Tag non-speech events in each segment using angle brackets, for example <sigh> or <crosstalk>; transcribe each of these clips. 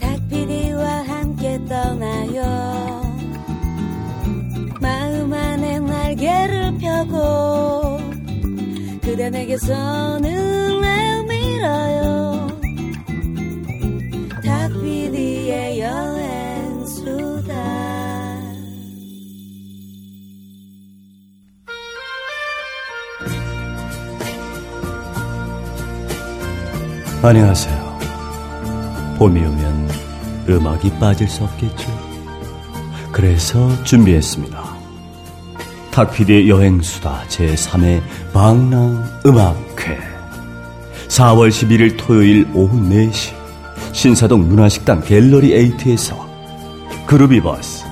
닭피디와 함께 떠나요. 마음 안에 날개를 펴고 그대 내게서 눈을 밀어요. 닭피디의 여행수다. 안녕하세요. 봄이 오면 음악이 빠질 수 없겠죠. 그래서 준비했습니다. 탁피디의 여행수다 제3회 방랑 음악회 4월 11일 토요일 오후 4시 신사동 문화식당 갤러리 에이트에서 그루비버스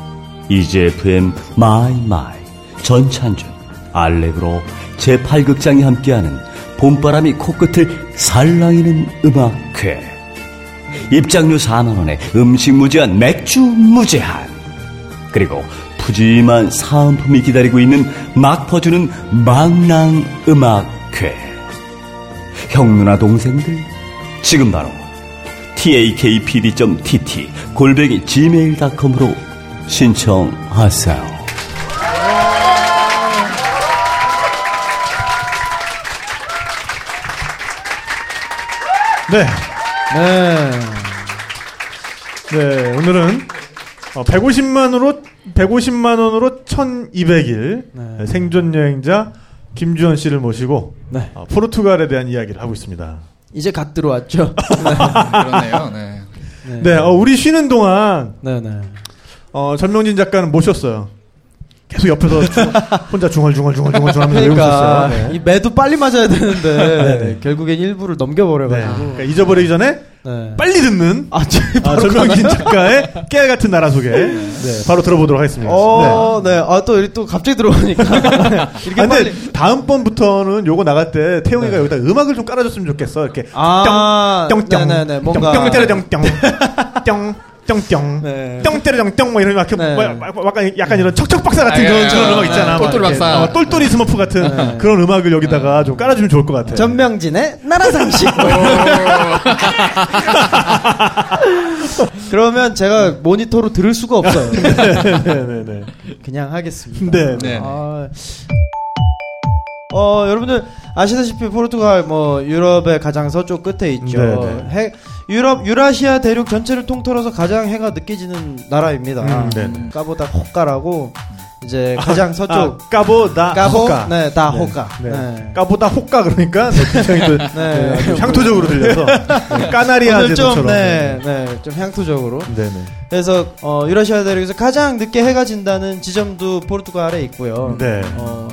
EGFM 마이 마이 전찬준 알렉으로 제8극장이 함께하는 봄바람이 코끝을 살랑이는 음악회 입장료 4만원에 음식 무제한 맥주 무제한 그리고 푸짐한 사은품이 기다리고 있는 막 퍼주는 망랑 음악회 형 누나 동생들 지금 바로 takpd.tt 골뱅이 gmail.com으로 신청하세요. 네. 네. 네, 오늘은 150만으로 150만 원으로 1200일 네. 생존 여행자 김주현 씨를 모시고 네. 어, 포르투갈에 대한 이야기를 하고 있습니다. 이제 갓 들어왔죠. <laughs> 그러네요. 네. 네. 네, 어, 우리 쉬는 동안 네, 네. 어, 전명진 작가는 모셨어요. 계속 옆에서 중- 혼자 중얼중얼중얼중얼 하면서 그러니까 있어요. 네. 이 매도 빨리 맞아야 되는데 <laughs> 네. 결국엔 일부를 네. 넘겨버려가지고. 그러니까 잊어버리기 전에 네. 빨리 듣는 아, 저 아, 전명진 작가의 깨알 같은 나라 소개 네, 바로 들어보도록 하겠습니다. 어, 네. 아, 또, 갑자기 들어오니까. <laughs> <laughs> 이렇게 아, 근데 빨리. 다음 번부터는 요거 나갈 때 태용이가 네. 여기다 음악을 좀 깔아줬으면 좋겠어. 이렇게 아, 뿅뿅 네네네. 뭔가. 뿅 때려 뿅뿅 뿅 뿅뿅 네. 뿅 때려 뿅뿅 뭐 이런 막 이렇게 네. 뭐 약간 약간 이런 척척 박사 같은 아, 그런 예, 그런 예, 음악 예. 있잖아. 똘똘. 박사. 어, 똘똘이 스머프 같은 네. 그런 음악을 여기다가 좀 깔아주면 좋을 것 같아. 전명진의 나라상식. <laughs> 그러면 제가 모니터로 들을 수가 없어요. 네네네. <laughs> 그냥 하겠습니다. 네. 네. 아, 어, 여러분들 아시다시피 포르투갈 뭐 유럽의 가장 서쪽 끝에 있죠. 네, 해, 유럽 유라시아 대륙 전체를 통틀어서 가장 해가 느껴지는 나라입니다. 음, 네, 네. 까보다 호까라고 이제 가장 서쪽 아, 까보다 까보 호까. 네, 다 네. 호까. 네. 네. 까보다 호까 그러니까 네, 굉장히 또 <laughs> 네. 네, 아주 향토적으로 들려서 <laughs> 네, 까나리아 제도처럼. 네, 네, 좀 향토적으로. 네 네. 그래서 어, 유라시아 대륙에서 가장 늦게 해가 진다는 지점도 포르투갈에 있고요. 네. 어,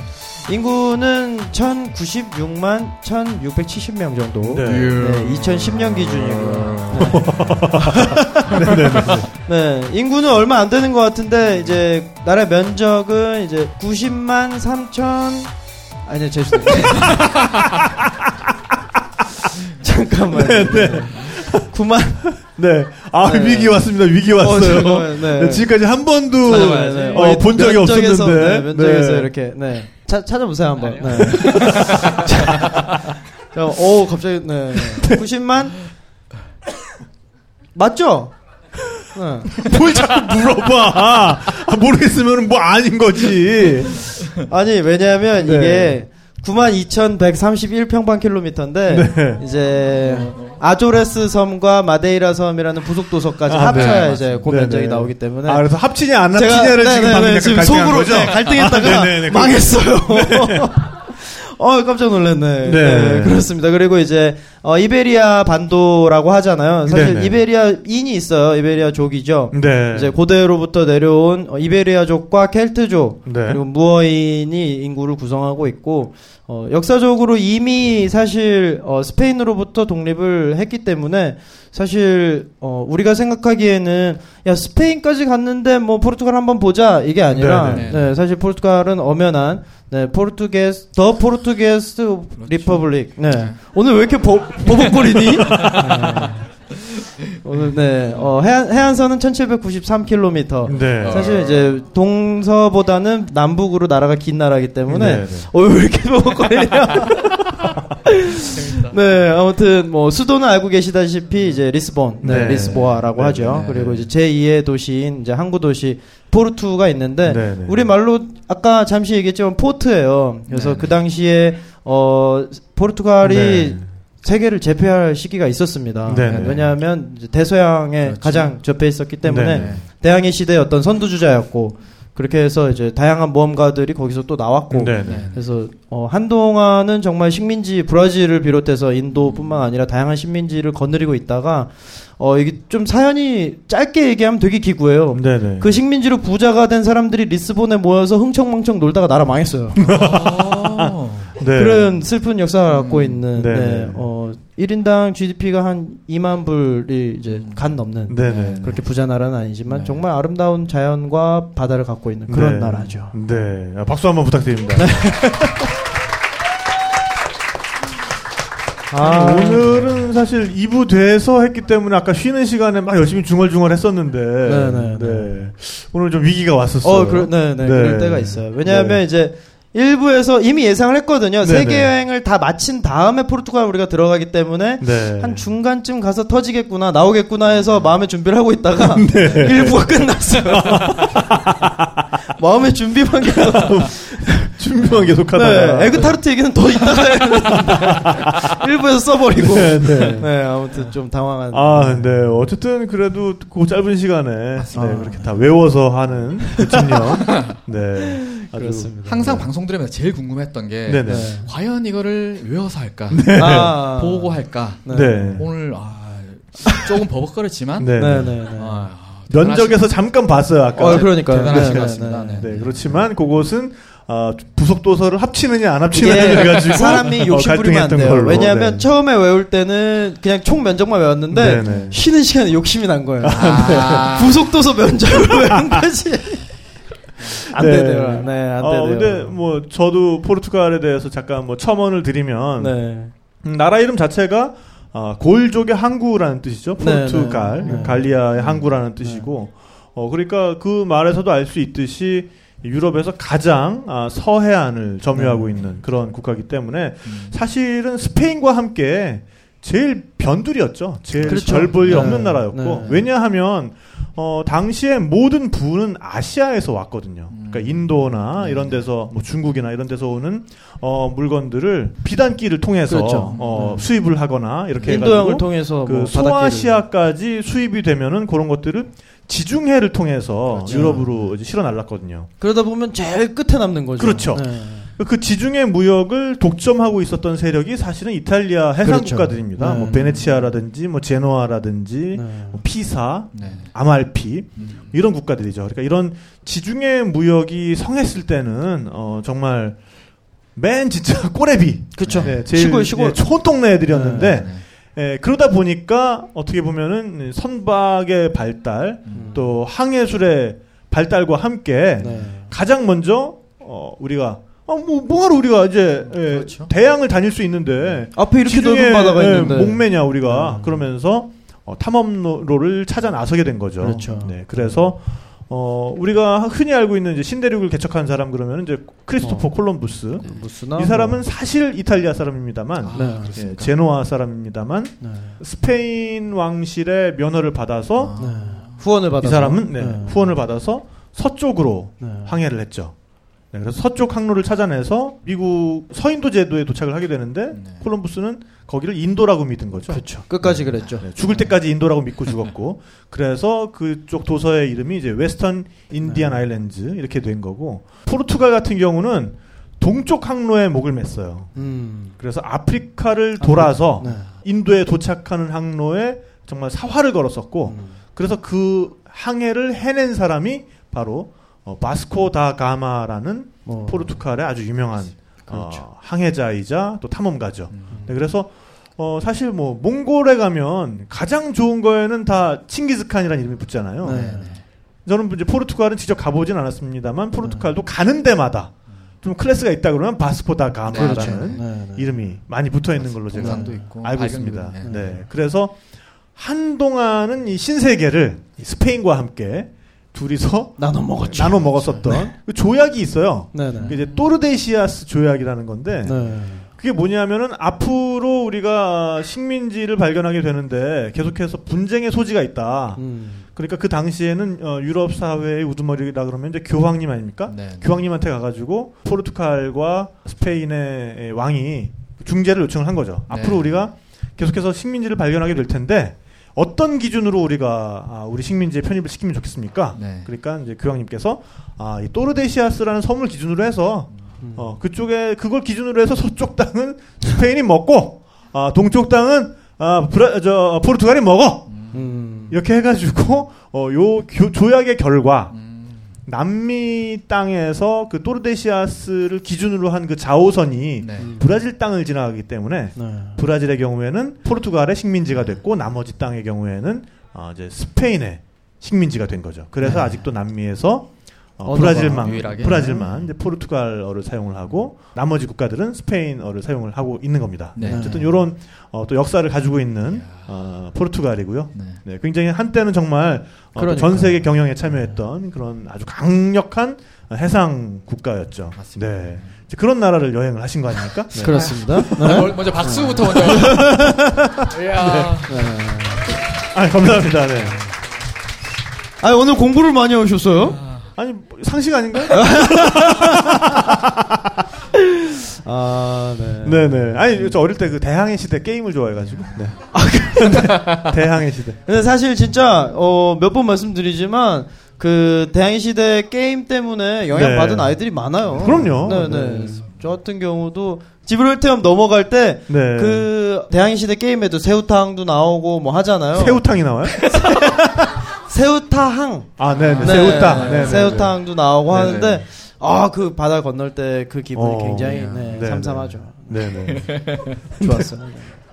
인구는 1,096만 1,670명 정도. 네. 네, 2010년 기준이고요. 네네네. 네, 인구는 얼마 안 되는 것 같은데 이제 나라 면적은 이제 90만 3천 아니 죄송해요. <laughs> 잠깐만. 네, 9만 네. 아, 네. 위기 왔습니다. 위기 왔어요. 잠깐만, 네. 네, 지금까지 한 번도. 네, 어, 본 적이 면적에서, 없었는데. 네, 면적에서 네. 이렇게 네. 차, 찾아보세요 한번. 네. <laughs> 자, 자, 오 갑자기 네. 90만 맞죠? 네. 뭘 자꾸 물어봐. 아, 모르겠으면 뭐 아닌 거지. 아니 왜냐하면 네. 이게 92,131평방킬로미터인데 네. 이제 아조레스 섬과 마데이라 섬이라는 부속 도서까지 아, 합쳐야 네. 이제 그 네, 면적이 네. 나오기 때문에 아, 그래서 합치냐 안 제가- 합치냐를 네, 지금 네, 네, 지금 갈등한 속으로 거죠? 네, 갈등했다가 아, 네네네. 망했어요. 어 깜짝 놀랐네. 네. 네. 그렇습니다. 그리고 이제 어, 이베리아 반도라고 하잖아요. 사실 네네. 이베리아인이 있어요. 이베리아족이죠. 네. 이제 고대로부터 내려온 어, 이베리아족과 켈트족 네. 그리고 무어인이 인구를 구성하고 있고 어, 역사적으로 이미 사실 어, 스페인으로부터 독립을 했기 때문에 사실 어, 우리가 생각하기에는 야 스페인까지 갔는데 뭐 포르투갈 한번 보자 이게 아니라 네네. 네, 사실 포르투갈은 엄연한 네, Portuguese the Portuguese Republic 네. 오늘 왜 이렇게 버, 버벅거리니? 네. 오늘 네 어, 해안, 해안선은 1793km 네. 사실 이제 동서보다는 남북으로 나라가 긴 나라이기 때문에 네, 네. 어, 왜 이렇게 버벅거리냐? <laughs> 네, 아무튼 뭐 수도는 알고 계시다시피 이제 리스본, 네, 네. 리스보아라고 네, 하죠. 네. 그리고 이제 제2의 도시인 이제 항구 도시 포르투가 있는데 네, 네. 우리 말로 아까 잠시 얘기했지만 port예요. 그래서 네, 그 네. 당시에 어 포르투갈이 네. 세계를 제패할 시기가 있었습니다. 네, 네. 왜냐하면 이제 대서양에 그렇죠. 가장 접해 있었기 때문에 네, 네. 대항해 시대의 어떤 선두주자였고 그렇게 해서 이제 다양한 모험가들이 거기서 또 나왔고 네, 네. 네. 그래서 어, 한동안은 정말 식민지 브라질을 비롯해서 인도뿐만 아니라 다양한 식민지를 거느리고 있다가 어 이게 좀 사연이 짧게 얘기하면 되게 기구해요. 네, 네. 그 식민지로 부자가 된 사람들이 리스본에 모여서 흥청망청 놀다가 나라 망했어요. 아, <laughs> 네. 그런 슬픈 역사를 갖고 음, 있는 네, 네, 네. 어 1인당 GDP가 한 2만 불이 이제 간 넘는 네, 네. 그렇게 부자 나라는 아니지만 네. 정말 아름다운 자연과 바다를 갖고 있는 그런 네. 나라죠. 네. 아, 박수 한번 부탁드립니다. 아, 오늘은 사실 2부 돼서 했기 때문에 아까 쉬는 시간에 막 열심히 중얼중얼 했었는데 네, 네, 네. 오늘 좀 위기가 왔었어요. 어, 그러, 네, 네, 그럴 때가 있어요. 왜냐하면 네. 이제 일부에서 이미 예상을 했거든요. 네, 세계 네. 여행을 다 마친 다음에 포르투갈 우리가 들어가기 때문에 네. 한 중간쯤 가서 터지겠구나, 나오겠구나 해서 마음의 준비를 하고 있다가 <laughs> 네. 일부가 끝났어요. <laughs> 마음의 준비만 계속. <laughs> 준비만 계속 하다가 네, 에그타르트 얘기는 더 이따가 일부에서 써버리고. 네, 네. 네, 아무튼 좀 당황한. 아, 네. 어쨌든 그래도 그 짧은 시간에 네. 그렇게 다 외워서 하는 그 집념. 네. 그렇습니다. 항상 방송 들으면서 제일 궁금했던 게 네네. 네. 과연 이거를 외워서 할까, 아, 보고 할까. 네. 오늘 아, 조금 버벅거렸지만 네. 네, 네, 네. 아, 면적에서 잠깐 봤어요, 아까. 어, 그러니까요. 대단하신 네, 것 네, 같습니다. 네. 네. 네, 그렇지만 그곳은 아, 부속 도서를 합치느냐 안 합치느냐 이게 해가지고 사람이 어, 욕심 부리면 안 돼요. 걸로. 왜냐하면 네. 처음에 외울 때는 그냥 총 면적만 외웠는데 네네. 쉬는 시간에 욕심이 난 거예요. 아, <laughs> 부속도서 면적을 <laughs> 외운 거지. 안 네. 되네요. 네, 안 어, 되네요. 근데 뭐 저도 포르투갈에 대해서 잠깐 뭐 첨언을 드리면 네. 음, 나라 이름 자체가 아, 골족의 항구라는 뜻이죠. 네, 포르투갈, 네, 네. 갈리아의 항구라는 뜻이고, 어 그러니까 그 말에서도 알 수 있듯이 유럽에서 가장 아, 서해안을 점유하고 네. 있는 그런 국가이기 때문에 음. 사실은 스페인과 함께 제일 변두리였죠. 제일 그렇죠. 별볼일 네. 없는 나라였고 네. 왜냐하면 어 당시에 모든 부는 아시아에서 왔거든요. 그러니까 음. 인도나 네. 이런 데서 뭐 중국이나 이런 데서 오는 어 물건들을 비단길을 통해서 그렇죠. 어 네. 수입을 하거나 이렇게 인도양을 해가지고 통해서 그뭐 바닷길을- 소아시아까지 수입이 되면은 그런 것들을 지중해를 통해서 그렇죠. 유럽으로 이제 실어 날랐거든요. 그러다 보면 제일 끝에 남는 거죠. 그렇죠. 네. 그 지중해 무역을 독점하고 있었던 세력이 사실은 이탈리아 해상 그렇죠. 국가들입니다. 네. 뭐 베네치아라든지 뭐 제노아라든지 네. 뭐 피사, 네. 아말피 음. 이런 국가들이죠. 그러니까 이런 지중해 무역이 성했을 때는 어 정말 맨 진짜 <laughs> 꼬레비 그렇죠. 네, 제일 시골 시골. 예, 촌 동네 애들이었는데 네. 예, 그러다 보니까 어떻게 보면은 선박의 발달 음. 또 항해술의 발달과 함께 네. 가장 먼저 어 우리가 아, 뭐 뭐하러 우리가 이제 예, 그렇죠. 대양을 다닐 수 있는데 앞에 이렇게 넓은 바다가 예, 있는데 목매냐 우리가 음. 그러면서 어, 탐험로를 찾아 나서게 된 거죠. 그렇죠. 네, 그래서 어 우리가 흔히 알고 있는 이제 신대륙을 개척한 사람 그러면 이제 크리스토퍼 어. 콜럼부스 무스나 이 사람은 사실 이탈리아 사람입니다만 아, 네. 예? 제노아 사람입니다만 네. 스페인 왕실의 면허를 받아서 아. 네. 후원을 받아서 이 사람은 네, 네. 후원을 받아서 서쪽으로 네. 항해를 했죠. 네, 그래서 서쪽 항로를 찾아내서 미국 서인도 제도에 도착을 하게 되는데 네. 콜럼부스는 거기를 인도라고 믿은 거죠. 그렇죠. 끝까지 그랬죠. 네, 죽을 때까지 인도라고 믿고 죽었고 <laughs> 그래서 그쪽 도서의 이름이 이제 Western Indian 네. Island 이렇게 된 거고 포르투갈 같은 경우는 동쪽 항로에 목을 맸어요. 음. 그래서 아프리카를 돌아서 네. 인도에 도착하는 항로에 정말 사활을 걸었었고 음. 그래서 그 항해를 해낸 사람이 바로 어, 바스코 다 가마라는 뭐 포르투갈의 아주 유명한 그렇죠. 어, 항해자이자 또 탐험가죠. 음. 네, 그래서 어, 사실 뭐 몽골에 가면 가장 좋은 거에는 다 칭기즈칸이라는 이름이 붙잖아요. 네. 네. 저는 이제 포르투갈은 직접 가보진 않았습니다만 포르투갈도 가는 데마다 좀 클래스가 있다 그러면 바스코 다 가마라는 그렇죠. 네, 네. 이름이 많이 붙어 있는 걸로 제가 있고 알고 있습니다. 네. 그래서 한동안은 이 신세계를 이 스페인과 함께 둘이서 나눠 먹었죠. 나눠 먹었었던 그 조약이 있어요. 네, 네. 그 이제 또르데시아스 조약이라는 건데 네. 그게 뭐냐면은 앞으로 우리가 식민지를 발견하게 되는데 계속해서 분쟁의 소지가 있다. 음. 그러니까 그 당시에는 어, 유럽 사회의 우두머리라 그러면 이제 교황님 아닙니까? 네. 교황님한테 가가지고 포르투갈과 스페인의 왕이 중재를 요청을 한 거죠. 네. 앞으로 우리가 계속해서 식민지를 발견하게 될 텐데 어떤 기준으로 우리가 아, 우리 식민지에 편입을 시키면 좋겠습니까? 네. 그러니까 이제 교황님께서 아, 이 또르데시아스라는 섬을 기준으로 해서 어, 그쪽에 그걸 기준으로 해서 서쪽 땅은 스페인이 먹고 아, 동쪽 땅은 아, 브라, 저, 포르투갈이 먹어. 음. 이렇게 해가지고 어, 요 교- 조약의 결과 음, 남미 땅에서 그 또르데시아스를 기준으로 한 그 자오선이 네. 브라질 땅을 지나가기 때문에 네. 브라질의 경우에는 포르투갈의 식민지가 됐고 나머지 땅의 경우에는 어, 이제 스페인의 식민지가 된 거죠. 그래서 네. 아직도 남미에서 어, 브라질만 유일하게. 브라질만 이제 포르투갈어를 사용을 하고 나머지 국가들은 스페인어를 사용을 하고 있는 겁니다. 네. 어쨌든 이런 어, 또 역사를 가지고 있는 어, 포르투갈이고요. 네. 네, 굉장히 한때는 정말 어. 전 세계 경영에 참여했던 그런 아주 강력한 어, 해상 국가였죠. 맞습니다. 네, 이제 그런 나라를 여행을 하신 거 아닙니까? <laughs> 네. 그렇습니다. 아, <laughs> 네. 멀- 먼저 박수부터 먼저. 이야. 아, 감사합니다. 네. 아 오늘 공부를 많이 하셨어요? 아니 뭐, 상식 아닌가요? <laughs> 아 네. 네네. 아니 저 어릴 때 그 대항해 시대 게임을 좋아해가지고. 네. <laughs> 대항해 시대. 근데 사실 진짜 어, 몇 번 말씀드리지만 그 대항해 시대 게임 때문에 영향 네. 받은 아이들이 많아요. 그럼요. 네네. 네. 저 같은 경우도 지브롤테엄 넘어갈 때 네. 그 대항해 시대 게임에도 새우탕도 나오고 뭐 하잖아요. 새우탕이 나와요? <laughs> 새우탕. 아, 네네. 네. 새우탕. 네네. 새우탕도 나오고 네네. 하는데 아 그 바다 건널 때 그 기분이 어, 굉장히 네, 네네. 삼삼하죠. <laughs> 네 네. 좋았어요.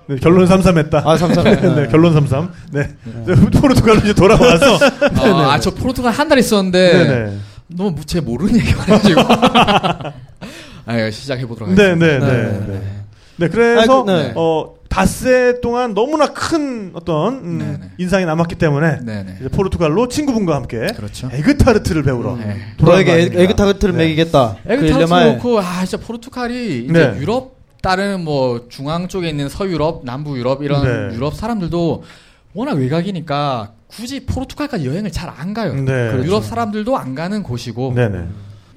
네, 결론 삼삼했다. 아 삼삼. <laughs> 네, 결론 삼삼. 네. 네. 포르투갈로 이제 돌아와서. <laughs> 아, 아, 저 포르투갈 한 달 있었는데 네네. 너무 무- 제 모르는 얘기만 해가지고. 아, 시작해 보도록 하겠습니다. 네네네. 네, 네. 네, 그래서 그, 네. 어 닷새 동안 너무나 큰 어떤 음, 네네. 인상이 남았기 때문에 네네. 이제 포르투갈로 친구분과 함께 그렇죠. 에그타르트를 배우러 네. 거 에- 아닙니까? 에그타르트를 네. 먹이겠다. 그 에그타르트 일념하에. 놓고 아 진짜 포르투갈이 이제 네. 유럽 다른 뭐 중앙 쪽에 있는 서유럽, 남부 유럽 이런 네. 유럽 사람들도 워낙 외곽이니까 굳이 포르투갈까지 여행을 잘 안 가요. 네. 유럽 사람들도 안 가는 곳이고 네네.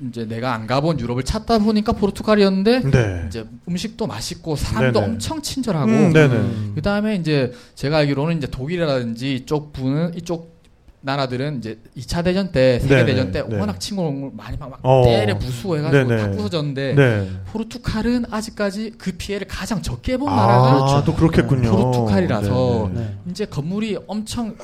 이제 내가 안 가본 유럽을 찾다 보니까 포르투갈이었는데 네. 이제 음식도 맛있고 사람도 네네. 엄청 친절하고 음, 네네. 음. 그 다음에 이제 제가 알기로는 이제 독일이라든지 이쪽 분은 이쪽 나라들은 이제 2차 대전 때 세계 네네, 대전 때 네. 워낙 친구를 많이 막, 막 어. 때려 부수고 해가지고 네네. 다 부서졌는데 네. 포르투갈은 아직까지 그 피해를 가장 적게 본 아, 나라가 또 그렇겠군요. 포르투갈이라서 네, 네. 네. 이제 건물이 엄청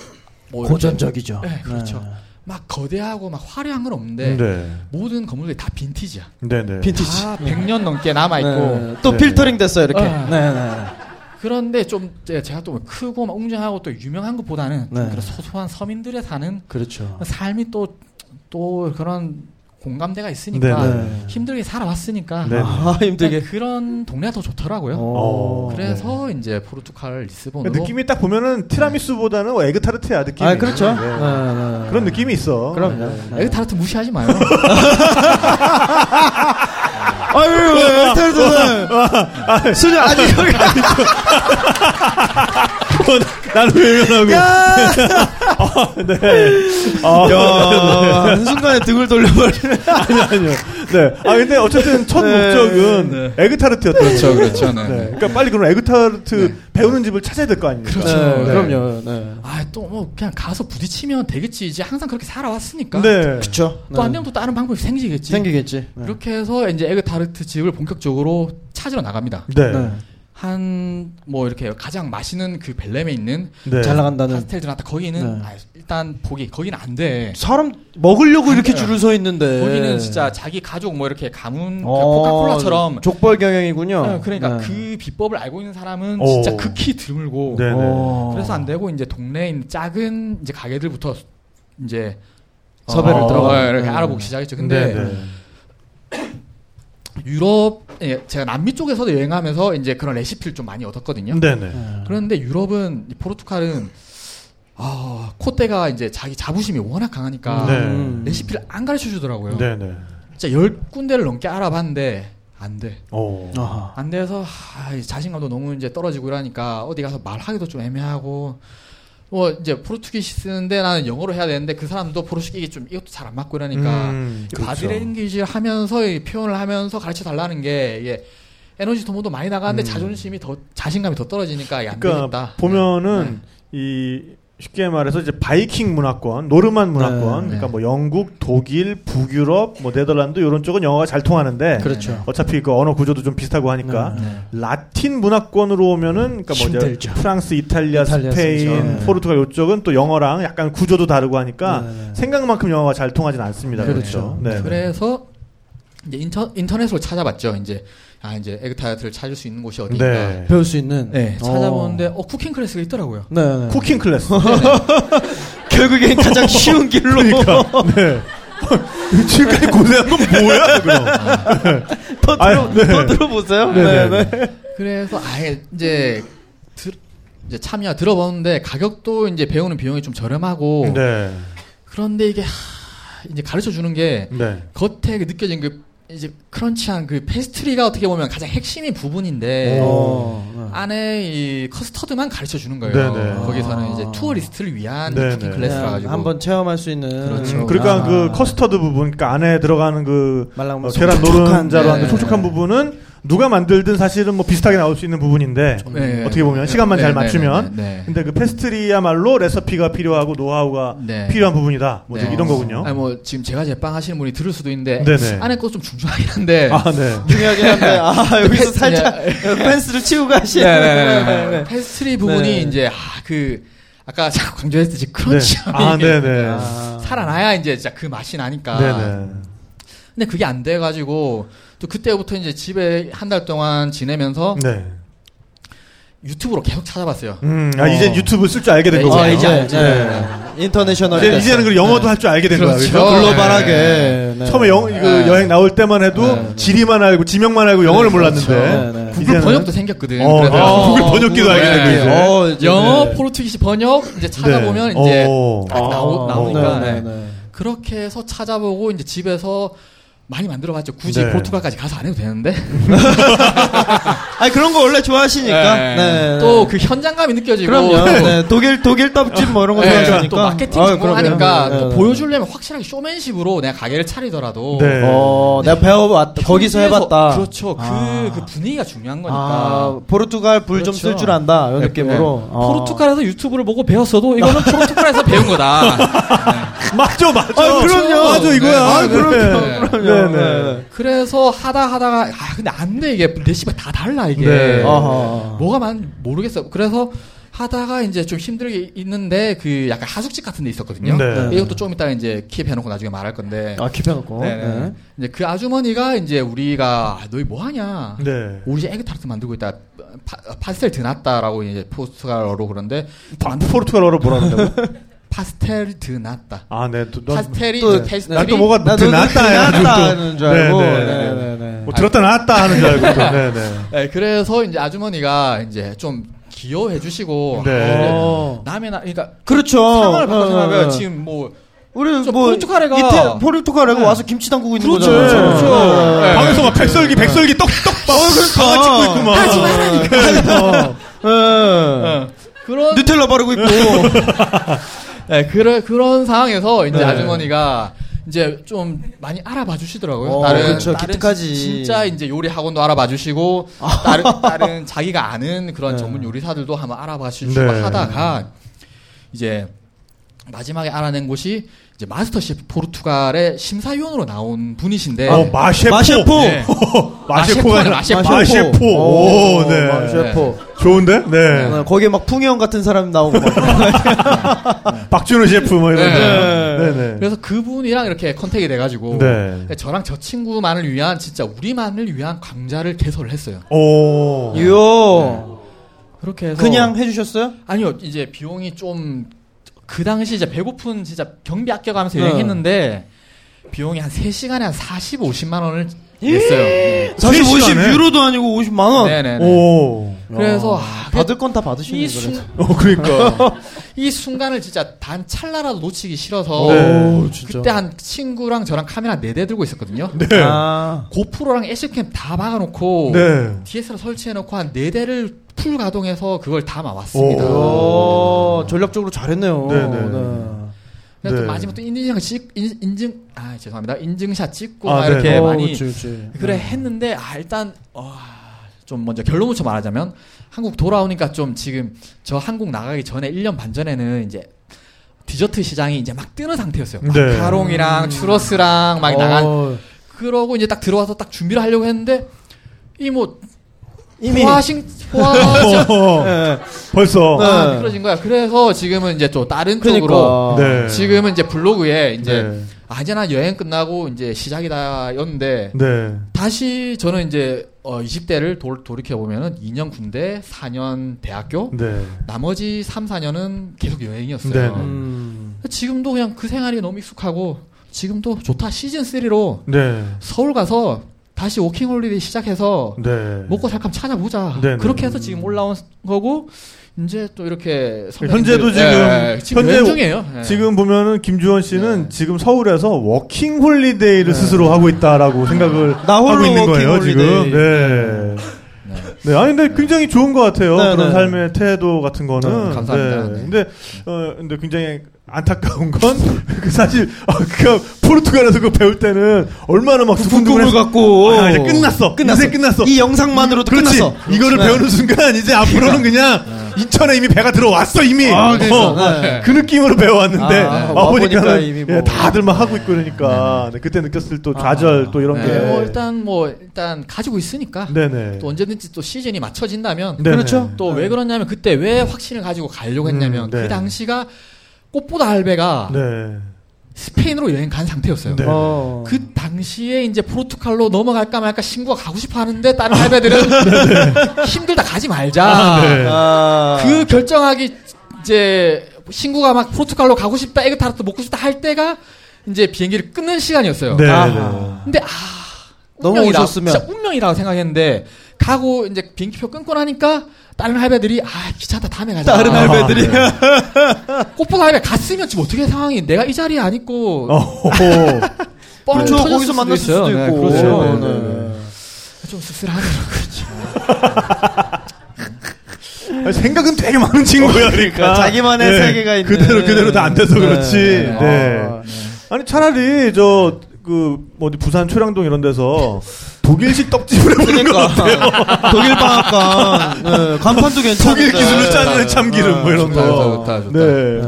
뭐 고전적이죠. 네, 그렇죠. 막 거대하고 막 화려한 건 없는데 네. 모든 건물들이 다 빈티지야. 네. 네. 빈티지. 다 100년 넘게 남아 있고 네. 또 네. 필터링 됐어요 이렇게. 아. 네, 네. 그런데 좀 제- 제가 또 크고 막 웅장하고 또 유명한 것보다는 좀 네. 그런 소소한 서민들의 사는 그렇죠. 삶이 또또 그런 공감대가 있으니까 네, 네. 힘들게 살아왔으니까 네. 아 힘들게. 그런 동네가 더 좋더라고요. 어. 그래서 이제 포르투갈 리스본으로 느낌이 딱 보면은 티라미수보다는 어, 에그 타르트야 느낌이. 아 그렇죠. 네. 네, 네. 그런 느낌이 있어. 그럼요. 네. 네. 에그 타르트 무시하지 마요. <laughs> 아유 왜 에그 타르트는 수녀 아니 <laughs> 여기 나는 외면하고. <laughs> 네. 아, 야 한순간에 등을 돌려버리네. <laughs> 아니요, 아니요. 네. 아, 근데 어쨌든 첫 네, 목적은 에그타르트였던 그렇죠, 거죠. 그렇죠. 네. 네. 그러니까 빨리 그럼 에그타르트 배우는 집을 찾아야 될 거 아닙니까? 그렇죠. 네, 네. 그럼요. 네. 아또 뭐 그냥 가서 부딪히면 되겠지. 이제 항상 그렇게 살아왔으니까. 네. 그쵸. 또안 되면 또 다른 방법이 생기겠지. 생기겠지. 네. 그렇게 해서 이제 에그타르트 집을 본격적으로 찾으러 나갑니다. 네. 네. 한뭐 이렇게 가장 맛있는 그 벨렘에 있는 네. 잘 나간다는. 파스텔 드나타 거기는 네. 아, 일단 보기 거기는 안 돼. 사람 먹으려고 이렇게 돼요. 줄을 서 있는데. 거기는 진짜 자기 가족 뭐 이렇게 가문 그 어, 코카콜라처럼 족벌 경영이군요. 어, 그러니까 네. 그 비법을 알고 있는 사람은 오. 진짜 극히 드물고 네. 어. 그래서 안 되고 이제 동네에 있는 작은 이제 가게들부터 이제 섭외를 어, 들어가. 어, 이렇게 네. 알아보기 시작했죠. 근데 네. 네. 유럽 예, 제가 남미 쪽에서도 여행하면서 이제 그런 레시피를 좀 많이 얻었거든요. 네. 네. 네. 그런데 유럽은 이 포르투갈은 아 콧대가 이제 자기 자부심이 워낙 강하니까 네. 음. 레시피를 안 가르쳐 주더라고요. 네. 네. 진짜 열 군데를 넘게 알아봤는데 안 돼. 안 돼서 아, 이 자신감도 너무 이제 떨어지고 이러니까 어디 가서 말하기도 좀 애매하고 뭐 이제 Portuguese 쓰는데 나는 영어로 해야 되는데 그 사람도 Portuguese 좀 이것도 잘 안 맞고 이러니까 음, 그렇죠. 바디랭귀지를 하면서 이 표현을 하면서 가르쳐 달라는 게 이게 에너지 소모도 많이 나가는데 음. 자존심이 더 자신감이 더 떨어지니까 안 그러니까 되겠다. 보면은 이 쉽게 말해서 이제 바이킹 문화권, 노르만 문화권, 네. 그러니까 뭐 영국, 독일, 북유럽, 뭐 네덜란드 이런 쪽은 영어가 잘 통하는데 그렇죠. 어차피 그 언어 구조도 좀 비슷하고 하니까 네. 라틴 문화권으로 오면은 그러니까 뭐 이제 힘들죠. 프랑스, 이탈리아, 이탈리아 스페인. 네. 포르투갈 이쪽은 또 영어랑 약간 구조도 다르고 하니까 네, 네. 생각만큼 영어가 잘 통하진 않습니다. 그렇죠. 네. 그래서 이제 인터, 인터넷으로 찾아봤죠. 이제 아 이제 에그타르트를 찾을 수 있는 곳이 어디인가. 네. 배울 수 있는. 네, 어. 찾아보는데 어 cooking class가 있더라고요. 네, 네. cooking class. <laughs> 결국엔 가장 <laughs> 쉬운 길로. 그러니까. 네. <laughs> 지금까지 고생한 건 뭐야, 그럼? 더, 들어, 아유, 네. 더 들어보세요. 네, 네, 네. 네. 그래서 아예 이제 들, 이제 참여 들어보는데 가격도 이제 배우는 비용이 좀 저렴하고 네. 그런데 이게 하, 이제 가르쳐 주는 게 네. 겉에 그 느껴진 그 이제 crunch한 그 페스트리가 어떻게 보면 가장 핵심인 부분인데 어, 네. 안에 이 커스터드만 가르쳐 주는 거예요. 네네. 거기서는 아. 이제 tourist를 위한. cooking class라 그냥 가지고 한번 체험할 수 있는. 그렇죠. 음, 그러니까 아. 그 커스터드 부분, 그러니까 안에 들어가는 그 말랑 어, 계란 노른자로 네. 하는 촉촉한 부분은 누가 만들든 사실은 뭐 비슷하게 나올 수 있는 부분인데 네. 어떻게 보면 시간만 네, 잘 네, 맞추면 네, 네. 근데 그 페스트리야말로 레시피가 필요하고 노하우가 네. 필요한 부분이다. 뭐 네. 이런 거군요. 아니 뭐 지금 제가 제빵 하시는 분이 들을 수도 있는데 네네. 안에 거 좀 중요하긴 한데 아, 네. 중요하긴 한데, 아, <laughs> 여기서 페- 살짝 <laughs> 펜스를 치우고 하시네. 네네네. 페스트리 부분이 네. 이제 아그 아까 <laughs> 제가 강조했듯이 crunch함이 아, 네네. 아. 살아나야 이제 진짜 그 맛이 나니까. 네네. 근데 그게 안 돼가지고 또 그때부터 이제 집에 한 달 동안 지내면서 네. 유튜브로 계속 찾아봤어요. 음, 아, 어. 이제 유튜브 쓸 줄 알게 된 네, 거고. 아, 이제 이제, 알죠. 네. International. 이제, 이제는 그 영어도 할 줄 알게 된 거야. 그렇죠. 글로벌하게. 네. 네. 처음에 영, 네. 여행 나올 때만 해도 네. 지리만 알고 지명만 알고 영어를 네, 몰랐는데 그렇죠. 네, 네. 구글 이제는 번역도 생겼거든. 어, 그래서 아, 구글 번역기도 알게 되고 네. 이제. 어, 이제, 영어, 네. 포르투기시 번역 이제 찾아보면 네. 이제 어. 딱 나오, 아, 나오니까 네, 네. 네, 네. 그렇게 해서 찾아보고 이제 집에서 많이 만들어봤죠. 굳이 네. 포르투갈까지 가서 안 해도 되는데 <laughs> 아니, 그런 거 원래 좋아하시니까. 네. 또그 현장감이 느껴지고 그럼요. <laughs> 네. 독일, 독일 떡집 뭐 이런 거 네, 좋아하시니까. 또 마케팅 아, 전공하니까 그럼요. 또 네, 네. 보여주려면 확실하게 쇼맨십으로 내가 가게를 차리더라도 네. 어, 내가 배워봤다. 거기서 해봤다. 그렇죠. 그, 아. 그 분위기가 중요한 거니까. 아, 포르투갈 불 좀쓸 그렇죠. 줄 안다. 이런 네, 느낌으로. 네. 어. 포르투갈에서 유튜브를 보고 배웠어도 이거는 포르투갈에서 배운 거다. <laughs> 맞죠, 맞죠. 아, 그럼요. 맞아, 이거야. 네. 아, 네. 그럼요. 네. 그럼요. 네, 네. 그래서 하다 하다가 아 근데 안 돼 이게 레시피가 다 달라 이게. 네. 뭐가 만 모르겠어. 그래서 하다가 이제 좀 힘들게 있는데 그 약간 하숙집 같은 데 있었거든요. 네. 이것도 좀 이따 이제 keep해 놓고 나중에 말할 건데. 아, keep해놓고. 네, 네. 이제 그 아주머니가 이제 우리가 아, 너희 뭐 하냐? 네. 우리 이제 에그타르트 만들고 있다. 파, pastel de nata라고 이제 포르투갈어로 그러는데 파- 포르투갈어로 뭐라 그런다고? <laughs> Pastel de nata. 아, 네. 또, 넌, pastel이 또- 페스트리. 난또 뭐가 나도 드났다 드났다는 줄 알고. 네, 네, 네, 네. 네, 네. 뭐 들었다 놨다 하는 줄 알고. 또. 네, 네. 네, 그래서 이제 아주머니가 이제 좀 기여해 주시고 네. 아, 어. 남의 나 그러니까 그렇죠. 상황을 바꿔주면 어, 지금 뭐 우리 저뭐 이태 포르투갈애가 네. 와서 김치 담그고 있는 그렇죠. 거잖아요. 그렇죠. 네. 방에서 막 백설기, 백설기 떡떡 막 강아 찍고 있구만. 하지 말라니까. 어, 그런 누텔라 바르고 있고. <laughs> 네, 그런 그런 상황에서 이제 네. 아주머니가 이제 좀 많이 알아봐 주시더라고요. 어, 다른 그렇죠. 다른 기특하지. 진짜 이제 요리 학원도 알아봐 주시고 다른 <laughs> 다른 자기가 아는 그런 네. 전문 요리사들도 한번 알아봐 주시고 네. 하다가 이제 마지막에 알아낸 곳이 이제 마스터 셰프 포르투갈의 심사위원으로 나온 분이신데 어, 마셰포. 마셰포. 네. <laughs> 마셰포가 아니라 마셰포. 마셰포. 오, 네. 마셰포. 좋은데? 네. 네, 거기에 막 풍형 같은 사람 나오고 막. <laughs> 박준우 셰프 뭐 이런 거. 네. 네, 네. 그래서 그분이랑 이렇게 contact이 돼가지고 네. 저랑 저 친구만을 위한 진짜 우리만을 위한 강좌를 개설을 했어요. 오. 이요. 그렇게 해서 그냥 해주셨어요? 아니요 이제 비용이 좀 그 당시 이제 배고픈 진짜 경비 아껴가면서 네. 여행했는데 비용이 한 3시간에 한 40, 50만 원을 냈어요. 네. 40, 50 시간에? 유로도 아니고 50만 원. 네네네. 오. 그래서 아, 아, 받을 건 다 받으시는 이, 거죠. 순, 어, 그러니까. <laughs> 이 순간을 진짜 단 찰나라도 놓치기 싫어서 네. 오, 진짜. 그때 한 친구랑 저랑 카메라 4대 들고 있었거든요. 네. 아, 고프로랑 액션캠 다 막아놓고 네. DSLR 설치해놓고 한 4대를 풀 가동해서 그걸 담아왔습니다. 오. 오, 전략적으로 잘했네요. 네, 네. 네. 또 마지막 또 인증샷 찍 인, 인증 아 죄송합니다 인증샷 찍고 아, 막 네. 이렇게 어, 많이 그치, 그치. 그래 했는데 아 일단 어, 좀 먼저 결론부터 말하자면 한국 돌아오니까 좀 지금 저 한국 나가기 전에 1년 반 전에는 이제 디저트 시장이 이제 막 뜨는 상태였어요. 네. 마카롱이랑 추러스랑 막 나간 어, 그러고 이제 딱 들어와서 딱 준비를 하려고 했는데 이 뭐 이미 포화싱 포화 <laughs> 어, 예. 벌써. 네. 아, 미끄러진 거야. 그래서 지금은 이제 또 다른 쪽으로 그러니까. 네. 지금은 이제 블로그에 이제 네. 아 이제 나 여행 끝나고 이제 시작이다였는데 네. 다시 저는 이제 어 20대를 돌, 돌이켜 보면은 2년 군대, 4년 대학교, 네. 나머지 3, 4년은 계속 여행이었어요. 네. 음. 지금도 그냥 그 생활이 너무 익숙하고 지금도 좋다 시즌 3로 네. 서울 가서 다시 워킹 홀리데이 시작해서 네. 먹고 살까 찾아보자. 네, 네. 그렇게 해서 지금 올라온 거고 이제 또 이렇게 현재도 지금- 예, 지금 현재 중이에요. 예. 지금 보면은 김주원 씨는 네. 지금 서울에서 워킹 홀리데이를 스스로 하고 있다라고 생각을 나 홀로 하고 있는 거예요, 홀리데이. 지금. 네. 네. 네, 아니 근데 굉장히 좋은 것 같아요. 네, 그런 네. 삶의 태도 같은 거는. 네, 감사합니다. 네. 근데 어 근데 굉장히 안타까운 건 <laughs> 그 사실 아, 그 포르투갈에서 그 배울 때는 얼마나 막 꿈을 두근두근했어. 갖고 아, 이제 끝났어. 끝났어. 이제 끝났어. 이 영상만으로도 그렇지. 끝났어. 이거를 네. 배우는 순간 이제 앞으로는 그냥 인천에 이미 배가 들어왔어 이미. 아, 그러니까. 어, 네. 그 느낌으로 배워왔는데 아, 아, 와 보니까 뭐. 다들 막 하고 있고 그러니까 네, 그때 느꼈을 또 좌절 또 이런 네, 게. 뭐 일단 뭐 일단 가지고 있으니까 네네. 또 언제든지 또 시즌이 맞춰진다면 네네. 그렇죠. 또 왜 그러냐면 그때 왜 확신을 가지고 가려고 했냐면 음, 네. 그 당시가 꽃보다 할배가 네. 스페인으로 여행 간 상태였어요. 네. 어. 그 당시에 이제 포르투갈로 넘어갈까 말까 신구가 가고 싶어 하는데 다른 할배들은 <laughs> 힘들다 가지 말자. 네. 아. 그 결정하기 이제 신구가 막 포르투갈로 가고 싶다, 에그타르트 먹고 싶다 할 때가 이제 비행기를 끊는 시간이었어요. 네. 아하. 근데 아 넘어오셨으면. 운명이라 진짜 운명이라고 생각했는데 가고 이제 비행기표 끊고 나니까 다른 할배들이 아 귀찮다 다음에 가자. 다른 아, 할배들이. 네. 꽃보다 할배 갔으면 지금 어떻게 상황이 내가 이 자리에 안 있고. <laughs> 뻔히 그렇죠. 터졌을 거기서 만날 수도 있어요. 있고. 네, 그렇죠. 네, 네, 네, 네. 좀 씁쓸하네요. 그렇죠. 아니, 생각은 되게 많은 친구야, 그러니까. 자기만의 세계가 있는. 그대로, 그대로 다 안 돼서 네. 그렇지. 네. 아, 아니, 차라리, 저, 그, 뭐, 어디 부산 초량동 이런 데서 독일식 떡집을 해보는 거 그러니까 <laughs> 독일 방앗간 네, 간판도 괜찮은데. 독일 기술로 짜는 참기름, 뭐 이런 좋다, 거. 좋다, 좋다. 네.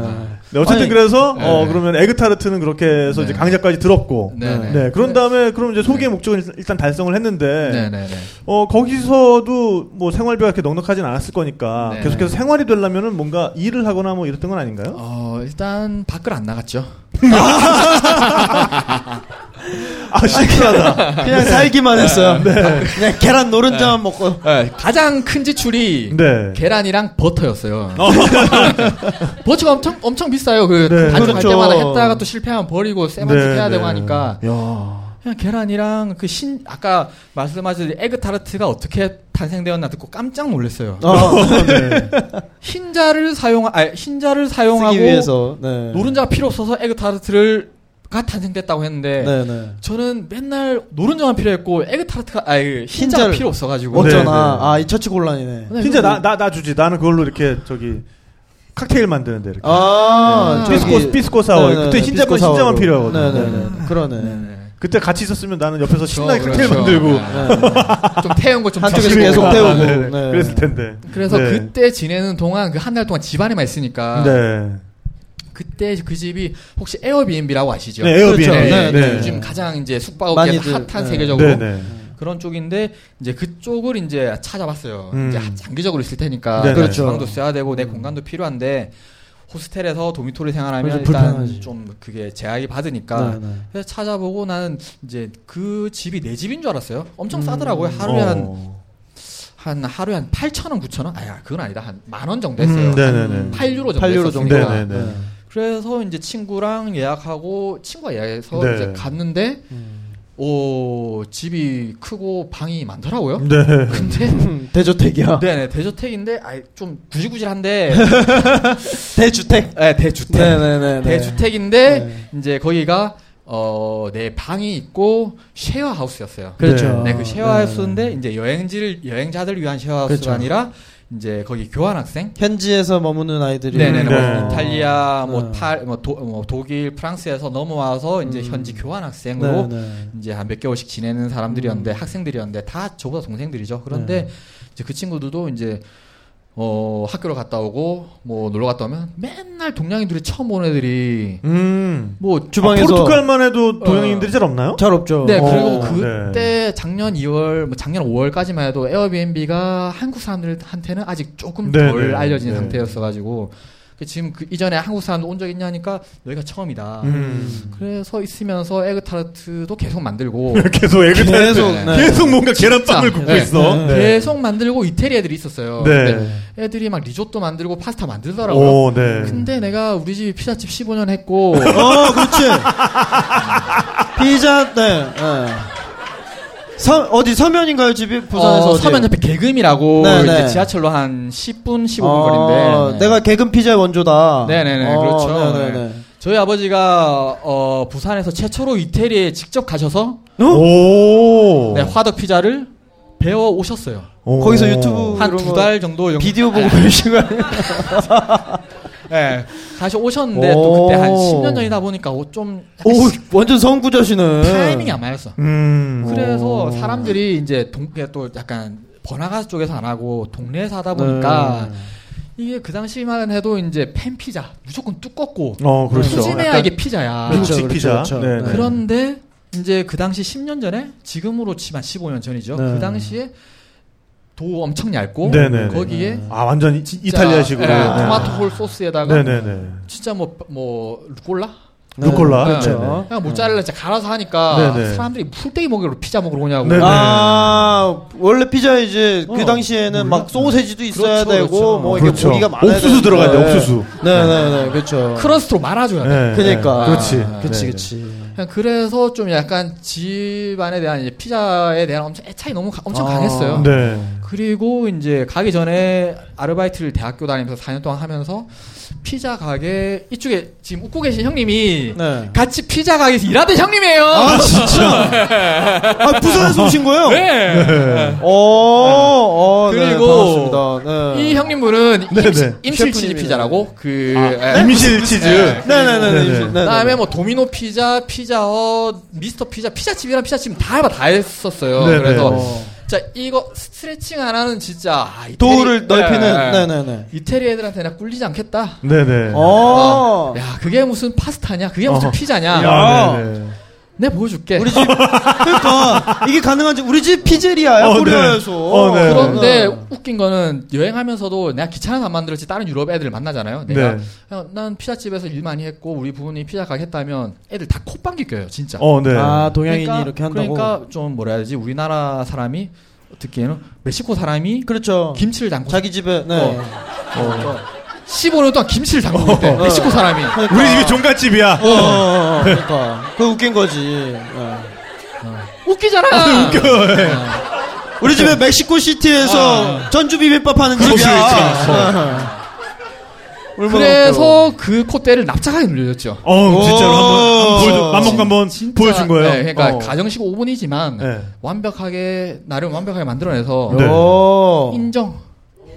네, 어쨌든 아니, 그래서, 네. 어, 그러면 에그타르트는 그렇게 해서 이제 네. 강좌까지 들었고. 네, 네. 네. 그런 다음에, 그럼 이제 소개의 목적은 일단- 일단 달성을 했는데. 네, 네, 네. 어, 거기서도 뭐 생활비가 그렇게 넉넉하진 않았을 거니까. 네. 계속해서 생활이 되려면은 뭔가 일을 하거나 뭐 이랬던 건 아닌가요? 어, 일단 밖을 안 나갔죠. <laughs> 아, 신기하다. 그냥 살기만 했어요. 그냥 계란 노른자만 먹고. 네, 가장 큰 지출이 네. 계란이랑 버터였어요. <laughs> 버터가 엄청 엄청 비싸요. 그 네. 반죽할 그렇죠. 때마다 했다가 또 실패하면 버리고 쇠반죽 네, 해야 네. 되고 하니까 야. 그냥 계란이랑 그 신 아까 말씀하신 에그 타르트가 어떻게 탄생되었나 듣고 깜짝 놀랐어요. 어, 네. <laughs> 흰자를 사용 아 흰자를 사용하고. 네. 노른자가 필요 없어서 에그 타르트를 가 탄생됐다고 했는데 네, 네. 저는 맨날 노른자만 필요했고 에그 타르트가 아니 흰자가 흰자를- 필요 없어가지고 네, 어쩌나. 네. 아, 이 처치 곤란이네. 네, 진짜 나, 나, 나 주지. 나는 그걸로 이렇게 저기 칵테일 만드는데 이렇게. 아, 네. 저기- 피스코 피스코 사워. 네, 네, 그때 네, 흰자만 피스코 흰자만 사워로. 필요하거든. 네, 네, 네. 그러네. 네, 네. 그때 같이 있었으면 나는 옆에서 신나게 그렇죠, 칵테일 그렇죠. 만들고 네. 좀 태운 거좀 한쪽에서. 계속 아, 태우고. 네, 네. 네. 그랬을 텐데. 그래서 네. 그때 지내는 동안 그 한 달 동안 집안에만 있으니까 네. 그때 그 집이 혹시 에어비앤비라고 아시죠? 네, 에어비앤비. 그렇죠. 네, 네, 네, 네. 요즘 가장 이제 숙박업계에서 핫한 네. 세계적으로 네, 네. 그런 쪽인데 이제 그쪽을 이제 찾아봤어요. 음. 이제 장기적으로 있을 테니까 네네. 그렇죠. 주방도 써야 되고 내 공간도 필요한데 호스텔에서 도미토리 생활하면 일단 불편하지. 좀 그게 제약이 받으니까 네, 네. 그래서 찾아보고 나는 이제 그 집이 내 집인 줄 알았어요. 엄청 음. 싸더라고요. 하루에 한, 어. 한 하루에 한 8천 원, 9천 원? 아야 그건 아니다. 한 만 원 정도 했어요. 음, 네네네. 8유로 정도 8유로 했었으니까. 정도. 네네네. 네. 그래서 이제 친구랑 예약하고 친구가 예약해서 네. 이제 갔는데 음. 오 집이 크고 방이 많더라고요. 네. 근데 음, <laughs> 대저택이야. 네네 대저택인데 아이 좀 구질구질한데 <laughs> 대주택. 네, 대주택 네네네. 대주택인데 네. 이제 거기가 어 내 방이 있고 쉐어 하우스였어요. 그렇죠. 네, 그 쉐어 하우스인데 이제 여행지를 여행자들 위한 쉐어 하우스가 그렇죠. 아니라 이제 거기 교환 학생 현지에서 머무는 아이들이. 네네네. 네. 뭐 이탈리아, 뭐, 네. 탈, 뭐, 도, 뭐 독일, 프랑스에서 넘어와서 이제 음. 현지 교환 학생으로 네네. 이제 한 몇 개월씩 지내는 사람들이었는데 음. 학생들이었는데 다 저보다 동생들이죠. 그런데 네. 이제 그 친구들도 이제 어 학교를 갔다 오고 뭐 놀러 갔다 오면 맨날 동양인들이 처음 본 애들이 음. 뭐 주방에서 포르투갈만 해도 동양인들이 잘 없나요? 잘 없죠. 네, 어, 그리고 네. 그때 작년 2월, 뭐 작년 5월까지만 해도 에어비앤비가 한국 사람들한테는 아직 조금 네, 덜 네, 알려진 네. 상태였어 가지고 그 지금 그 이전에 한국 사람들 온적 있냐니까 너희가 처음이다. 음. 그래서 있으면서 에그타르트도 계속 만들고 <laughs> 계속 애를 계속, 계속, 네. 계속 뭔가 계란빵을 굽고 네. 있어. 네. 네. 계속 만들고 이태리 애들이 있었어요. 네. 애들이 막 리조또 만들고 파스타 만들더라고요. 오, 네. 근데 내가 우리 집 피자집 15년 했고 어, 그렇지. <laughs> 피자, 네. 네. 서, 어디 서면인가요, 집이? 부산에서 어? 서면 옆에 개금이라고 네, 이제 네. 지하철로 한 10분 15분 어, 거리인데 내가 개근 피자의 원조다. 네네네, 그렇죠. 네네네. 저희 아버지가 어, 부산에서 최초로 이태리에 직접 가셔서 어? 오. 네, 화덕 피자를 배워 오셨어요. 오. 거기서 유튜브 한두거달 정도 영- 비디오 보고 네, 배우신 거 아니에요? 네, 다시 오셨는데 오. 또 그때 한 10년 전이다 보니까 어, 좀 오, 시- 완전 선구자시네. 타이밍이 안 맞았어. 음. 그래서 오. 사람들이 이제 동, 그게 또 약간 번화가 쪽에서 안 하고 동네에서 하다 보니까 네. 이게 그 당시만 해도 이제 팬 피자 무조건 두껍고 어, 그렇죠. 푸짐해야 이게 피자야. 미국식 그렇죠, 피자. 그렇죠, 네, 그렇죠. 네. 그런데 이제 그 당시 10년 전에 지금으로 치면 15년 전이죠. 네. 그 당시에 도 엄청 얇고 네네네. 거기에 아, 완전 이- 이탈리아식으로. 예, 네. 토마토 whole 소스에다가 네네네. 진짜 뭐뭐 루꼴라 루꼴라. 네. 그렇죠. 그냥 모짜렐라 진짜 갈아서 하니까 네네. 사람들이 풀떼기 먹으러 피자 먹으러 오냐고. 네네. 아, 원래 피자 이제 그 어, 당시에는 막 소세지도 있어야 그렇죠, 되고 그렇죠. 뭐 이게 그렇죠. 고기가 많아야 옥수수 들어가야 돼. 옥수수. 네네네, 그렇죠. 크러스트로 말아줘야 돼. 네, 그러니까. 네. 그렇지. 그치, 네, 그치. 그냥 그래서 좀 약간 집안에 대한 이제 피자에 대한 엄청 애착이 너무 가- 엄청 아. 강했어요. 네. 그리고 이제 가기 전에 아르바이트를 대학교 다니면서 4년 동안 하면서 피자 가게 이쪽에 지금 웃고 계신 형님이 네. 같이 피자 가게에서 일하던 형님이에요. 아, 진짜? <laughs> 아, 부산에서 오신 거예요? 네. 어, 어, 네, 그리고. 네. 이 형님분은. 임실, 임실 치즈. 피자라고 그 아, 예. 임실 치즈. 네. 네네네. 네네. 네. 그다음에 뭐 도미노 피자, 피자헛, 미스터 피자, 피자집이랑 피자집 다 해봐 다 했었어요. 그래서 어. 자 이거 스트레칭 안 하는 진짜 아, 이태리- 도우를 넓히는, 네, 네. 네네 네. 이태리 애들한테 나 꿀리지 않겠다. 네네. 어. 야 그게 무슨 파스타냐? 그게 무슨 어. 피자냐? 야, 네네. 내가 보여줄게. 우리 집, 그러니까, 이게 가능한지, 우리 집 피제리아야, 어, 네. 코리아에서. 어, 네. 그런데 네. 웃긴 거는 여행하면서 내가 귀찮아서 안 만들었지 다른 유럽 애들 만나잖아요. 내가 네. 야, 난 피자집에서 일 많이 했고 우리 부모님 피자 가게 했다면 애들 다 콧방귀 껴요 진짜. 어, 네. 아, 동양인이 그러니까, 이렇게 한다고? 그러니까 좀 뭐라 해야 되지 우리나라 사람이 듣기에는 멕시코 사람이 그렇죠. 김치를 담고 자기 집에, 네. 어. 어. 15년 동안 김치를 담그고 있대. 멕시코 사람이. 그러니까. 우리 집이 종갓집이야. 어, 어, 어, 그러니까. 그 웃긴 거지. 네. 웃기잖아. 웃겨. 우리 집에 멕시코 시티에서 전주 비빔밥 하는 집이야. 그래서 그 콧대를 납작하게 늘려줬죠. 어, 진짜로 한번. 어, 맘먹고 한번 보여준 거예요. 네, 그러니까 어. 가정식 오븐이지만 네. 완벽하게 나름 완벽하게 만들어내서 네. 오. 인정.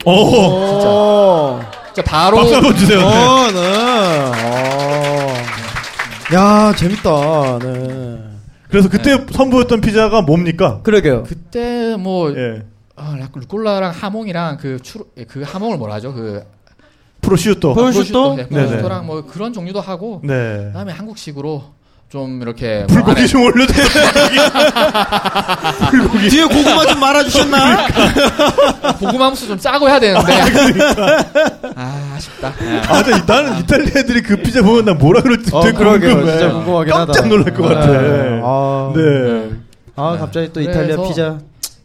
어. 진짜. 진짜 바로 박수 한번 주세요. 네. 어, 네. 어. 야, 재밌다. 네. 그래서 그때 선보였던 피자가 뭡니까? 그러게요. 그때 뭐 예. 아, 루꼴라랑 하몽이랑 그 추, 그 하몽을 뭐라 하죠? 그 프로슈토. 프로슈토? 네, 네네. 프로슈토랑 뭐 그런 종류도 하고 네. 그다음에 한국식으로 좀 이렇게 뭐 불고기 안에 좀 올려도 돼. <laughs> 불고기. 뒤에 고구마 좀 말아주셨나? 고구마 무스 좀 짜고 해야 되는데 아 아쉽다. 네. 아, 나, 이- 나는 이탈리아 애들이 그 피자 보면 난 뭐라 그럴지 어, 되게. 궁금해. 진짜 궁금하긴 하다. 깜짝 놀랄 것 같아. 네. 아, 네. 아, 네. 갑자기 또 이탈리아 피자. 참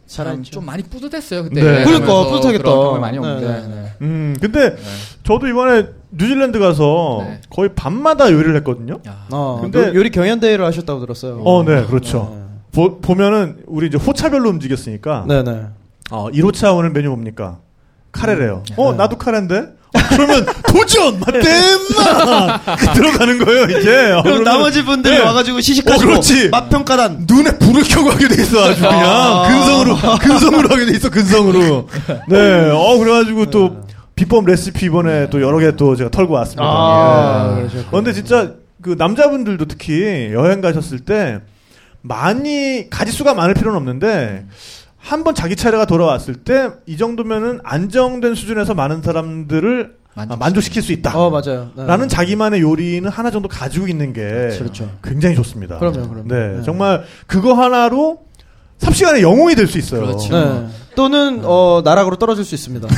살아있죠. 좀 많이 뿌듯했어요 그때. 네. 그러니까, 뿌듯하겠다. 많이 오는데. 네, 네. 네. 음, 근데 저도 이번에 뉴질랜드 가서 네. 거의 밤마다 요리를 했거든요. 야. 어, 근데- 요리 경연대회를 하셨다고 들었어요. 어, 네, 그렇죠. 네. 보, 보면은 우리 이제 호차별로 움직였으니까 네 네. 어, 1호차 오늘 메뉴 뭡니까? 카레래요. 어, 네. 나도 카레인데? 어, 그러면 <laughs> 도전! 맞댐마! <laughs> 들어가는 거예요, 이제. 어, 그럼 그러면 나머지 분들이 네. 와가지고 시식하시고 어, 그렇지. 맛평가단. 눈에 불을 켜고 하게 돼 있어, 아주 그냥. 아. 근성으로, 근성으로 하게 돼 있어, 근성으로. <laughs> 네, 어, 그래가지고 또 비법 레시피 이번에 또 여러 개 또 제가 털고 왔습니다. 아, 예. 그러셨군요. 어, 근데 진짜 그 남자분들도 특히 여행 가셨을 때 많이 가지수가 많을 필요는 없는데 한번 자기 차례가 돌아왔을 때 이 정도면은 안정된 수준에서 많은 사람들을. 아, 만족시킬 수 있다. 어 맞아요. 네. 라는 자기만의 요리는 하나 정도 가지고 있는 게 그렇죠. 굉장히 좋습니다. 그럼요, 그럼요. 네, 네. 정말 그거 하나로 삽시간에 영웅이 될 수 있어요. 그렇죠. 네. 또는 어 나락으로 떨어질 수 있습니다. <laughs>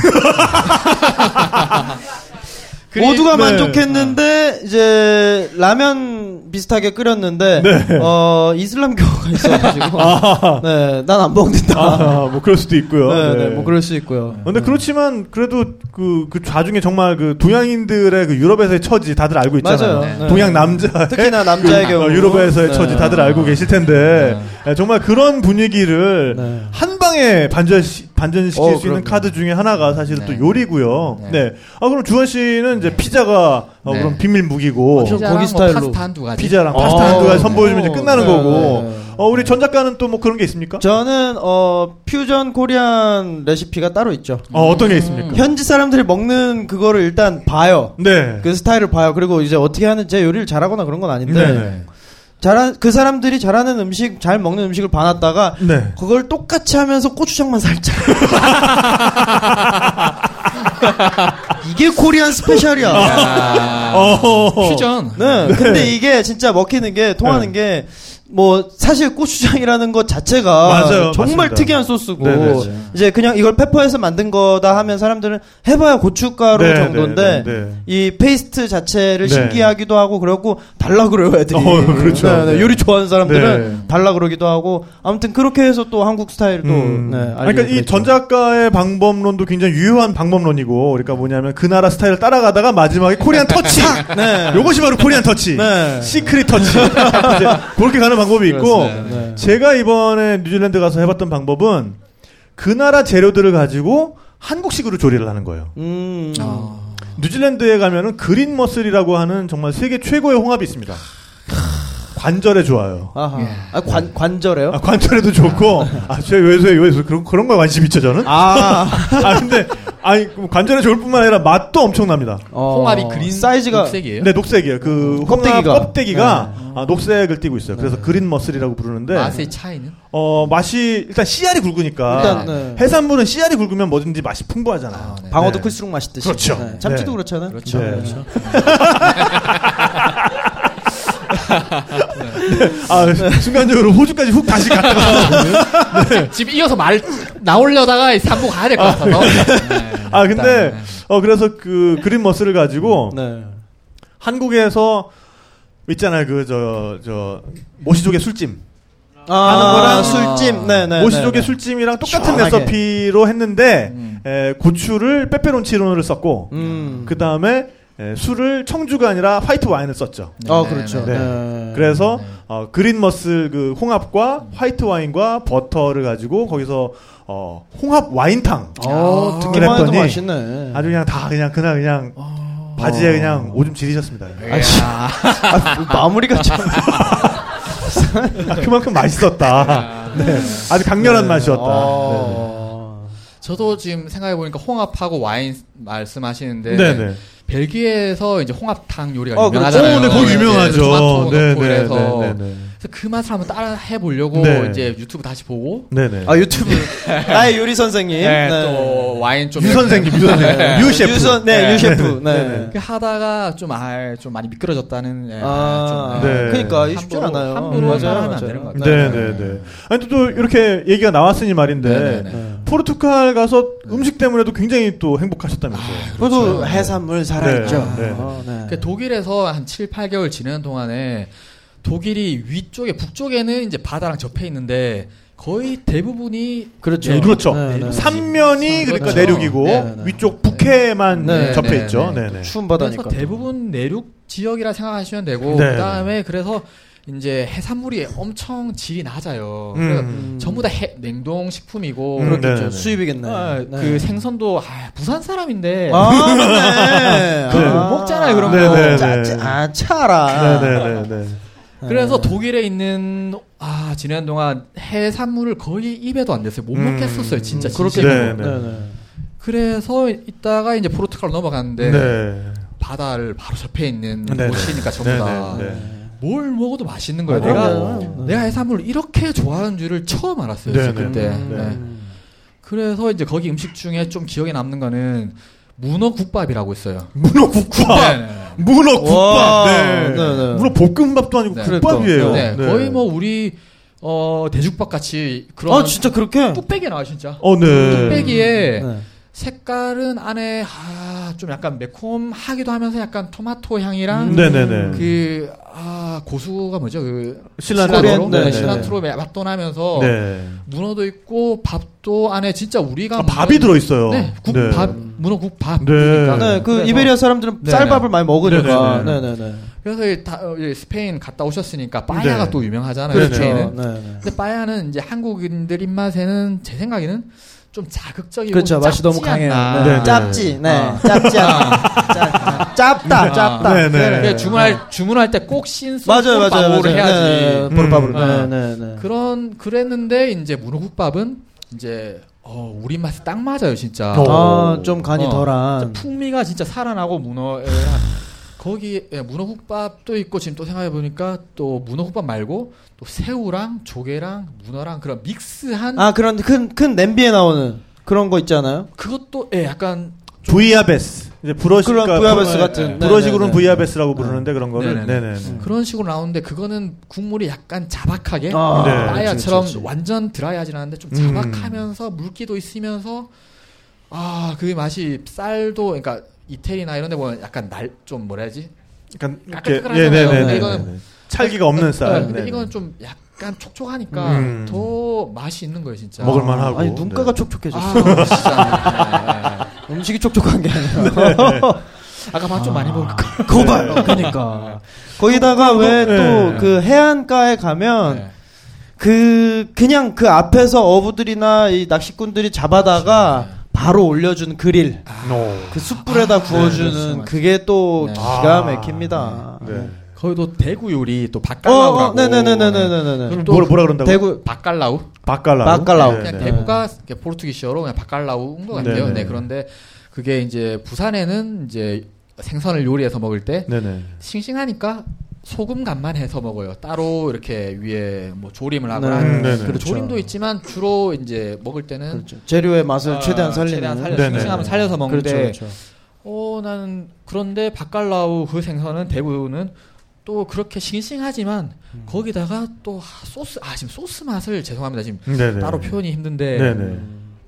모두가 네. 만족했는데 이제 라면 비슷하게 끓였는데 네. 어 이슬람교가 있어가지고 <laughs> 네난 안 먹는다. 아, 뭐 그럴 수도 있고요. 네, 네. 네, 뭐 그럴 수 있고요. 근데 그렇지만 그래도 그, 그 좌중에 정말 그 동양인들의 그 유럽에서의 처지 다들 알고 있잖아요. 맞아요. 네. 동양 남자 특히나 남자의 경우 어, 유럽에서의 네. 처지 다들 알고 계실 텐데 예, 정말 그런 분위기를 네. 한 방에 반전 반전시킬 어, 수 있는 그럼요. 카드 중에 하나가 사실은 네. 또 요리고요. 네. 네. 아 그럼 주원 씨는 이제 피자가 어, 네. 그럼 비밀 무기고 저 피자랑 고기 뭐 스타일로. 파스타 한두 가지. 피자랑 어. 파스타 한두 가지 선보여주면 이제 끝나는 네, 거고. 네, 네. 어 우리 전 작가는 또 뭐 그런 게 있습니까? 저는 어 퓨전 코리안 레시피가 따로 있죠. 어 어떤 게 있습니까? 현지 사람들이 먹는 그거를 일단 봐요. 네. 그 스타일을 봐요. 그리고 이제 어떻게 하는 제 요리를 잘하거나 그런 건 아닌데 네. 잘한 그 사람들이 잘하는 음식 잘 먹는 음식을 봐놨다가 네. 그걸 똑같이 하면서 고추장만 살짝 <laughs> 이게 Korean special이야. 야. 어. 퓨전. 네. 근데 이게 진짜 먹히는 게 통하는 게 뭐 사실 고추장이라는 것 자체가 맞아요. 정말 맞습니다. 특이한 소스고 네, 네, 네. 이제 그냥 이걸 pepper에서 만든 거다 하면 사람들은 해봐야 고춧가루 네, 정도인데 네, 네, 네. 이 페이스트 자체를 네. 신기하기도 하고 그래갖고 달라 그래요 애들이 어, 그렇죠. 네, 네. 네. 요리 좋아하는 사람들은 네. 달라 그러기도 하고 아무튼 그렇게 해서 또 한국 스타일도 음. 네, 그러니까 이 그랬죠. 전 작가의 방법론도 굉장히 유효한 방법론이고, 그러니까 뭐냐면 그 나라 스타일을 따라가다가 마지막에 Korean touch. <laughs> 네. 요것이 바로 Korean touch. 네. secret touch. <laughs> 그렇게 가는 방법이 있고, 그렇습니다. 네. 제가 이번에 뉴질랜드 가서 해봤던 방법은 그 나라 재료들을 가지고 한국식으로 조리를 하는 거예요. 음. 아. 뉴질랜드에 가면은 green mussel이라고 하는 정말 세계 최고의 홍합이 있습니다. 관절에 좋아요. 아하. 예. 아, 관, 관절에요? 아, 관절에도 좋고, 아, 제 왜소에 왜소 그런, 그런 거에 관심 있죠, 저는? 아, <laughs> 아 근데 아니 뭐 관절에 좋을 뿐만 아니라 맛도 엄청납니다. 어, 홍합이 그린 사이즈가 녹색이에요. 네 녹색이에요. 그 껍데기가. 껍데기가 껍데기가 아, 녹색을 띠고 있어요. 그래서 그린 머슬이라고 부르는데 맛의 차이는? 어 맛이 일단 씨알이 굵으니까 일단 네. 해산물은 씨알이 굵으면 뭐든지 맛이 풍부하잖아요. 아, 네. 방어도 네. 클수록 맛있듯이. 그렇죠. 네. 참치도 네. 그렇잖아요. 그렇죠. 네. 그렇죠. <laughs> 아 순간적으로 호주까지 훅 다시 갔다가 지금 이어서 말 나오려다가 3부 가야 될 것 같아서. 네. 아 근데 일단, 어 그래서 그 그린 머슬을 가지고 네. 한국에서 있잖아요 그 저 저 모시족의 술찜 아, 하는 거랑 술찜. 네, 네. 모시족의 네, 술찜이랑 똑같은 시원하게. 레시피로 했는데 음. 에, 고추를 빼빼론치로를 썼고 네. 음. 그 다음에 술을 청주가 아니라 화이트 와인을 썼죠. 네, 아, 네, 그렇죠. 네. 네. 그래서 네. 어, 그린 머슬 그 홍합과 화이트 와인과 버터를 가지고 거기서 어, 홍합 와인탕 어, 아, 듣기만 해도 맛있네. 아주 그냥 다 그냥 그날 그냥 어. 바지에 그냥 오줌 지리셨습니다. 야. 아, 뭐 마무리가 참. <laughs> 아, 그만큼 맛있었다. 네, 아주 강렬한 맛이었다. 네. 어. 저도 지금 생각해 보니까 홍합하고 와인 말씀하시는데 네, 네. 벨기에에서 이제 홍합탕 요리가 어, 유명하잖아요. 오, 네, 거기 이제 유명하죠. 네, 네, 그래서 네, 네, 네. 그래서 그 맛을 한번 따라 해보려고 네. 이제 유튜브 다시 보고 네 네. 아, 유튜브. <laughs> 나의 요리 선생님. 네, 또 와인 좀 유 선생님, 유 선생님, 유 셰프. 유 선, 네, 네. 유 셰프. 네, 네. 네. 이렇게 하다가 좀, 아, 좀 많이 미끄러졌다는. 예, 아, 좀, 네. 그러니까 이게 쉽지 않아요. 함부로 맞아요, 따라하면 안 맞아요. 되는 것 같아요. 네 네 네. 아니 또 이렇게 얘기가 나왔으니 말인데 네네네. 네. 포르투갈 가서 음식 때문에도 굉장히 또 행복하셨다면서요. 그래도 그렇죠. 해산물 살아있죠. 네, 네. 어, 네. 그 독일에서 한 7, 8개월 지내는 동안에 독일이 위쪽에, 북쪽에는 이제 바다랑 접해 있는데 거의 대부분이 그렇죠. 네, 그렇죠. 네, 네. 삼면이 그러니까 그렇죠. 내륙이고 네, 네. 위쪽 북해만 네, 접해 네, 있죠. 네. 네네. 추운 바다니까. 대부분 내륙 지역이라 생각하시면 되고 네, 그다음에 그래서 이제 해산물이 엄청 질이 낮아요. 음. 그래서 전부 다 해- 냉동 식품이고 음, 그렇겠죠. 수입이겠네. 아, 네. 그 생선도 아, 부산 사람인데 아, <laughs> 네. 그 먹잖아요, 그런 네, 거. 네, 짜, 네. 짜, 아, 차라. 네네네. 그래서 독일에 있는 아 지난 동안 해산물을 거의 입에도 안 댔어요. 못 음. 먹겠었어요, 진짜 그렇게. 네, 네, 네. 네. 그래서 이따가 이제 포르투갈 넘어갔는데 네. 바다를 바로 접해 있는 네, 네. 곳이니까 전부 네, 다. 뭘 먹어도 맛있는 거예요. 어. 내가 어. 내가 해산물을 이렇게 좋아하는 줄을 처음 알았어요. 네, 진짜 네. 그때. 네. 네. 그래서 이제 거기 음식 중에 좀 기억에 남는 거는 문어 국밥이라고 있어요. 문어 국밥. 네, 네. 문어 국밥. 와, 네. 네, 네. 문어 볶음밥도 아니고 네. 국밥이에요. 네, 거의 뭐 우리 어 대죽밥 같이 그런 아, 진짜 그렇게? 뚝배기 나와 진짜. 어, 네. 뚝배기에 네. 색깔은 안에 아, 좀 약간 매콤하기도 하면서 약간 토마토 향이랑 음, 네네네. 그 아, 고수가 뭐죠? 그 실란트로? 실란트로, 네. 실란트로 맛도 나면서 네. 문어도 있고 밥도 안에 진짜 우리가 아, 밥이 먹는- 들어 있어요. 네, 국, 네. 밥, 문어 국밥. 네. 네, 그 이베리아 사람들은 네, 쌀밥을 많이 먹으니까. 네, 네, 네. 그래서 이 다, 어, 이 스페인 갔다 오셨으니까 빠야가 네. 또 유명하잖아요. 그렇죠. 스페인은. 네, 네. 근데 빠야는 이제 한국인들 입맛에는 제 생각에는 좀 자극적이고 그렇죠. 맛이 너무 강해요. 않나. 네. 네. 짭지. 네. 아. 짭지 않아. 짭- 짭다. 짭다. 네, 네. 그래, 주문할 주문할 때 꼭 신소 맞아요, 맞아요. 밥으로. 해야지. 네, 보르밥으로. 음. 네, 네, 네. 그런 그랬는데 이제 문어국밥은 이제 어, 우리 맛에 딱 맞아요, 진짜. 어. 아, 좀 간이 어, 덜한. 풍미가 진짜 살아나고 문어에 거기 에 문어국밥도 있고 지금 또 생각해 보니까 또 문어국밥 말고 또 새우랑 조개랑 문어랑 그런 믹스한 아, 그런 큰, 큰 냄비에 나오는 그런 거 있잖아요. 그것도 예 약간 부이아베스. 이제 브러시 그런 부이아베스 부- 같은. 브러식으로는 네, 네, 네. 부이아베스라고 부르는데 그런 거를 네네네. 네네. 그런 식으로 나오는데 그거는 국물이 약간 자박하게 아, 네. 그렇지, 그렇지. 완전 드라이하진 않은데 좀 음. 자박하면서 물기도 있으면서 아그 맛이 쌀도 그러니까 이태리나 이런 데 보면 약간 날 좀 뭐라 해야지 약간 이렇게 까끌까끌하잖아요. 예, 네네네. 근데 이거는 찰기가 없는 쌀. 네, 근데 네네. 이건 좀 약간 촉촉하니까 음. 더 맛이 있는 거예요 진짜 먹을만 하고. 아니, 눈가가 네. 촉촉해졌어. 아 진짜 네, 네. 음식이 촉촉한 게 아니라. 아까 밥좀 많이 먹을까 그거 봐요. 그러니까. 거기다가 왜 네. 또그 해안가에 가면 네. 그 그냥 그 앞에서 어부들이나 이 낚시꾼들이 잡아다가 바로 올려주는 그릴 오. 그 숯불에다 구워주는 네, 맞습니다. 그게 또 네. 기가 아. 막힙니다. 네. 거기도 대구 요리 또 어, 어, 네네네네네네네. 그럼 또 뭐라, 뭐라 그런다고? 대구 박갈라우 바깔라우. 바깔라우. 네, 그냥 네. 대구가 포르투기시어로 그냥 박갈라우인 것 같아요. 네네. 네, 그런데 그게 이제 부산에는 이제 생선을 요리해서 먹을 때 네네. 싱싱하니까 소금 간만 해서 먹어요. 따로 이렇게 위에 뭐 조림을 하거나 네, 음, 네네. 그 그렇죠. 조림도 있지만 주로 이제 먹을 때는 그렇죠. 재료의 맛을 아, 최대한 살리는. 최대한 살려 네네. 싱싱함을 살려서 먹는데 그렇죠, 그렇죠. 어 나는 그런데 박갈라우 그 생선은 대부분은 또 그렇게 싱싱하지만 음. 거기다가 또 소스 아 지금 소스 맛을 죄송합니다 지금 네네. 따로 표현이 힘든데 네네.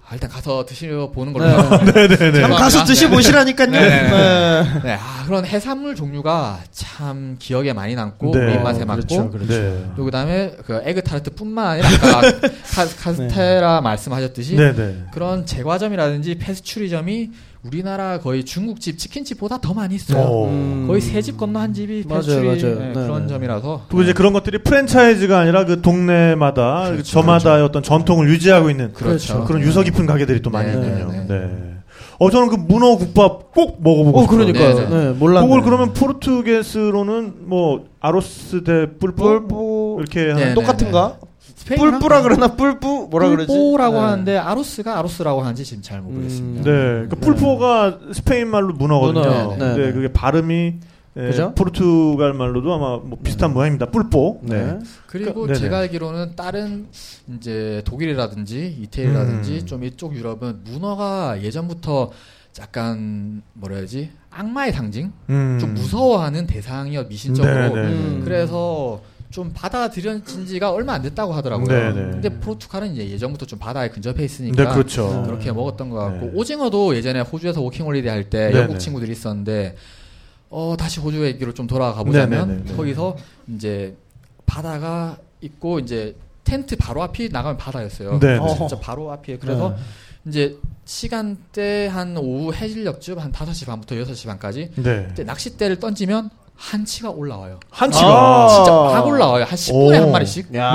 아, 일단 가서 드시려 보는 걸로 네. 네네네. <laughs> 한번 가서 드셔보시라니까요. 네, 네, 네. 네, 아, 그런 해산물 종류가 참 기억에 많이 남고 네. 입맛에 어, 맞고 그렇죠, 그렇죠. 네. 또 그다음에 그 에그 타르트뿐만 아니라 아까 <laughs> 카, 카스테라 말씀하셨듯이 네네. 그런 제과점이라든지 패스츄리점이 우리나라 거의 중국집 치킨집보다 더 많이 있어요. 오. 음. 거의 세 집 건너 한 집이 맞아요, 맞아요. 네, 네, 그런 네. 점이라서 그리고 이제 그런 것들이 프랜차이즈가 아니라 그 동네마다 그렇죠, 저마다의 어떤 전통을 유지하고 있는 그렇죠. 그런 유서 깊은 가게들이 또 많이 네, 있군요. 네, 네. 네. 어 저는 그 문어 국밥 꼭 먹어보고 어, 싶어요. 그러니까요. 네, 네, 몰랐네. 그걸 그러면 포르투게스로는 뭐 아로스 데 뿔뽀 뿔뿌 이렇게 네, 하는 네. 똑같은가? 뿔뿌라 그러나 뿔뿌 뭐라 그러지? 뿔뽀라고 네. 하는데 아로스가 아로스라고 하는지 지금 잘 모르겠습니다. 네, 그 뿔포가 스페인 말로 문어거든요. 문어, 네, 근데 네. 그게 발음이 예, 그죠? 포르투갈 말로도 아마 뭐 비슷한 모양입니다. 뿔포. 네. 네. 그리고 그-. 제가 알기로는 다른 이제 독일이라든지 이태리라든지 음. 좀 이쪽 유럽은 문어가 예전부터 약간 뭐라 해야지 악마의 상징, 음. 좀 무서워하는 대상이었 미신적으로. 네네. 음. 그래서 좀 받아들여진 지가 얼마 안 됐다고 하더라고요. 네네. 근데 포르투갈은 이제 예전부터 좀 바다에 근접해 있으니까 네, 그렇죠. 그렇게 먹었던 것 같고 네. 오징어도 예전에 호주에서 워킹홀리데이 할때 네네. 영국 친구들이 있었는데 어 다시 호주 얘기로 좀 돌아가 보자면 네네네. 거기서 이제 바다가 있고 이제 텐트 바로 앞이 나가면 바다였어요. 네. 어. 진짜 바로 앞이에요. 그래서 이제 시간대 한 오후 해질녘쯤 한 5시 반부터 6시 반까지 네. 낚싯대를 던지면 한치가 올라와요. 한치가. 아. 진짜 막 올라와요. 한 10분에 오. 한 마리씩. 야,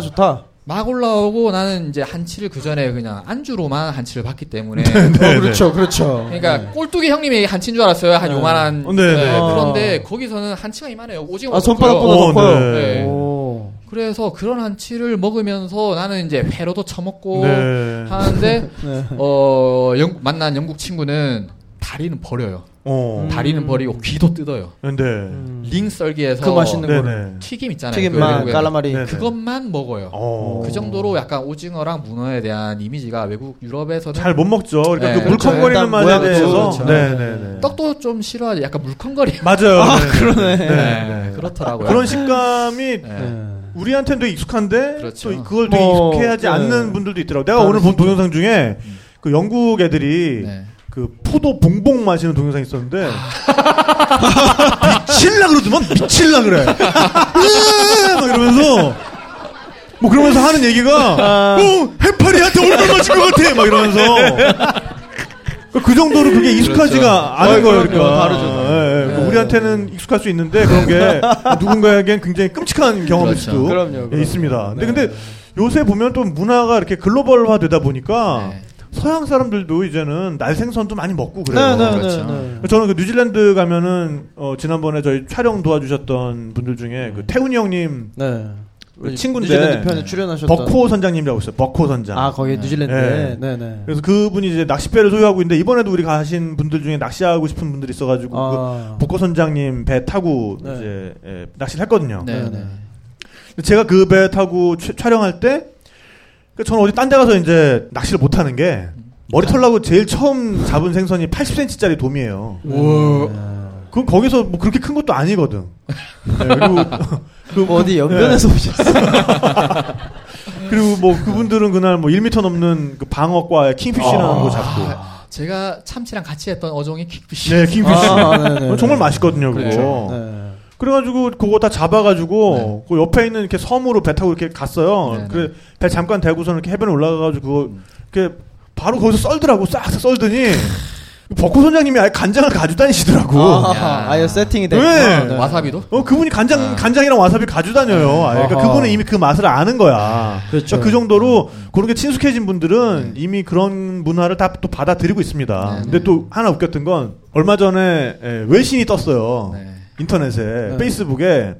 네네. 좋다. 막 올라오고 나는 이제 한치를 그 전에 그냥 안주로만 한치를 봤기 때문에. 어, <laughs> 그렇죠, 그렇죠. 그러니까 꼴뚜기 형님이 한치인 줄 알았어요. 한 네. 요만한. 어, 네네. 네, 아. 그런데 거기서는 한치가 이만해요. 오징어. 아, 손바닥보다 어, 더 커요. 네. 오. 그래서 그런 한치를 먹으면서 나는 이제 회로도 처먹고 네. 하는데 <laughs> 네. 어 영, 만난 영국 친구는 다리는 버려요. 어. 음. 다리는 버리고 귀도 뜯어요. 근데. 음. 링 썰기에서 그 맛있는 네네. 거를. 튀김 있잖아요. 튀김만, 외국에. 깔라마리. 네네. 그것만 먹어요. 어. 그 정도로 약간 오징어랑 문어에 대한 이미지가 외국 유럽에서는 잘 못 먹죠. 그러니까 네. 그 그렇죠. 물컹거리는 일단 맛에 대해서. 그렇죠. 네네네. 떡도 좀 싫어하지. 약간 물컹거리. 맞아요. 아, 네. 그러네. 네. 네. 그렇더라고요. 그런 식감이 네. 네. 우리한테는 되게 익숙한데 그렇죠. 또 그걸 되게 뭐, 익숙해하지 네. 않는 분들도 있더라고. 내가 다를 오늘 수 본. 동영상 중에 그 영국 애들이 네. 그 포도 봉봉 마시는 동영상이 있었는데 <laughs> 미칠라 그러더만 미칠라 그래. 으아! 막 이러면서 뭐 그러면서 하는 얘기가 어 해파리한테 얼마 마신 것 같아 막 이러면서 그 정도로 그게 익숙하지가 않은 어, 거예요. 그러니까 다르죠. 예, 예. 그 우리한테는 익숙할 수 있는데 그런 게 누군가에겐 굉장히 끔찍한 경험일 그렇죠. 수도 그럼요, 예, 그럼요. 있습니다. 근데 네. 근데 요새 보면 또 문화가 이렇게 글로벌화 되다 보니까 네. 서양 사람들도 이제는 날생선도 많이 먹고 그래요. 네, 네, 그렇죠. 네, 네. 저는 그 뉴질랜드 가면은 어, 지난번에 저희 촬영 도와주셨던 분들 중에 그 태훈이 형님 네. 그 친구인데 뉴질랜드 편에 출연하셨던 버코 선장님이라고 있어요. 버코 선장. 아 거기 네. 뉴질랜드에 네, 네. 그래서 그분이 이제 낚싯배를 소유하고 있는데 이번에도 우리 가신 분들 중에 낚시하고 싶은 분들이 있어가지고 그 아. 버코 선장님 배 타고 네. 이제 예, 낚시를 했거든요. 네, 네, 네. 제가 그 배 타고 취- 촬영할 때, 그 저는 어디 딴 데 가서 이제 낚시를 못 하는 게, 머리 털라고 제일 처음 잡은 생선이 80cm짜리 돔이에요. 네. 그건 거기서 뭐 그렇게 큰 것도 아니거든. <laughs> 네, 그리고, 그, 뭐 어디 연변에서 오셨어요? <laughs> 그리고 뭐 그분들은 그날 뭐 1m 넘는 그 방어과 킹피쉬라는 아. 거 잡고. 제가 참치랑 같이 했던 어종이 킥피쉬. 네, 킹피쉬. 아, 네, 네, 어, 정말 네. 맛있거든요, 그거. 그렇죠. 네. 그래가지고 그거 다 잡아가지고 네. 그 옆에 있는 이렇게 섬으로 배 타고 이렇게 갔어요. 네, 네. 그래 배 잠깐 대고서는 이렇게 해변에 올라가가지고 그거 이렇게 바로 거기서 썰더라고 싹싹 썰더니 버코 선장님이 아예 간장을 가지고 다니시더라고. 아, 야. 아예 세팅이 돼. 네. 있구나. 와사비도? 어 그분이 간장 아. 간장이랑 와사비 가지고 다녀요. 아예. 그러니까 아하. 그분은 이미 그 맛을 아는 거야. 그렇죠. 그러니까 그 정도로 그런 게 친숙해진 분들은 이미 그런 문화를 다 또 받아들이고 있습니다. 네, 근데 네. 또 하나 웃겼던 건 얼마 전에 예, 외신이 떴어요. 네. 인터넷에 네. 페이스북에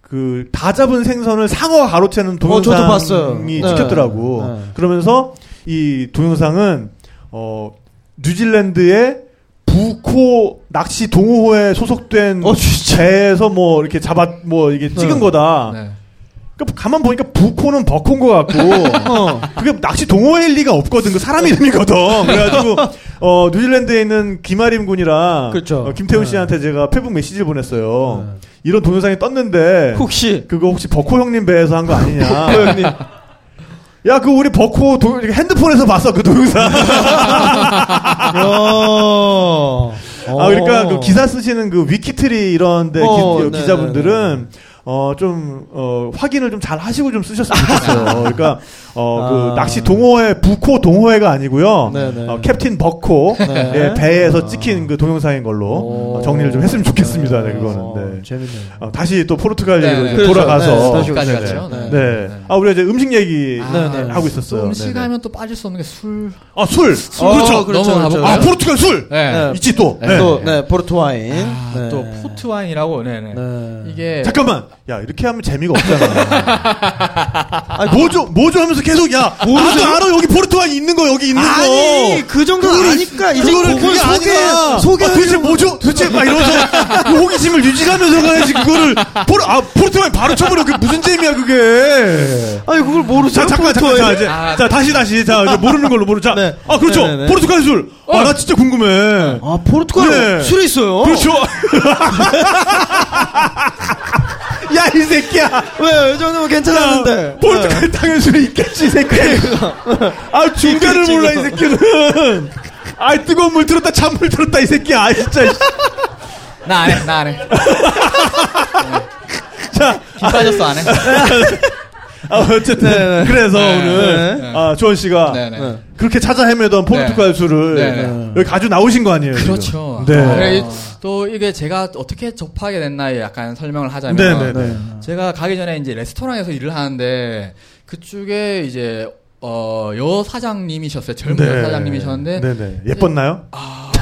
그 다 잡은 생선을 상어가 가로채는 어. 동영상이 네. 찍혔더라고. 네. 그러면서 이 동영상은 어 뉴질랜드의 부코 낚시 동호회에 소속된 어? 배에서 뭐 이렇게 잡아 뭐 이게 찍은 네. 거다. 네. 그러니까 가만 보니까 부코는 버코인 것 같고 <laughs> 어. 그게 낚시 동호회일 리가 없거든. 그 사람 이름이거든. 그래가지고 어 뉴질랜드에 있는 김아림 군이랑 그렇죠. 어, 김태훈 네. 씨한테 제가 페북 메시지를 보냈어요. 네. 이런 동영상이 떴는데 혹시 그거 혹시 버코 형님 배에서 한 거 아니냐? <laughs> 버코 형님. 야, 그 우리 버코 도- 핸드폰에서 봤어 그 동영상. <laughs> 어. 아 그러니까 그 기사 쓰시는 그 위키트리 이런데 어, 기, 네, 기자분들은 어 좀 어 확인을 좀 잘 하시고 좀 쓰셨으면 좋겠어요. 그러니까 어 그 아. 낚시 동호회 부코 동호회가 아니고요. 네, 네. 어, 캡틴 버코 네. 예, 배에서 아. 찍힌 그 동영상인 걸로 오. 어, 정리를 좀 했으면 좋겠습니다. 네, 어, 그거는. 네. 재밌네요. 어, 다시 또 포르투갈 네, 얘기로 네. 그렇죠. 돌아가서 네, 다시. 갔죠. 네. 네. 아, 우리가 이제 음식 얘기 아. 하고 있었어요. 또 음식 네네. 하면 또 빠질 수 없는 게 술. 아, 술! 어, 그렇죠. 그렇죠, 그렇죠. 아, 포르투갈 술! 네. 네. 있지 또. 또, 네, 포르투 와인. 아, 네. 또 포트 와인이라고. 네네. 네. 이게 잠깐만. 야, 이렇게 하면 재미가 없잖아. <laughs> 아니, 뭐죠? 뭐죠 하면서 계속, 야, 모르죠? 알아, 여기 포르투갈 있는 거, 여기 있는 거. 아니, 그 정도는 아니까 이제 그거를 그게 소개, 아니라. 소개. 아, 도대체 뭐죠? 도대체 막 이러면서 그 호기심을 유지하면서 가야지, 그거를. 포르, 아, 포르투갈 바로 쳐버려. 그게 무슨 재미야, 그게. 아니, 그걸 모르죠. 자, 잠깐, 잠깐, 자, 이제. 아, 자, 다시, 다시. 자, 이제 모르는 걸로 모르 자. 네. 아, 그렇죠. 네네네. 포르투갈 술. 아, 나 진짜 궁금해. 아, 포르투갈 네. 술이 있어요? 그렇죠. <laughs> 야, 이 새끼야. 왜요? 이 정도면 괜찮았는데. 포르투갈 땅에 술이 있겠지, 이 새끼. 아, <laughs> 중간을 몰라, 이. 새끼는. 아, 뜨거운 물 들었다, 찬물 들었다, 이 새끼야. 아, 진짜. 나 안 해. 나 안 해. <laughs> 자, 김 빠졌어 안 해. <laughs> 아, 어쨌든. 네, 네. 그래서 네, 오늘, 네. 아, 조원 씨가 네네. 네. 그렇게 찾아 헤매던 네, 네. 여기 가지고 나오신 거 아니에요? 그렇죠. 네. 네, 또 이게 제가 어떻게 접하게 됐나 약간 설명을 하자면 네, 네, 네. 제가 가기 전에 이제 레스토랑에서 일을 하는데 그쪽에 이제 어, 여 사장님이셨어요. 젊은 여 사장님이셨는데 네, 네. 예뻤나요? 아,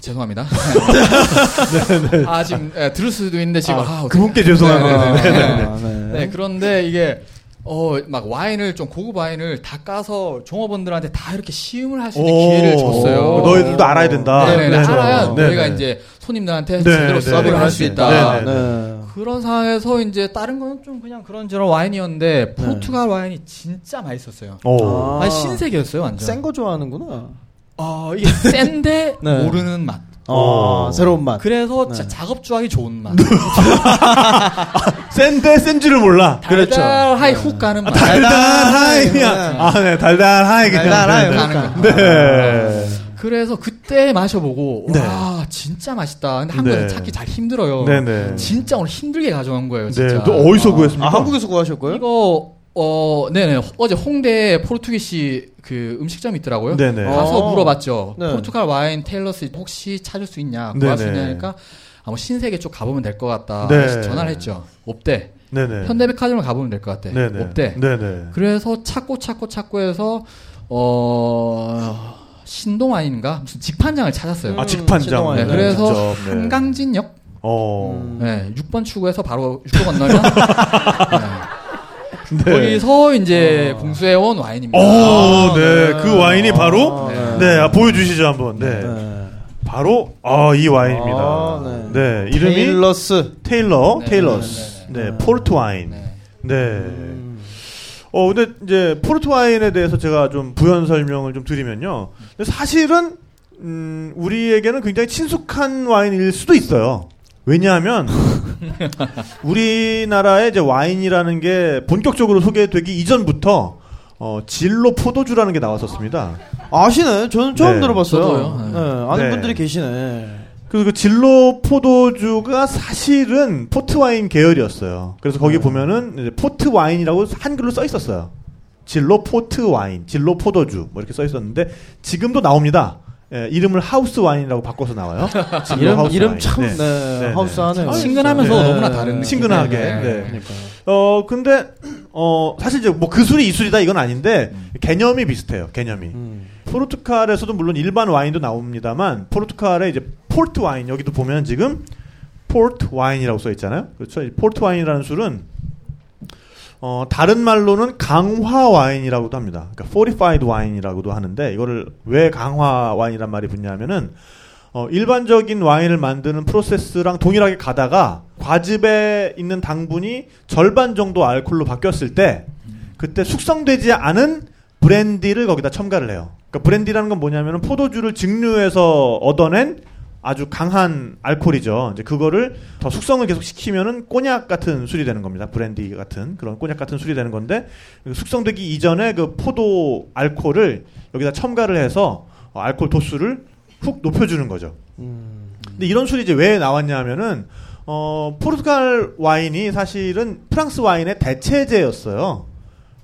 죄송합니다. <laughs> 아, 지금 예, 들을 수도 있는데 지금 아, 아. 그분께 죄송한 네. 네, 네, 네. 아, 네. 네, 그런데 이게 어, 막 와인을 좀 고급 와인을 다 까서 종업원들한테 다 이렇게 시음을 할 수 있는 기회를 줬어요. 너희들도 알아야 된다. 네네, 네, 알아야 네, 너희가 네. 이제 손님들한테 네, 제대로 네, 서브를 네, 할수 네, 있다. 네, 네. 네. 그런 상황에서 이제 다른 건좀 그냥 그런저런 와인이었는데 포르투갈 와인이 진짜 맛있었어요. 오. 아. 아, 신세계였어요, 완전. 센 거 좋아하는구나. 어, 이게 센데 <laughs> 네. 모르는 맛. 어, 오. 새로운 맛. 그래서 네. 자- 작업주하기 좋은 맛. <laughs> 센데 센지를 몰라. 그렇죠. 달달하이 훅 가는 맛. 달달하이 그냥 네. 아, 네, 달달하이 그냥. 달달하이 네, 가는 네. 거. 네. 그래서 그때 마셔보고 네. 와 진짜 맛있다. 근데 한국에서 네. 찾기 잘 힘들어요. 네, 네. 진짜 오늘 힘들게 가져온 거예요. 네. 진짜. 또 어디서 구했습니까? 아, 한국에서 구하셨고요? 이거 어 네네 어제 홍대 포르투기시 그 음식점이 있더라고요. 네네. 가서 어. 물어봤죠. 네. 포르투갈 와인 테일러스 혹시 찾을 수 있냐 네네. 구할 수 있냐니까 아뭐 신세계 쪽 가보면 될 것 같다. 네. 그래서 전화를 했죠. 없대. 네네. 현대백화점을 가보면 될 것 같대. 네네. 없대. 네네. 그래서 찾고 찾고 찾고 해서 어 신동 와인인가 무슨 직판장을 찾았어요. 아, 직판장. 네, 그래서 직접, 네. 한강진역 어. 음. 네, 6번 출구에서 바로 육교 건너면 <laughs> 네. 네. 거기서 이제 공수해온 와인입니다. 오, 아, 네. 그 와인이 바로 아, 네, 아, 보여주시죠 한번. 네. 네. 바로 아, 이 와인입니다. 아, 네. 네. 이름이 Taylor's. Taylor, 네, Taylor's. 네, 네, 네, 포르투 와인. 네. 네. 음. 어, 근데 이제 포르투 와인에 대해서 제가 좀 부연 설명을 좀 드리면요. 사실은 음, 우리에게는 굉장히 친숙한 와인일 수도 있어요. 왜냐하면 <laughs> 우리나라의 이제 와인이라는 게 본격적으로 소개되기 이전부터 어, 진로 포도주라는 게 나왔었습니다. 아시네? 저는 처음 네. 들어봤어요. 저도요. 네. 아는 네. 분들이 계시네. 그래서 그 진로 포도주가 사실은 포트 와인 계열이었어요. 그래서 거기 네. 보면은 이제 포트 와인이라고 한글로 써 있었어요. 진로 포트 와인, 진로 포도주 뭐 이렇게 써 있었는데 지금도 나옵니다. 예, 이름을 하우스 와인이라고 바꿔서 나와요. <laughs> 이름, 하우스 이름. 참, 네. 네, 네, 하우스하네요. 네. 친근하면서 네. 너무나 다른. 친근하게. 네. 네. 어 근데 어 사실 이제 뭐 그 술이 이 술이다 이건 아닌데 개념이 비슷해요. 개념이. 음. 포르투갈에서도 물론 일반 와인도 나옵니다만 포르투갈에 이제 포르투 와인 여기도 보면 지금 포르투 와인이라고 써 있잖아요. 그렇죠. 이 포르투 와인이라는 술은 어 다른 말로는 강화 와인이라고도 합니다. 그러니까 fortified 와인이라고도 하는데 이거를 왜 강화 와인이란 말이 붙냐면은 어 일반적인 와인을 만드는 프로세스랑 동일하게 가다가 과즙에 있는 당분이 절반 정도 알코올로 바뀌었을 때 그때 숙성되지 않은 브랜디를 거기다 첨가를 해요. 그러니까 브랜디라는 건 뭐냐면은 포도주를 증류해서 얻어낸 아주 강한 알코올이죠. 이제 그거를 더 숙성을 계속 시키면은 꼬냑 같은 술이 되는 겁니다. 브랜디 같은 그런 꼬냑 같은 술이 되는 건데 그 숙성되기 이전에 그 포도 알코올을 여기다 첨가를 해서 어, 알코올 도수를 훅 높여주는 거죠. 음. 근데 이런 술이 이제 왜 나왔냐면은 어 포르투갈 와인이 사실은 프랑스 와인의 대체제였어요.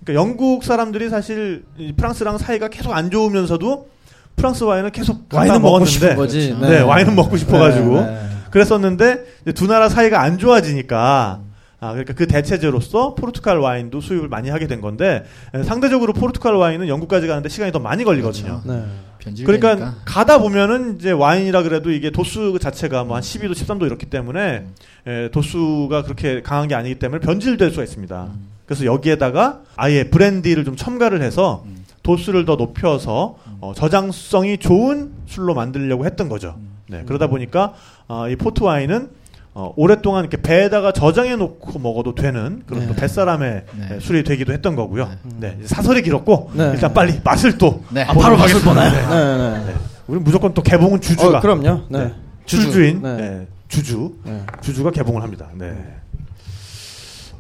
그러니까 영국 사람들이 사실 이 프랑스랑 사이가 계속 안 좋으면서도 프랑스 와인을 계속 와인은 먹고 먹었는데 싶은 거지. 네, 와인은 먹고 싶어가지고 네, 네. 그랬었는데 이제 두 나라 사이가 안 좋아지니까 아 그러니까 그 대체제로서 포르투갈 와인도 수입을 많이 하게 된 건데 에, 상대적으로 포르투갈 와인은 영국까지 가는데 시간이 더 많이 걸리거든요. 네. 변질되니까. 그러니까 가다 보면은 이제 와인이라 그래도 이게 도수 자체가 뭐 한 12도, 13도 이렇기 때문에 에, 도수가 그렇게 강한 게 아니기 때문에 변질될 수가 있습니다. 그래서 여기에다가 아예 브랜디를 좀 첨가를 해서 도수를 더 높여서 어, 저장성이 좋은 술로 만들려고 했던 거죠. 네, 그러다 보니까 어, 이 포트 와인은 어, 오랫동안 이렇게 배에다가 저장해 놓고 먹어도 되는 그런 네. 또 뱃사람의 네. 에, 술이 되기도 했던 거고요. 네, 이제 사설이 길었고 네. 일단 빨리 맛을 또 네. 보도록 바로 맛을 하겠습니다. 보나요? 네. 네, 네. 우리 무조건 또 개봉은 주주가 어, 그럼요. 네. 네. 주주인 네. 네. 주주 네. 주주가 개봉을 합니다. 네.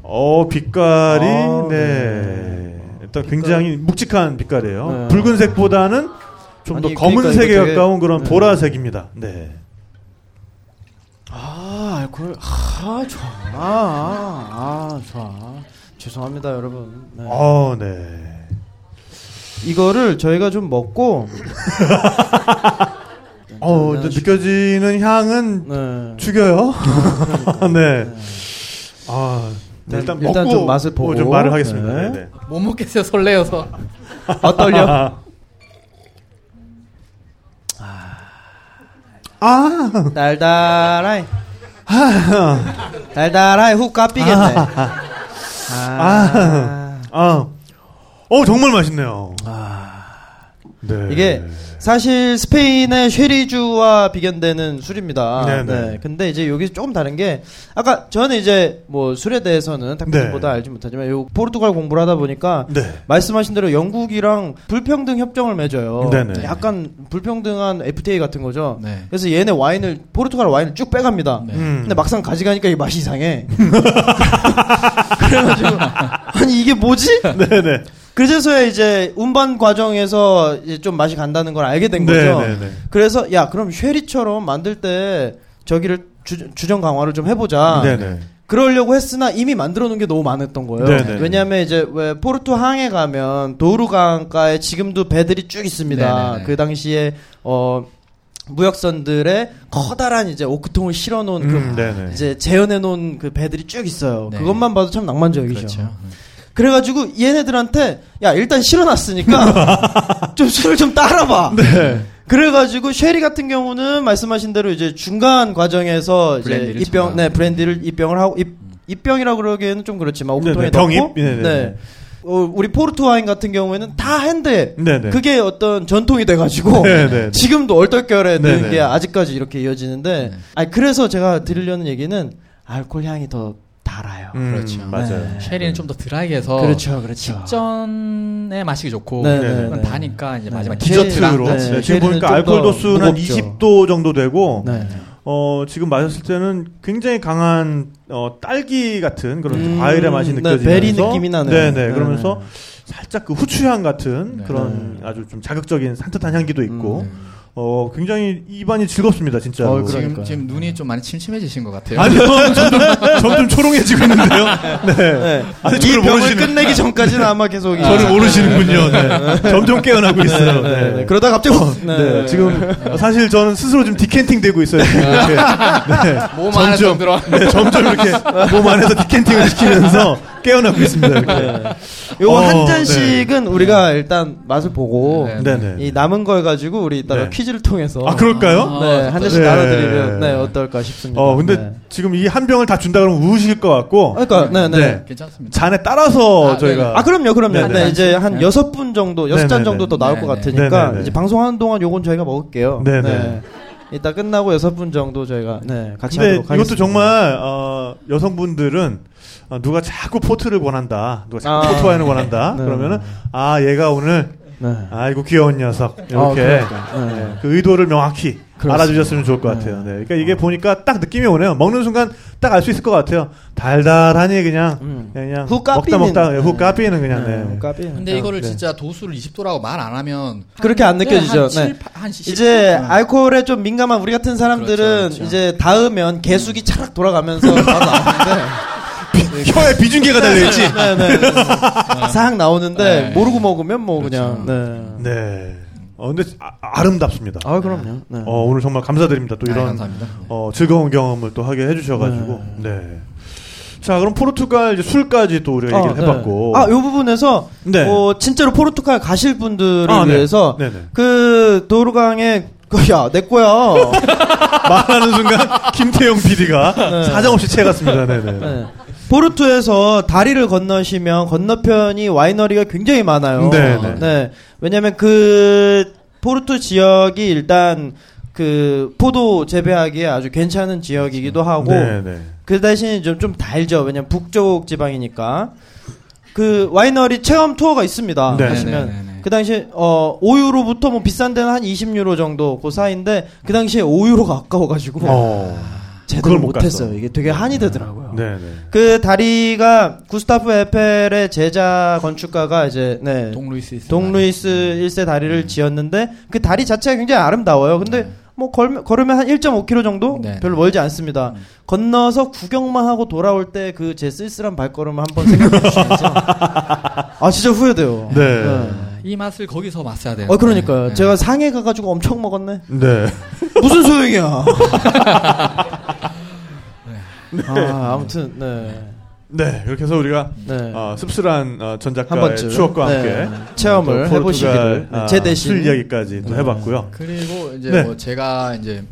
어 빛깔이 아, 네. 일단 굉장히 묵직한 빛깔이에요. 네. 붉은색보다는 좀 더 검은색에 그러니까 가까운 그런 네. 보라색입니다. 네. 아, 알코올. 아, 좋아. 아, 아, 아, 좋아. 죄송합니다, 여러분. 네. 어, 네. 이거를 저희가 좀 먹고 <laughs> 어, 느껴지는 향은 네. 죽여요. 네. <laughs> 네. 아, 네, 일단 일단, 좀 맛을 보고 좀 말을 하겠습니다. 네. 네. 네. 못 먹겠어요 설레어서. <laughs> 아 떨려. 아, 달달하이. <laughs> 달달하이 훅 까삐겠네. 아. 아, 어 정말 맛있네요. 네. 이게 사실 스페인의 쉐리주와 비견되는 술입니다. 네네. 네. 근데 이제 여기 조금 다른 게 아까 저는 이제 뭐 술에 대해서는 탁구보다 네. 알지 못하지만 요 포르투갈 공부를 하다 보니까 네. 말씀하신 대로 영국이랑 불평등 협정을 맺어요. 네네. 약간 불평등한 FTA 같은 거죠. 네. 그래서 얘네 와인을 포르투갈 와인을 쭉 빼갑니다. 네. 음. 근데 막상 가져가니까 이 맛이 이상해. <laughs> 그래가지고 아니 이게 뭐지? 네네. 그제서야 이제 운반 과정에서 이제 좀 맛이 간다는 걸 알게 된 거죠. 네네네. 그래서 야 그럼 쉐리처럼 만들 때 저기를 주, 주정 강화를 좀 해보자. 네네. 그러려고 했으나 이미 만들어 놓은 게 너무 많았던 거예요. 네네. 왜냐하면 이제 왜 포르투 항에 가면 도루 강가에 지금도 배들이 쭉 있습니다. 네네네. 그 당시에 어 무역선들의 커다란 이제 오크통을 실어 놓은 그 음, 네네. 이제 재현해 놓은 그 배들이 쭉 있어요. 네. 그것만 봐도 참 낭만적이죠. 그렇죠. 그래가지고 얘네들한테 야 일단 실어놨으니까 <laughs> 좀 술을 좀 따라봐. 네. 그래가지고 쉐리 같은 경우는 말씀하신 대로 이제 중간 과정에서 이제 입병. 네 브랜디를 입병을 하고 입 입병이라고 그러기에는 좀 그렇지만 오크통에 네네, 넣고 병입? 네네네. 네. 어, 우리 포르투 와인 같은 경우에는 다 한 뒤에 네네. 그게 어떤 전통이 돼가지고 네네. 지금도 얼떨결에 네네. 넣은 게 아직까지 이렇게 이어지는데 네. 아니 그래서 제가 드리려는 얘기는 알코올 향이 더 달아요. 음, 그렇죠. 맞아요. 네. 쉐리는 좀 더 드라이게 해서 그렇죠, 그렇죠. 직전에 마시기 좋고 네, 네, 네. 다니까 이제 네. 마지막 디저트로. 네, 네, 지금 보니까 좀 알코올 더 도수는 한 무겁죠. 20도 정도 되고 네. 어, 지금 마셨을 때는 굉장히 강한 어, 딸기 같은 그런 음, 과일의 맛이 네, 느껴지면서 베리 느낌이 나네요. 네네. 네. 그러면서 살짝 그 후추향 같은 네. 그런 아주 좀 자극적인 산뜻한 향기도 있고 음. 어, 굉장히 입안이 즐겁습니다, 진짜로. 어, 지금. 지금 눈이 좀 많이 침침해지신 것 같아요. 아니요, 점점, 점점 초롱해지고 있는데요. 네. 네. 아니, 이 저를 병을 모르시는, 끝내기 전까지는 아마 계속 이- 저를 모르시는군요. 네. 점점 깨어나고 있어요. 네, 네. 네. 그러다 갑자기 네, 지금 사실 저는 스스로 좀 디캔팅 되고 있어요. 지금 이렇게. 네. 몸 안에 좀 들어. 네, 점점 이렇게 몸 안에서 디캔팅을 시키면서 깨어나고 있습니다. 이렇게. 네. 요거 어, 한 잔씩은 우리가 일단 맛을 보고 네. 이 남은 걸 가지고 우리 이따가 네. 퀴즈를 통해서 아, 그럴까요? 네, 한 잔씩 네. 나눠드리면 네, 어떨까 싶습니다. 어, 근데 네. 지금 이 한 병을 다 준다 그러면 우으실 것 같고. 그러니까 네, 네. 네. 괜찮습니다. 잔에 따라서 아, 저희가. 아 그럼요, 그럼요. 네네. 네, 이제 한 네. 여섯 분 정도, 여섯 잔. 정도 더 나올 것. 같으니까. 이제 방송하는 동안 요건 저희가 먹을게요. 네네. 네. 이따 끝나고 여섯 분 정도 저희가 네, 같이 근데 하도록 하겠습니다. 이것도 정말 어, 여성분들은 어, 누가 자꾸 포트를 원한다, 누가 자꾸 아. 포트 와인을 원한다. 네. 그러면은 아 얘가 오늘 네. 아이고 귀여운 녀석 이렇게 아. 네. 네, 그 의도를 명확히 그렇습니다. 알아주셨으면 좋을 것 네. 같아요. 네. 그러니까 이게 보니까 딱 느낌이 오네요. 먹는 순간 딱 알 수 있을 것 같아요. 달달하니 그냥 음. 그냥 후 먹다 까삐는- 먹다 후 네. 까삐는 그냥 네. 네, 까비. 근데 이거를 네. 진짜 도수를 20도라고 말 안 하면 그렇게 안 네, 느껴지죠. 한 7, 네. 한 10, 이제 네. 알코올에 좀 민감한 우리 같은 사람들은 그렇죠, 그렇죠. 이제 닿으면 개수기 차락 돌아가면서 바로 나오는데 <laughs> 혀에 비중계가 달려있지. 네, 네, 네. <laughs> 싹 나오는데 네. 모르고 먹으면 뭐 그냥 그렇죠. 네. 네. 어, 근데 아, 름답습니다 아 그럼요. 네. 어, 오늘 정말 감사드립니다. 또 네, 이런 감사합니다. 어, 즐거운 경험을 또 하게 해주셔가지고. 네. 자, 그럼 포르투갈 이제 술까지 또 우리가 얘기를 네. 해봤고. 아, 요 부분에서 네. 어, 진짜로 포르투갈 가실 분들을 아, 네. 위해서 네네. 그 도루강에 야, 내 거야. <laughs> 말하는 순간 김태용 PD가 네. 사정없이 채갔습니다. 네네. 네. 포르투에서 다리를 건너시면 건너편이 와이너리가 굉장히 많아요. 네, 네. 왜냐면 그 포르투 지역이 일단 그 포도 재배하기에 아주 괜찮은 지역이기도 하고 네네. 그 대신 좀, 좀 달죠. 왜냐면 북쪽 지방이니까. 그 와이너리 체험 투어가 있습니다. 네. 하시면 네, 네, 네. 그 당시에 어 5유로부터 뭐 비싼 데는 한 20유로 정도 그 사이인데 그 당시에 5유로가 아까워 가지고 어. 제대로 그걸 못 못했어요. 갔어. 이게 되게 한이 되더라고요. 네 네. 그 다리가 구스타프 에펠의 제자 건축가가 이제 네. 동루이스. 동루이스 1세 다리를 지었는데 그 다리 자체가 굉장히 아름다워요. 근데 네. 뭐 걸, 걸으면 한 1.5km 정도? 네. 별로 멀지 않습니다. 음. 건너서 구경만 하고 돌아올 때 그 제 쓸쓸한 발걸음을 한번 생각해 주시면서 <laughs> 아 진짜 후회돼요. 네. 이 맛을 거기서 맛어야 돼요. 어 그러니까요. 네. 제가 상해 가가지고 엄청 먹었네. 네. 무슨 소용이야. <laughs> 아 아무튼 네. 네. 그렇게 해서 우리가 네. 어, 씁쓸한 어, 전한 작가의 번쯤 추억과 네, 함께 체험을 또 해보시기를 네, 아, 제 대신 술 이야기까지 또 네. 해봤고요. 그리고 이제 네. 뭐 제가 이제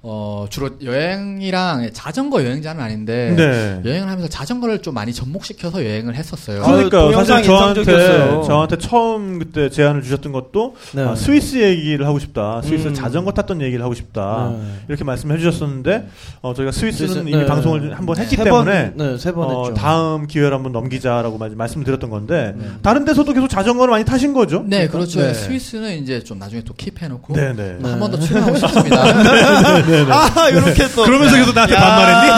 어 주로 여행이랑 자전거 여행자는 아닌데 네. 여행을 하면서 자전거를 좀 많이 접목시켜서 여행을 했었어요. 그러니까 사실 저한테 인상적이었어요. 저한테 처음 그때 제안을 주셨던 것도 네. 아, 스위스 얘기를 하고 싶다. 스위스 음. 자전거 탔던 얘기를 하고 싶다. 네. 이렇게 말씀해 주셨었는데 어, 저희가 스위스는 스위스, 이미 네. 방송을 한 번 했기 세 때문에 번, 네, 세번 어, 했죠. 다음 기회를 한번 넘기자라고 말- 말씀드렸던 건데 네. 다른 데서도 계속 자전거를 많이 타신 거죠? 네, 그렇죠. 네. 스위스는 이제 좀 나중에 또 킵해 놓고 네네. 한번 더 출연하고 싶습니다. <laughs> <laughs> 아 이렇게 또 그러면서 계속 나한테 반말했니?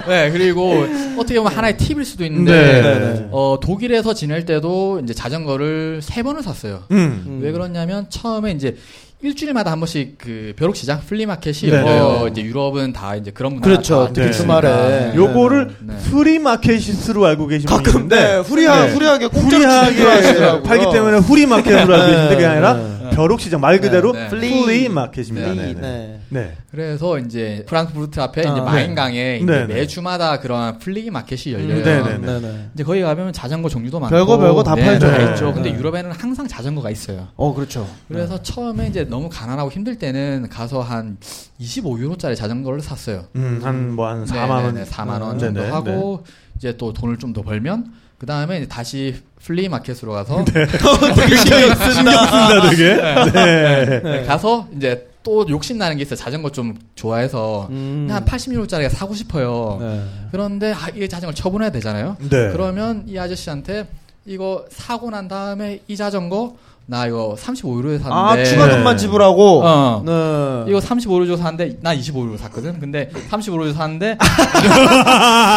<laughs> 네, 그리고 어떻게 보면 하나의 팁일 수도 네. 있는데 네. 어, 독일에서 지낼 때도 이제 자전거를 세 번을 샀어요. 음. 음. 왜 그러냐면 처음에 이제 일주일마다 한 번씩 그 벼룩 시장 플리 마켓이 네. 열려요. 이제 유럽은 다 이제 그런 문화가 그렇죠. 다 있으니까. 주말에. 요거를 네. 프리 마켓으로 알고 계신 분이 가끔 네, 후리하, 네. 후리하게 공짜로. 팔기 때문에 후리 마켓으로 알고 계신데 그게 아니라 네. 벼룩 시장 말 그대로 네, 네. 플리 마켓입니다. 네, 네. 네. 네. 네. 그래서 이제 프랑크푸르트 앞에 아, 이제 네. 마인강에 이제 네, 네. 매주마다 그런 플리 마켓이 열려요. 네, 네, 네. 네, 네. 이제 거기 가면 자전거 종류도 많고 별거 별거 다 네, 팔죠. 다 네. 있죠. 근데 네. 유럽에는 항상 자전거가 있어요. 어 그렇죠. 그래서 처음에 이제 너무 가난하고 힘들 때는 가서 한 25유로짜리 자전거를 샀어요. 음, 한 뭐한 4만 원. 네, 4만 원 네, 정도 네, 하고 이제 또 돈을 좀 더 벌면 그 다음에 다시 플리 마켓으로 가서 <laughs> 되게 신경 쓴다 되게. <laughs> 네. 네, 가서 이제 또 욕심 나는 게 있어요. 자전거 좀 좋아해서 음. 한 80유로짜리가 사고 싶어요. 네. 그런데 아, 이 자전거 를 처분해야 되잖아요. 네. 그러면 이 아저씨한테 이거 사고 난 다음에 이 자전거 나 이거 35유로에 샀는데 아 추가 네. 돈만 지불하고. 어. 네. 이거 35유로 주고 샀는데 나 25유로 샀거든. 근데 35유로 주고 샀는데 <laughs>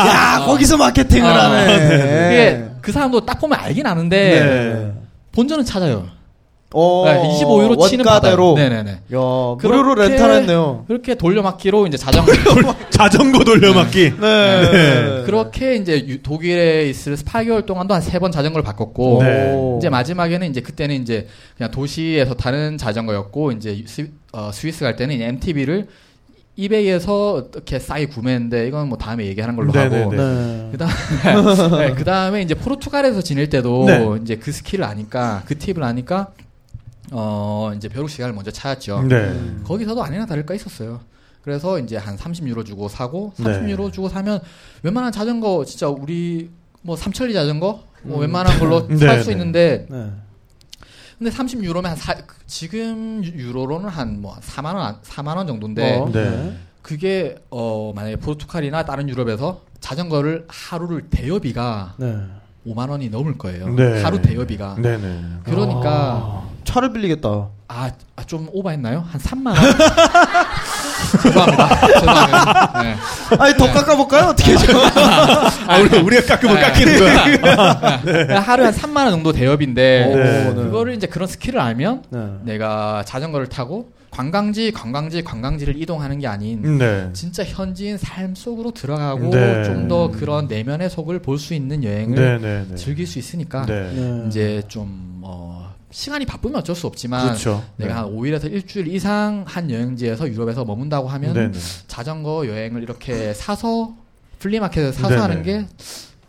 야 거기서 마케팅을 아, 하네. 그게 그 사람도 딱 보면 알긴 아는데 네. 본전은 찾아요. 어, 네, 25유로 치는. 받아요. 네네네. 야 무료로 그렇게- 렌탈했네요. 그렇게 돌려막기로 이제 자전거 <laughs> 자전거 돌려막기. 네. 그렇게 이제 유- 독일에 있을 8개월 동안도 한 세 번 자전거를 바꿨고 네. 이제 마지막에는 이제 그때는 이제 그냥 도시에서 타는 자전거였고 이제 스, 어, 스위스 갈 때는 MTB를 이베이에서 어떻게 싸게 구매했는데 이건 뭐 다음에 얘기하는 걸로 네네네. 하고 네. 그다음에 <laughs> 네, 그다음에 이제 포르투갈에서 지낼 때도 네. 이제 그 스킬을 아니까 그 팁을 아니까 어 이제 벼룩 시장을 먼저 찾았죠. 네. 거기서도 아니나 다를까 있었어요. 그래서 이제 한 30유로 주고 사고 네. 30유로 주고 사면 웬만한 자전거 진짜 우리 뭐 삼천리 자전거 뭐 웬만한 걸로 <laughs> 네, 살수 네. 있는데 네. 근데 30유로면 한 사, 지금 유로로는 한 뭐 4만 원 4만 원 정도인데 어, 네. 그게 어 만약에 포르투갈이나 다른 유럽에서 자전거를 하루를 대여비가 네. 5만 원이 넘을 거예요. 네. 하루 대여비가. 네네. 그러니까 차를 빌리겠다. 아좀 오버했나요? 한 3만 원. <laughs> 죄송합니다. 죄송합니다. 네. 아니 더 깎아볼까요? 어떻게 좀? <laughs> 아, 우리, 우리가 깎으면 네. 깎이는 거야. 그러니까 하루에 한 3만 원 정도 대여비인데 오, 네. 그거를 이제 그런 스킬을 알면 네. 내가 자전거를 타고 관광지 관광지 관광지를 이동하는 게 아닌 네. 진짜 현지인 삶 속으로 들어가고 네. 좀더 그런 내면의 속을 볼 수 있는 여행을 네네네. 즐길 수 있으니까 네. 네. 이제 좀 어, 시간이 바쁘면 어쩔 수 없지만 그렇죠. 내가 한 5일에서 일주일 이상 한 여행지에서 유럽에서 머문다고 하면 네네. 자전거 여행을 이렇게 사서 플리마켓에서 사서 네네. 하는 게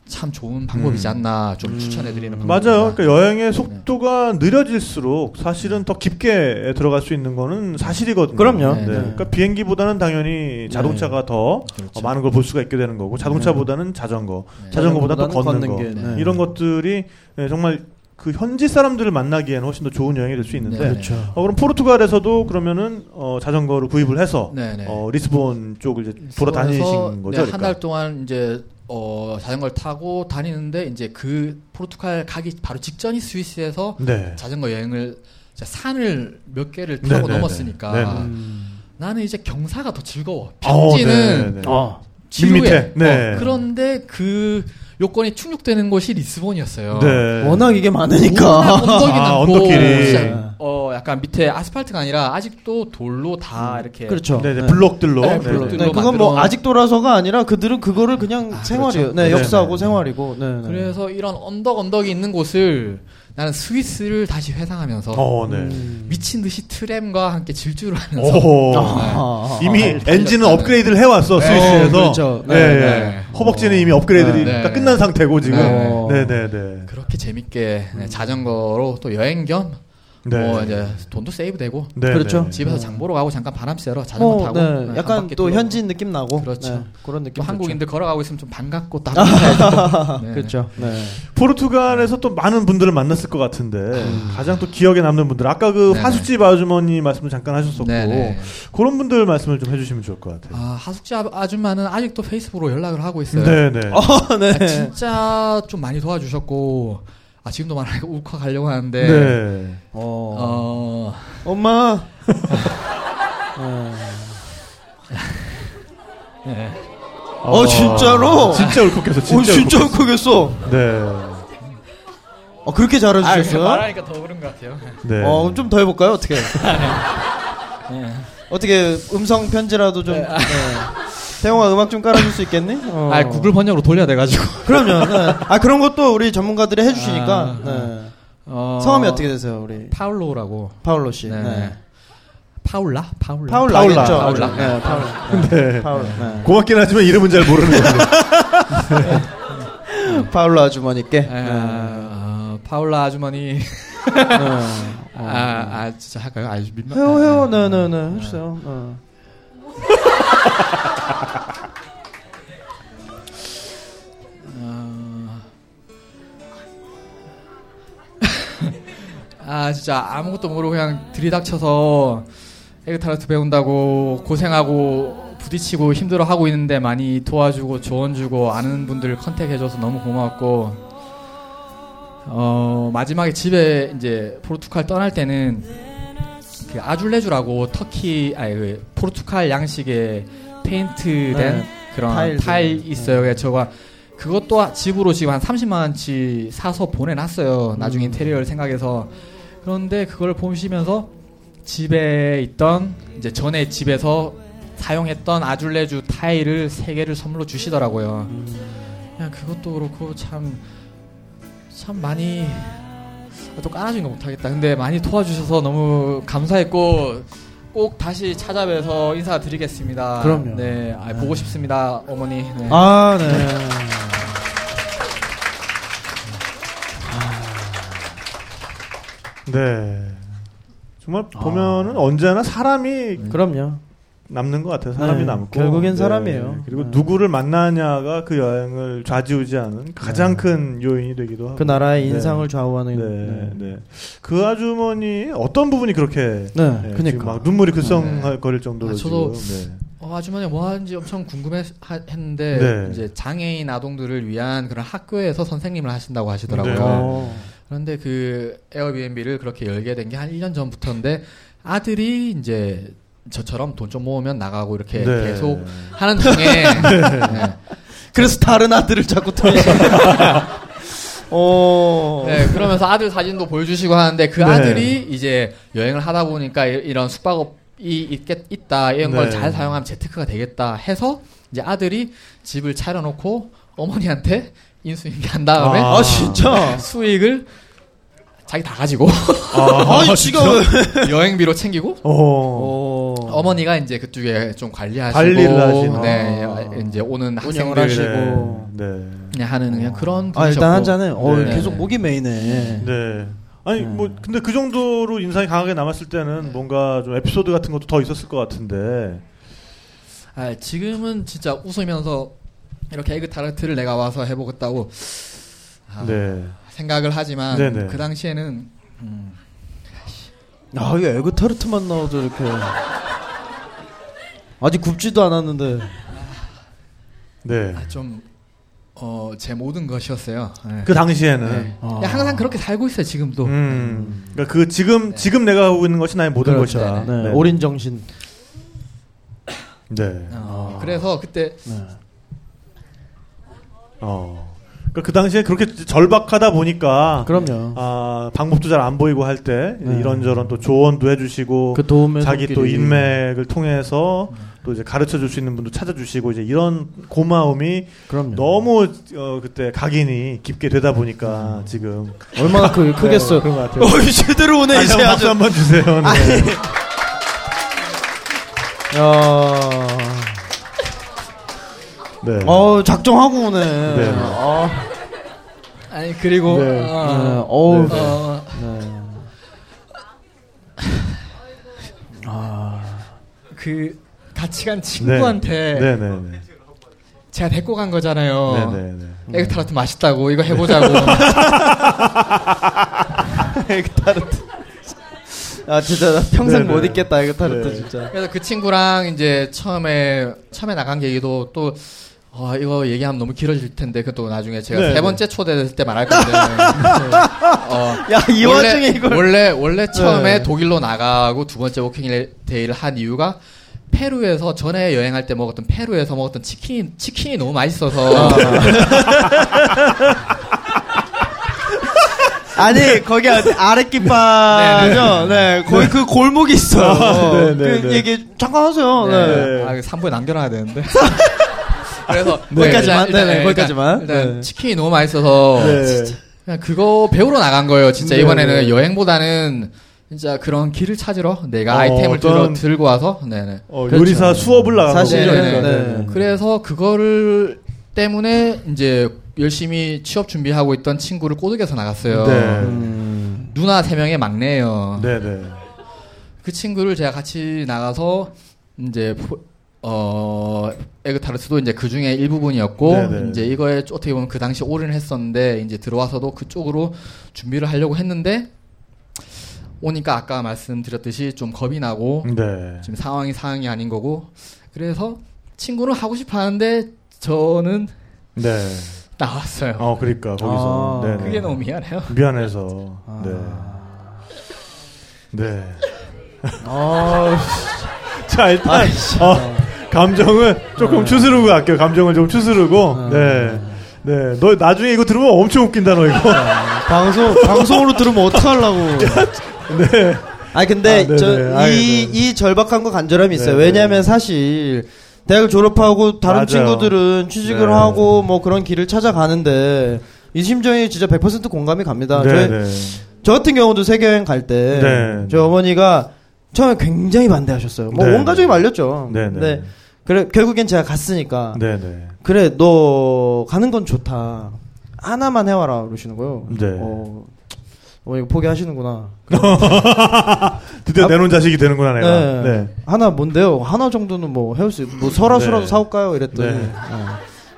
참 좋은 방법이지 음. 않나 좀 추천해드리는 맞아요. 방법입니다. 그러니까 여행의 속도가 느려질수록 사실은 더 깊게 들어갈 수 있는 거는 사실이거든요. 그럼요. 네. 네. 그러니까 비행기보다는 당연히 자동차가 더 그렇죠. 어, 많은 걸 볼 수가 있게 되는 거고 자동차보다는 자전거, 네. 자전거보다 더 걷는, 거 게, 네. 이런 것들이 네, 정말 그 현지 사람들을 만나기에는 훨씬 더 좋은 여행이 될 수 있는데 네. 그렇죠. 어, 그럼 포르투갈에서도 그러면은 어, 자전거를 구입을 해서 네네. 어, 리스본 쪽을 이제 돌아 다니신 거죠. 그러니까? 네, 한달 동안 이제 어, 자전거를 타고 다니는데 이제 그 포르투갈 가기 바로 직전이 스위스에서 네. 자전거 여행을 이제 산을 몇 개를 네네네. 타고 넘었으니까 네네. 음. 나는 이제 경사가 더 즐거워. 어, 평지는 네, 네. 어. 지루해. 네. 어, 그런데 그 요건이 충족되는 곳이 리스본이었어요. 네. 워낙 이게 많으니까. 언덕이 아, 많고 어 약간 밑에 아스팔트가 아니라 아직도 돌로 다 이렇게 그렇죠. 네, 네, 네. 블록들로. 네, 네, 블록들로. 네. 네, 그건 뭐 아직도라서가 아니라 그들은 그거를 그냥 아, 생활이에요. 그렇죠. 네, 네, 역사하고 네. 생활이고. 네, 네. 그래서 이런 언덕 언덕이 있는 곳을 나는 스위스를 다시 회상하면서 어, 네. 음. 미친 듯이 트램과 함께 질주를 하면서 오. 아, 이미 아, 엔진은 달렸다는. 업그레이드를 해왔어 네, 스위스에서. 그렇죠. 네, 네, 네. 네. 허벅지는 이미 업그레이드가 네. 끝난 상태고 지금. 네. 네, 네, 네. 그렇게 재밌게 네, 자전거로 또 여행 겸 네. 뭐 이제 돈도 세이브 되고 네, 그렇죠. 네. 집에서 장 보러 가고 잠깐 바람 쐬러 자전거 어, 타고 네. 네, 한 약간 또. 현지인 느낌 나고. 그렇죠. 네, 그런 느낌. 또 한국인들 걸어가고 있으면 좀 반갑고 딱 <laughs> 네. 그렇죠. 네. 포르투갈에서 또 많은 분들을 만났을 것 같은데 가장 또 기억에 남는 분들 아까 그 음. 네네. 하숙집 아주머니 말씀도 잠깐 하셨었고 네네. 그런 분들 말씀을 좀 해주시면 좋을 것 같아요. 아, 하숙집 아- 아줌마는 아직도 페이스북으로 연락을 하고 있어요. 네네. 어, 네. 아, 진짜 좀 많이 도와주셨고 아 지금도 말하니까 울컥 가려고 하는데 네. 어. 어, 엄마. 네. 어, 진짜로? 진짜 울컥해서 진짜. 오, 진짜 울컥했어. 울컥했어. 네. 어, 그렇게 아, 잘해주셨어요? 말하니까 더 그런 것 같아요. 네. 어, 좀 더 해볼까요? 어떻게? 어떻게 음성 편지라도 좀. 네. 태용아 음악 좀 깔아줄 수 있겠니? 어. 아 구글 번역으로 돌려야 돼가지고. <laughs> 그럼요. 네. 아 그런 것도 우리 전문가들이 해주시니까. 아, 네. 어, 성함이 어떻게 되세요, 우리 파울로라고. 파울로 씨? 네. 네. 파울라? 파울라. 파울라겠죠. 파울라. 파울라. 네, 파울라. 네. 파울라. 네. 고맙긴 하지만 이름은 잘 모르는 건데. <laughs> 파울라 아주머니께. 에, 어, 파울라 아주머니. 네. <laughs> 아, 아, 진짜 할까요? 아, 민망. 해요, 해요. 네 네 네. 해주세요. 네. 어... 아 진짜 아무것도 모르고 그냥 들이닥쳐서 에그타르트 배운다고 고생하고 부딪히고 힘들어하고 있는데 많이 도와주고 조언 주고 아는 분들 컨택해줘서 너무 고마웠고 어 마지막에 집에 이제 포르투갈 떠날 때는 그 아줄레주라고 터키 아니 그 포르투갈 양식의 페인트된 네. 그런 타일들. 타일, 있어요. 그래서 저가 그것도 집으로 지금 한 30만 원치 사서 보내놨어요. 나중에 인테리어를 생각해서 그런데 그걸 보시면서 집에 있던 이제 전에 집에서 사용했던 아줄레주 타일을 세 개를 선물로 주시더라고요. 그냥 그것도 그렇고 참 참 많이 또 깔아주는 거 못하겠다. 근데 많이 도와주셔서 너무 감사했고 꼭 다시 찾아뵈서 인사드리겠습니다. 그럼요. 네, 아, 보고 싶습니다, 어머니. 네. 아, 네. 네. 정말 보면은 언제나 사람이 그럼요. 남는 것 같아요. 사람이 네, 남고. 결국엔 사람이에요. 그리고 네. 누구를 만나냐가 그 여행을 좌지우지하는 가장 네. 큰 요인이 되기도 하고. 그 나라의 네. 인상을 좌우하는. 네, 네. 그 아주머니 어떤 부분이 그렇게 네, 네, 그니까. 지금 막 눈물이 글썽거릴 정도로 아, 저도 지금, 네. 어, 아주머니 뭐 하는지 엄청 궁금했는데 네. 이제 장애인 아동들을 위한 그런 학교에서 선생님을 하신다고 하시더라고요. 네. 어. 그런데 그 에어비앤비를 그렇게 열게 된 게 한 1년 전부터인데 아들이 이제 저처럼 돈 좀 모으면 나가고 이렇게 네. 계속 하는 중에 <laughs> 네. 그래서 다른 아들을 자꾸 통해. <laughs> 어. 네, 그러면서 아들 사진도 보여주시고 하는데 그 네. 아들이 이제 여행을 하다 보니까 이- 이런 숙박업이 있겠, 있다 이런 걸 네. 잘 사용하면 재테크가 되겠다 해서 이제 아들이 집을 차려놓고 어머니한테 인수인계한 다음에 아. 아, 진짜? <laughs> 수익을 자기 다 가지고 아, <laughs> 아니, 지가 왜. 여행비로 챙기고 어. 어. 어머니가 이제 그쪽에 좀 관리하시고 관리를 하시는. 네 아. 이제 오는 운영을 학생들 하시고. 네. 네. 그냥 하는 그냥 그런 아, 일단 한 잔에. 어, 네. 계속 목이 메이네. 네. 아니 네. 뭐 근데 그 정도로 인상이 강하게 남았을 때는 뭔가 좀 에피소드 같은 것도 더 있었을 것 같은데. 아, 지금은 진짜 웃으면서 이렇게 에그 타르트를 내가 와서 해보겠다고 아, 네. 생각을 하지만 네네. 그 당시에는 음, 아, 이게 에그 타르트만 나와도 이렇게. 아직 굽지도 않았는데. 네. 아, 좀 어, 제 모든 것이었어요. 네. 그 당시에는 네. 아. 항상 그렇게 살고 있어요 지금도. 음. 그러니까 그 지금 지금 내가 하고 있는 것이 나의 모든 그렇죠. 것이다. 네, 올인 정신. 네. 어, 그래서 그때 네. 어. 그러니까 그 당시에 그렇게 절박하다 보니까 그럼요. 아, 방법도 잘 안 보이고 할때 네. 이런저런 또 조언도 해주시고 그 자기 또 손길이. 인맥을 통해서 또 이제 가르쳐 줄 수 있는 분도 찾아주시고 이제 이런 고마움이 그럼요. 너무 어, 그때 각인이 깊게 되다 보니까 지금 얼마나 크, 크겠어. <laughs> 네, 그런 것 같아요. 어, 제대로 오네 이제 박수 아주. 한번 주세요. 네. 야. 네. 어 작정하고 오네. 네. 아, 아니 그리고 네. 네. 어, 어우. 네. 어, 네. 아. 그 같이 간 친구한테 네, 네, 네. 제가 데리고 간 거잖아요. 네, 네, 네. 에그타르트 맛있다고 이거 해보자고. <laughs> <laughs> 에그타르트. 아 진짜 나 평생 네네. 못 잊겠다 에그타르트 네. 진짜. 그래서 그 친구랑 이제 처음에 처음에 나간 계기도 또 어, 이거 얘기하면 너무 길어질 텐데 그것도 나중에 제가 네, 세 네. 번째 초대될 때 말할 건데. 어, <laughs> 야 이 원래, 와중에 이걸. 원래 원래 처음에 네. 독일로 나가고 두 번째 워킹 데이를 한 이유가 페루에서 전에 여행할 때 먹었던 페루에서 먹었던 치킨이 치킨이 너무 맛있어서 <laughs> 아니 거기 어디 아랫깃발이죠. 네, 거기 그 골목이 있어. 아, 네, 네, 그 네. 얘기 잠깐 하세요. 네. 네. 아, 3부에 남겨놔야 되는데. <laughs> 그래서 <laughs> 거기까지만? 일단- 네네, 일단- 거기까지만. 일단 네. 치킨이 너무 맛있어서 네. 그냥 그거 배우러 나간 거예요. 진짜 네, 이번에는 네. 여행보다는 진짜 그런 길을 찾으러 내가 어, 아이템을 어떤- 들어, 들고 와서 네네. 어, 그렇죠. 요리사 수업을 나간 사실은, 거군요. 네, 네. 그래서 그거를 때문에 이제 열심히 취업 준비하고 있던 친구를 꼬드겨서 나갔어요. 네. 음. 누나 세 명의 막내예요. 네, 네. 그 친구를 제가 같이 나가서 이제 포- 어 에그타르트도 이제 그 중에 일부분이었고 네네. 이제 이거에 어떻게 보면 그 당시 올인을 했었는데 이제 들어와서도 그쪽으로 준비를 하려고 했는데 오니까 아까 말씀드렸듯이 좀 겁이 나고 네. 지금 상황이 상황이 아닌 거고 그래서 친구는 하고 싶어 하는데 저는 네. 나왔어요. 어, 그러니까 거기서. 아, 네, 네. 그게 너무 미안해요. 미안해서. 아. 네. 네. 아, <laughs> 자, 일단 어, 감정을 조금 추스르고 갈게요. 감정을 좀 추스르고. 네. 네. 너 나중에 이거 들으면 엄청 웃긴다, 너 이거. 방송 방송으로 들으면 어떡하려고. <laughs> 네. 아니 근데 아. 저 아 이, 이 네. 이 절박함과 간절함이 있어요. 왜냐하면 사실 대학을 졸업하고 다른 맞아요. 친구들은 취직을 네. 하고 뭐 그런 길을 찾아가는데 이 심정이 진짜 100% 공감이 갑니다. 네, 저희- 네. 저 같은 경우도 세계 여행 갈때 네. 저희 어머니가 처음에 굉장히 반대하셨어요. 뭐 네. 온 가족이 말렸죠. 네, 네. 그래 결국엔 제가 갔으니까 네, 네. 그래 너 가는 건 좋다. 하나만 해와라 그러시는 거예요. 네. 어, 어머니가 포기하시는구나. <laughs> 드디어 아, 내놓은 자식이 되는구나, 내가. 네. 네. 하나 뭔데요? 하나 정도는 뭐 해올 수 있, 뭐 설화수라도 네. 사올까요? 이랬더니 네. 네.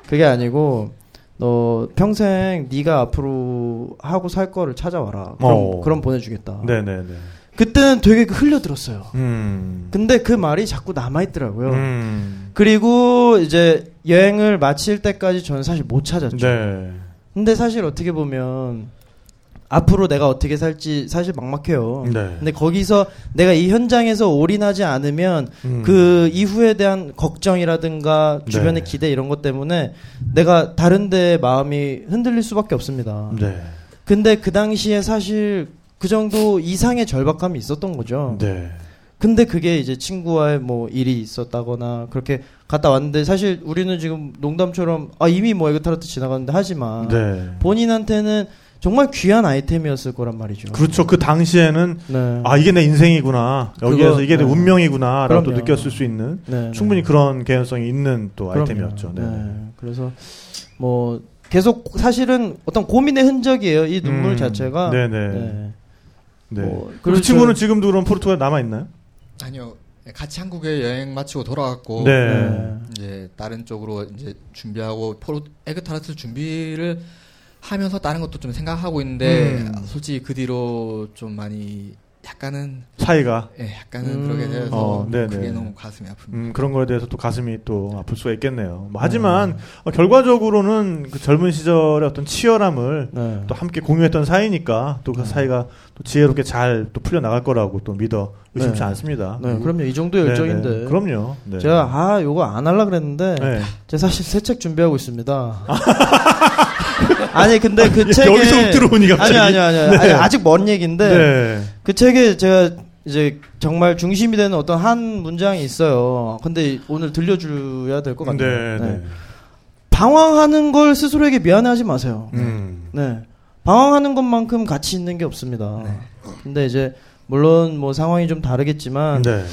그게 아니고 너 평생 네가 앞으로 하고 살 거를 찾아와라. 그럼 어. 그럼 보내주겠다. 네, 네, 네. 그때는 되게 흘려들었어요. 음. 근데 그 말이 자꾸 남아 있더라고요. 음. 그리고 이제 여행을 마칠 때까지 저는 사실 못 찾았죠. 네. 근데 사실 어떻게 보면 앞으로 내가 어떻게 살지 사실 막막해요. 네. 근데 거기서 내가 이 현장에서 올인하지 않으면 음. 그 이후에 대한 걱정이라든가 주변의 네. 기대 이런 것 때문에 내가 다른 데 마음이 흔들릴 수밖에 없습니다. 네. 근데 그 당시에 사실 그 정도 이상의 절박함이 있었던 거죠. 네. 근데 그게 이제 친구와의 뭐 일이 있었다거나 그렇게 갔다 왔는데 사실 우리는 지금 농담처럼 아 이미 뭐 에그타르트 지나갔는데 하지만 네. 본인한테는 정말 귀한 아이템이었을 거란 말이죠. 그렇죠. 그 당시에는 네. 아 이게 내 인생이구나. 여기에서 그거, 이게 내 네. 운명이구나라고 또. 느꼈을 수 있는 네, 충분히 네. 그런 개연성이 있는 또 그럼요. 아이템이었죠. 네. 네. 그래서 뭐 계속 사실은 어떤 고민의 흔적이에요. 이 눈물 음, 자체가. 네네. 네. 네. 뭐, 그. 친구는 지금도 그럼 포르투갈 남아 있나요? 아니요. 같이 한국에 여행 마치고 돌아왔고 네. 네. 이제 다른 쪽으로 이제 준비하고 포르 에그타르트 준비를 하면서 다른 것도 좀 생각하고 있는데 음. 솔직히 그 뒤로 좀 많이 약간은 사이가 예, 약간은 음. 그러게 돼서 어, 네네. 그게 너무 가슴이 아픕니다. 음, 그런 거에 대해서 또 가슴이 또 아플 수가 있겠네요. 뭐 하지만 어, 결과적으로는 그 젊은 시절의 어떤 치열함을 네. 또 함께 공유했던 사이니까 또 그 사이가 또 지혜롭게 잘 또 풀려 나갈 거라고 또 믿어 의심치 네. 않습니다. 네, 그럼요. 이 정도 네, 열정인데. 네. 그럼요. 네. 제가 아 요거 안 하려 그랬는데 네. 제가 사실 새 책 준비하고 있습니다. <laughs> 아니 근데 그 <laughs> 책에 여기서 들어오니 갑자기. 아니 아니 아니, 네. 아니 아직 먼 얘기인데 네. 그 책에 제가 이제 정말 중심이 되는 어떤 한 문장이 있어요. 근데 오늘 들려줘야 될 것 같아요. 네, 네. 방황하는 걸 스스로에게 미안해하지 마세요. 음. 네. 방황하는 것만큼 가치 있는 게 없습니다. 근데 이제 물론 뭐 상황이 좀 다르겠지만 네.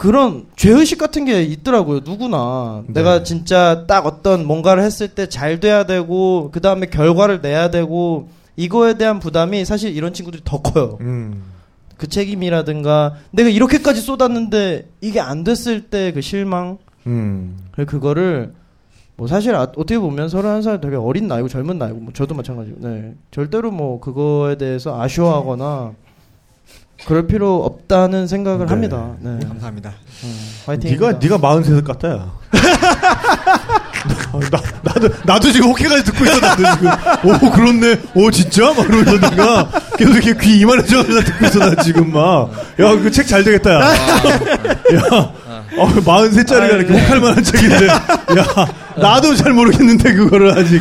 그런 죄의식 같은 게 있더라고요. 누구나 네. 내가 진짜 딱 어떤 뭔가를 했을 때 잘 돼야 되고 그 다음에 결과를 내야 되고 이거에 대한 부담이 사실 이런 친구들이 더 커요. 음. 그 책임이라든가 내가 이렇게까지 쏟았는데 이게 안 됐을 때 그 실망 음. 그 그거를 뭐 사실 아- 어떻게 보면 서른한 살 되게 어린 나이고 젊은 나이고 뭐 저도 마찬가지고 네 절대로 뭐 그거에 대해서 아쉬워하거나 그럴 필요 없다는 생각을 네. 합니다. 네. 감사합니다. 화이팅. 네가 네가 43살 같아요. <laughs> 나, 나도 나도 지금 호쾌까지 듣고 있어 나도 지금 오 그렇네 오 진짜 막 이러면서 내가 계속 이렇게 귀 이만해져가지고 듣고 있어 나 지금 막 야 그 책 잘 되겠다 야, 야 어, 43짜리가 이렇게 혹할 만한 책인데 야 나도 잘 모르겠는데 그거를 아직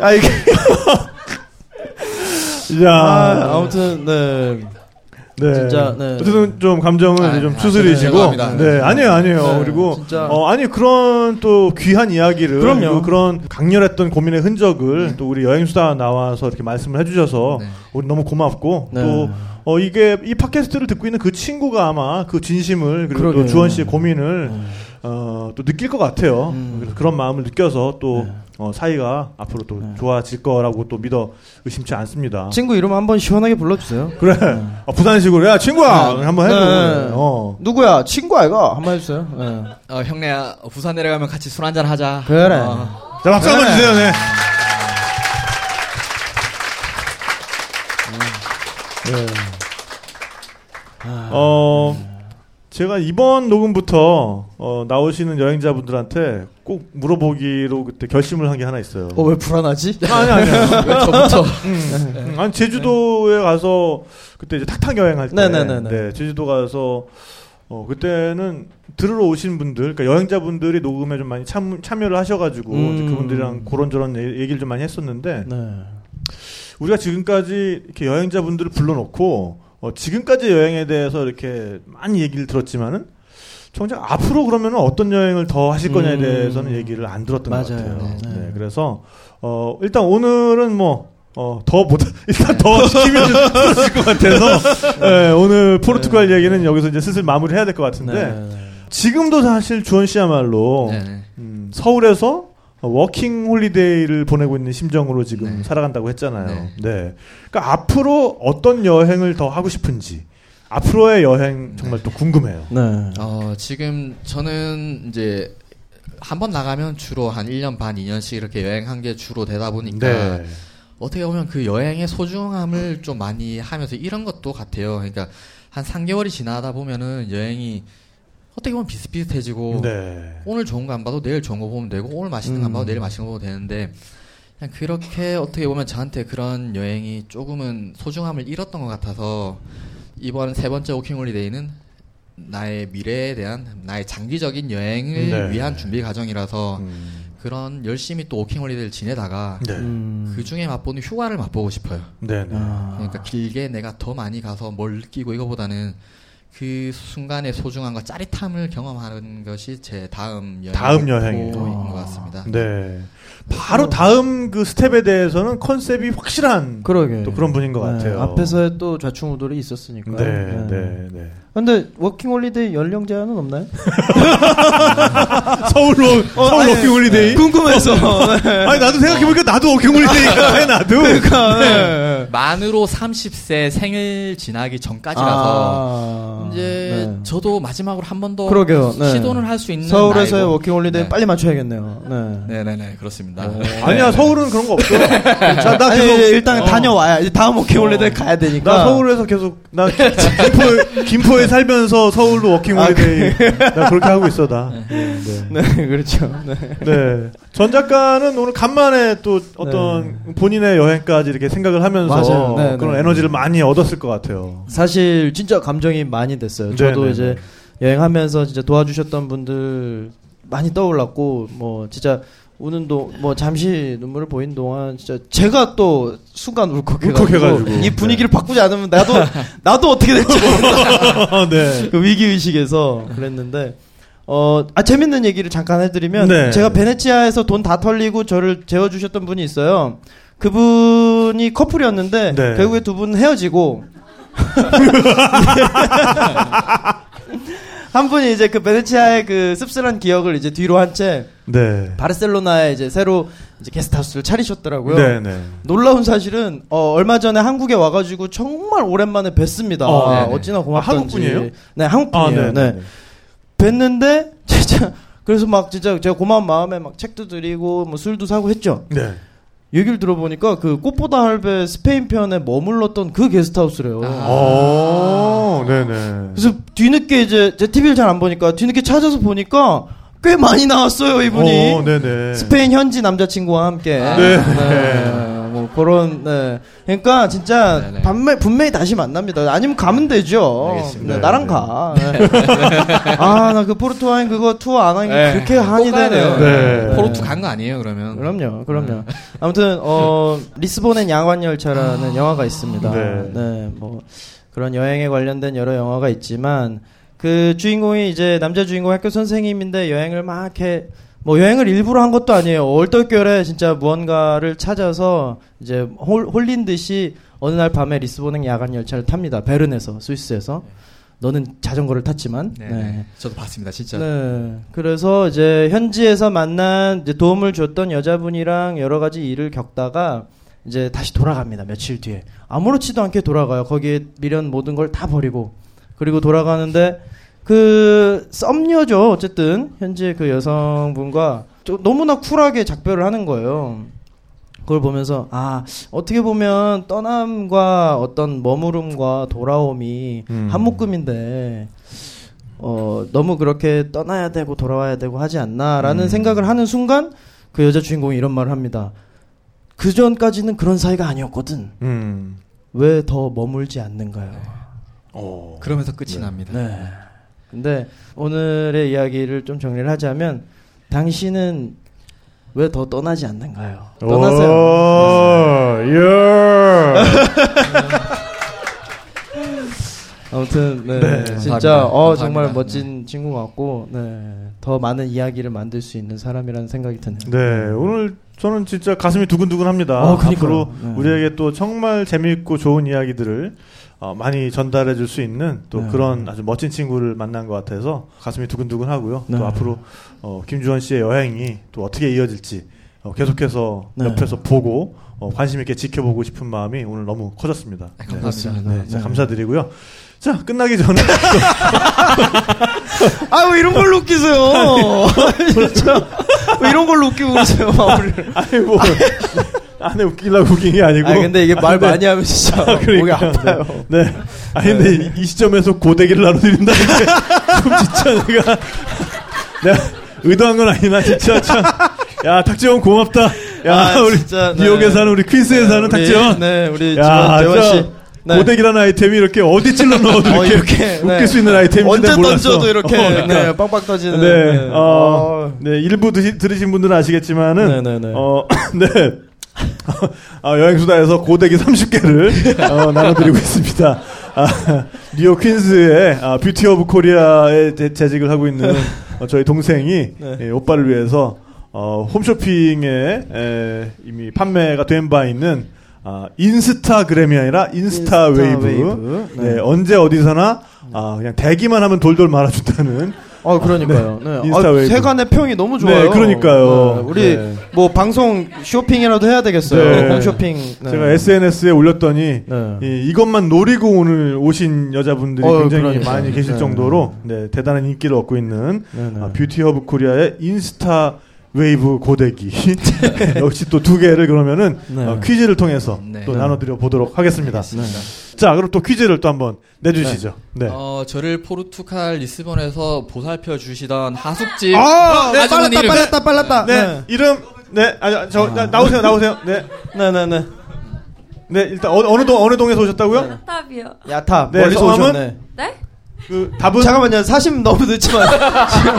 아 이게 <laughs> 야 아, 아무튼 네. 네. 진짜, 네. 어쨌든 좀 감정을 아, 좀 아, 추스리시고. 죄송합니다. 네, 아니에요, 아니에요. 네, 그리고, 진짜. 어, 아니, 그런 또 귀한 이야기를. 그럼요. 그런 강렬했던 고민의 흔적을 또 우리 여행 수다 나와서 이렇게 말씀을 해주셔서 네. 우리 너무 고맙고 네. 또, 어, 이게, 이 팟캐스트를 듣고 있는 그 친구가 아마 그 진심을 그리고 또 그러게요. 주원 씨의 고민을 어, 또 느낄 것 같아요. 음. 그런 마음을 느껴서 또 네. 어, 사이가 앞으로 또 네. 좋아질 거라고 또 믿어 의심치 않습니다. 친구 이름 한번 시원하게 불러주세요. 그래. 어, 부산식으로 야 친구야 네. 한번 해줘. 네. 어. 누구야? 친구 아이가? 한번 해주세요. 네. 어, 형네야 어, 부산 내려가면 같이 술 한잔 하자. 그래. 어, 자 박수 한번 그래. 주세요. 네. 네. 어 제가 이번 녹음부터 어, 나오시는 여행자분들한테 꼭 물어보기로 그때 결심을 한 게 하나 있어요. 어, 왜 불안하지? 아니 아니. 아니. <laughs> 왜 저부터 음, 아니 제주도에 가서 그때 이제 탁탁 여행할 때, 네네네네. 네, 제주도 가서 어 그때는 들으러 오신 분들, 그러니까 여행자분들이 녹음에 좀 많이 참, 참여를 하셔가지고 음. 이제 그분들이랑 그런저런 얘- 얘기를 좀 많이 했었는데 네. 우리가 지금까지 이렇게 여행자분들을 불러놓고 어, 지금까지 여행에 대해서 이렇게 많이 얘기를 들었지만은 정작 앞으로 그러면 어떤 여행을 더 하실 거냐에 음. 대해서는 얘기를 안 들었던 것 맞아요. 같아요. 네. 네, 그래서 어, 일단 오늘은 뭐 어, 더 못, <laughs> 일단 더 시키면 풀어질 것 같아서, <laughs> 네, 오늘 포르투갈 얘기는 여기서 이제 슬슬 마무리 해야 될 것 같은데, 네. 지금도 사실 주원 씨야말로, 네, 네. 음, 서울에서 워킹 홀리데이를 보내고 있는 심정으로 지금 네. 살아간다고 했잖아요. 네. 네. 그러니까 앞으로 어떤 여행을 더 하고 싶은지, 앞으로의 여행 정말 또 궁금해요. 네. 어, 지금 저는 이제 한 번 나가면 주로 한 1년 반, 2년씩 이렇게 여행한 게 주로 되다 보니까 네. 어떻게 보면 그 여행의 소중함을 좀 많이 하면서 이런 것도 같아요. 그러니까 한 3개월이 지나다 보면은 여행이 어떻게 보면 비슷비슷해지고 네. 오늘 좋은 거 안 봐도 내일 좋은 거 보면 되고 오늘 맛있는 거 안 봐도 음. 내일 맛있는 거 보면 되는데 그냥 그렇게 어떻게 보면 저한테 그런 여행이 조금은 소중함을 잃었던 것 같아서 이번 세 번째 워킹 홀리데이는 나의 미래에 대한 나의 장기적인 여행을 네. 위한 준비 과정이라서 음, 그런 열심히 또 워킹 홀리데이를 지내다가 네. 음. 그 중에 맛보는 휴가를 맛보고 싶어요. 네. 네. 아. 그러니까 길게 내가 더 많이 가서 뭘 느끼고 이거보다는 그 순간의 소중함과 짜릿함을 경험하는 것이 제 다음 여행 다음 여행이에요. 것 같습니다. 네. 바로 다음 그 스텝에 대해서는 컨셉이 확실한 그러게. 또 그런 분인 것 네, 같아요. 앞에서의 또 좌충우돌이 있었으니까. 네, 네, 네. 근데 워킹 홀리데이 연령 제한은 없나요? <laughs> 서울로 서울 아니, 워킹 홀리데이. 궁금해서. 네. 아니 나도 생각해보니까 나도 워킹 홀리데이가 해 <laughs> 나도. 그러니까. 네. 만으로 30세 생일 지나기 전까지라서 아, 이제 네. 저도 마지막으로 한 번 더 그러게요. 네. 시도는 할 수 있는 서울에서의 나이고. 워킹 홀리데이 네. 빨리 맞춰야겠네요. 네. 네네네 그렇습니다. 아니야 서울은 그런 거 없어. 자, 나 아니, 계속 일단 어. 다녀와야 이제 다음 워킹 홀리데이 가야 되니까. 나 서울에서 계속 나 김포에, 김포에 살면서 서울로 워킹 홀리데이 나 그렇게 하고 있어 나. 네. 네, 그렇죠. 네. 네. 전 작가는 오늘 간만에 또 어떤 본인의 여행까지 이렇게 생각을 하면서 맞아요. 네, 그런 네. 에너지를 많이 얻었을 것 같아요. 사실 진짜 감정이 많이 됐어요. 네, 저도 네, 이제 여행하면서 진짜 도와주셨던 분들 많이 떠올랐고 뭐 진짜 우는 동뭐 잠시 눈물을 보인 동안 진짜 제가 또 순간 울컥해가지고, 울컥해가지고. 이 분위기를 바꾸지 않으면 나도 <laughs> 나도 어떻게 될지 네. 그 위기 의식에서 그랬는데 어, 아, 재밌는 얘기를 잠깐 해드리면, 네. 제가 베네치아에서 돈 다 털리고 저를 재워주셨던 분이 있어요. 그분이 커플이었는데, 네. 결국에 두 분 헤어지고, <laughs> 한 분이 이제 그 베네치아의 그 씁쓸한 기억을 이제 뒤로 한 채, 네. 바르셀로나에 이제 새로 이제 게스트하우스를 차리셨더라고요. 네, 네. 놀라운 사실은 어, 얼마 전에 한국에 와가지고 정말 오랜만에 뵀습니다. 어. 어찌나 고맙던지. 아, 한국 분이에요? 네, 한국 아, 분이에요. 네. 뵀는데 <laughs> 진짜 그래서 막 진짜 제가 고마운 마음에 막 책도 드리고 뭐 술도 사고 했죠. 네. 얘기를 들어보니까 그 꽃보다 할배 스페인 편에 머물렀던 그 게스트하우스래요. 아. 어, 네네. 그래서 뒤늦게 이제 제 TV를 잘 안 보니까 뒤늦게 찾아서 보니까 꽤 많이 나왔어요 이분이. 어, 네네. 스페인 현지 남자친구와 함께. 네. 뭐 그런, 네. 그러니까 진짜 네네. 반매, 분명히 다시 만납니다. 아니면 가면 되죠. 알겠습니다. 네, 나랑 가. 네. 아, 나 그 포르투 와인 그거 투어 안 하는 게 네. 그렇게 한이 되네요. 네. 포르투 간 거 아니에요 그러면? 그럼요, 그럼요. 아무튼, 어, 리스본행 야간열차라는 영화가 있습니다. 네. 네, 뭐, 그런 여행에 관련된 여러 영화가 있지만, 그 주인공이 이제 남자 주인공 학교 선생님인데 여행을 막 이렇게, 뭐 여행을 일부러 한 것도 아니에요. 얼떨결에 진짜 무언가를 찾아서 이제 홀, 홀린 듯이 어느 날 밤에 리스본행 야간 열차를 탑니다. 베른에서 스위스에서. 너는 자전거를 탔지만. 네. 네. 저도 봤습니다 진짜. 네. 그래서 이제 현지에서 만난 이제 도움을 줬던 여자분이랑 여러 가지 일을 겪다가 이제 다시 돌아갑니다. 며칠 뒤에. 아무렇지도 않게 돌아가요. 거기에 미련 모든 걸 다 버리고. 그리고 돌아가는데 그 썸녀죠. 어쨌든 현지의 그 여성분과 좀 너무나 쿨하게 작별을 하는 거예요. 그걸 보면서 아 어떻게 보면 떠남과 어떤 머무름과 돌아옴이 음. 한 묶음인데 어 너무 그렇게 떠나야 되고 돌아와야 되고 하지 않나라는 음. 생각을 하는 순간 그 여자 주인공이 이런 말을 합니다. 그 전까지는 그런 사이가 아니었거든. 음. 왜 더 머물지 않는가요? 어. 그러면서 끝이 납니다. 네. 근데 오늘의 이야기를 좀 정리를 하자면 당신은 왜 더 떠나지 않는가요? 떠나세요. 오, 예. 아무튼 네, 네, 진짜 감사합니다. 어 감사합니다. 정말 멋진 친구 같고 네, 더 많은 이야기를 만들 수 있는 사람이라는 생각이 드네요. 네, 오늘 저는 진짜 가슴이 두근두근합니다. 어. 앞으로 네. 우리에게 또 정말 재미있고 좋은 이야기들을 어, 많이 전달해 줄 수 있는 또 네. 그런 아주 멋진 친구를 만난 것 같아서 가슴이 두근두근 하고요. 네. 또 앞으로 어, 김주원 씨의 여행이 또 어떻게 이어질지 어, 계속해서 네. 옆에서 보고 어, 관심 있게 지켜보고 싶은 마음이 오늘 너무 커졌습니다. 네, 감사합니다. 네, 네. 감사드리고요. 자, 끝나기 전에 <laughs> 아 왜 이런 걸로 웃기세요? <laughs> 진짜 왜 이런 걸로 웃기고 그러세요 마무리를? 아니 뭐 <laughs> 안에 웃기려고 웃긴 게 아니고 아 근데 이게 말 아, 근데- 많이 하면 진짜 목이 그러니까, 아파요. 네. 네. 아니 근데 이- 이 시점에서 고데기를 나눠드린다는 게좀 진짜 내가 <laughs> 내가 의도한 건 아니나 진짜 참. 야 탁재원 고맙다. 야 아, 우리 진짜, 네. 뉴욕에 사는 우리 퀸스에 사는 우리, 탁재원. 네 우리 야, 재원, 씨. 네. 고데기라는 아이템이 이렇게 어디 찔러 넣어도 어, 이렇게, 이렇게, 웃길 네. 수 있는 아이템인데 언제 몰랐어. 던져도 이렇게 어, 그러니까. 네, 빵빵 터지는. 네, 어, 네, 일부 드시, 들으신 분들은 아시겠지만은, 네 네 네. 어, <clears throat> 네. 아, 여행수다에서 고데기 30개를 어, 나눠드리고 있습니다. 아, 뉴욕 퀸스의 아, 뷰티 오브 코리아에 재- 재직을 하고 있는 어, 저희 동생이 네. 예, 오빠를 위해서 어, 홈쇼핑에 에, 이미 판매가 된 바 있는 아, 인스타그램이 아니라 인스타, 웨이브. 웨이브. 네, 네. 언제 어디서나 아, 그냥 대기만 하면 돌돌 말아준다는 어 그러니까요. 네. 인스타 아, 웨이브. 세간의 평이 너무 좋아요. 네, 그러니까요. 네, 우리 네. 뭐 방송 쇼핑이라도 해야 되겠어요. 네. 홈쇼핑. 네. 제가 SNS에 올렸더니 네. 이, 이것만 노리고 오늘 오신 여자분들이 어, 굉장히 그러니까요. 많이 계실 네. 정도로 네, 대단한 인기를 얻고 있는 네, 네. 아, 뷰티 오브 코리아의 인스타 웨이브 고데기 역시 <laughs> 또 두 개를 그러면은 네. 어, 퀴즈를 통해서 네. 또 네. 나눠드려 보도록 하겠습니다. 네. 자, 그럼 또 퀴즈를 또 한번 내주시죠. 네. 어, 저를 포르투갈 리스본에서 보살펴 주시던 하숙집 아, 네, 아주머니 빨랐다, 이름. 빨랐다, 빨랐다. 네, 네. 이름 네, 아, 저 나, 나오세요, 나오세요. 네, 네, 네, 네. 네, 일단 어, 어느 동 어느 동에서 오셨다고요? 답이요. 야탑 네, 멀리서? 오셨네. 네? 그 답은 잠깐만요. 사심 너무 늦지만 지금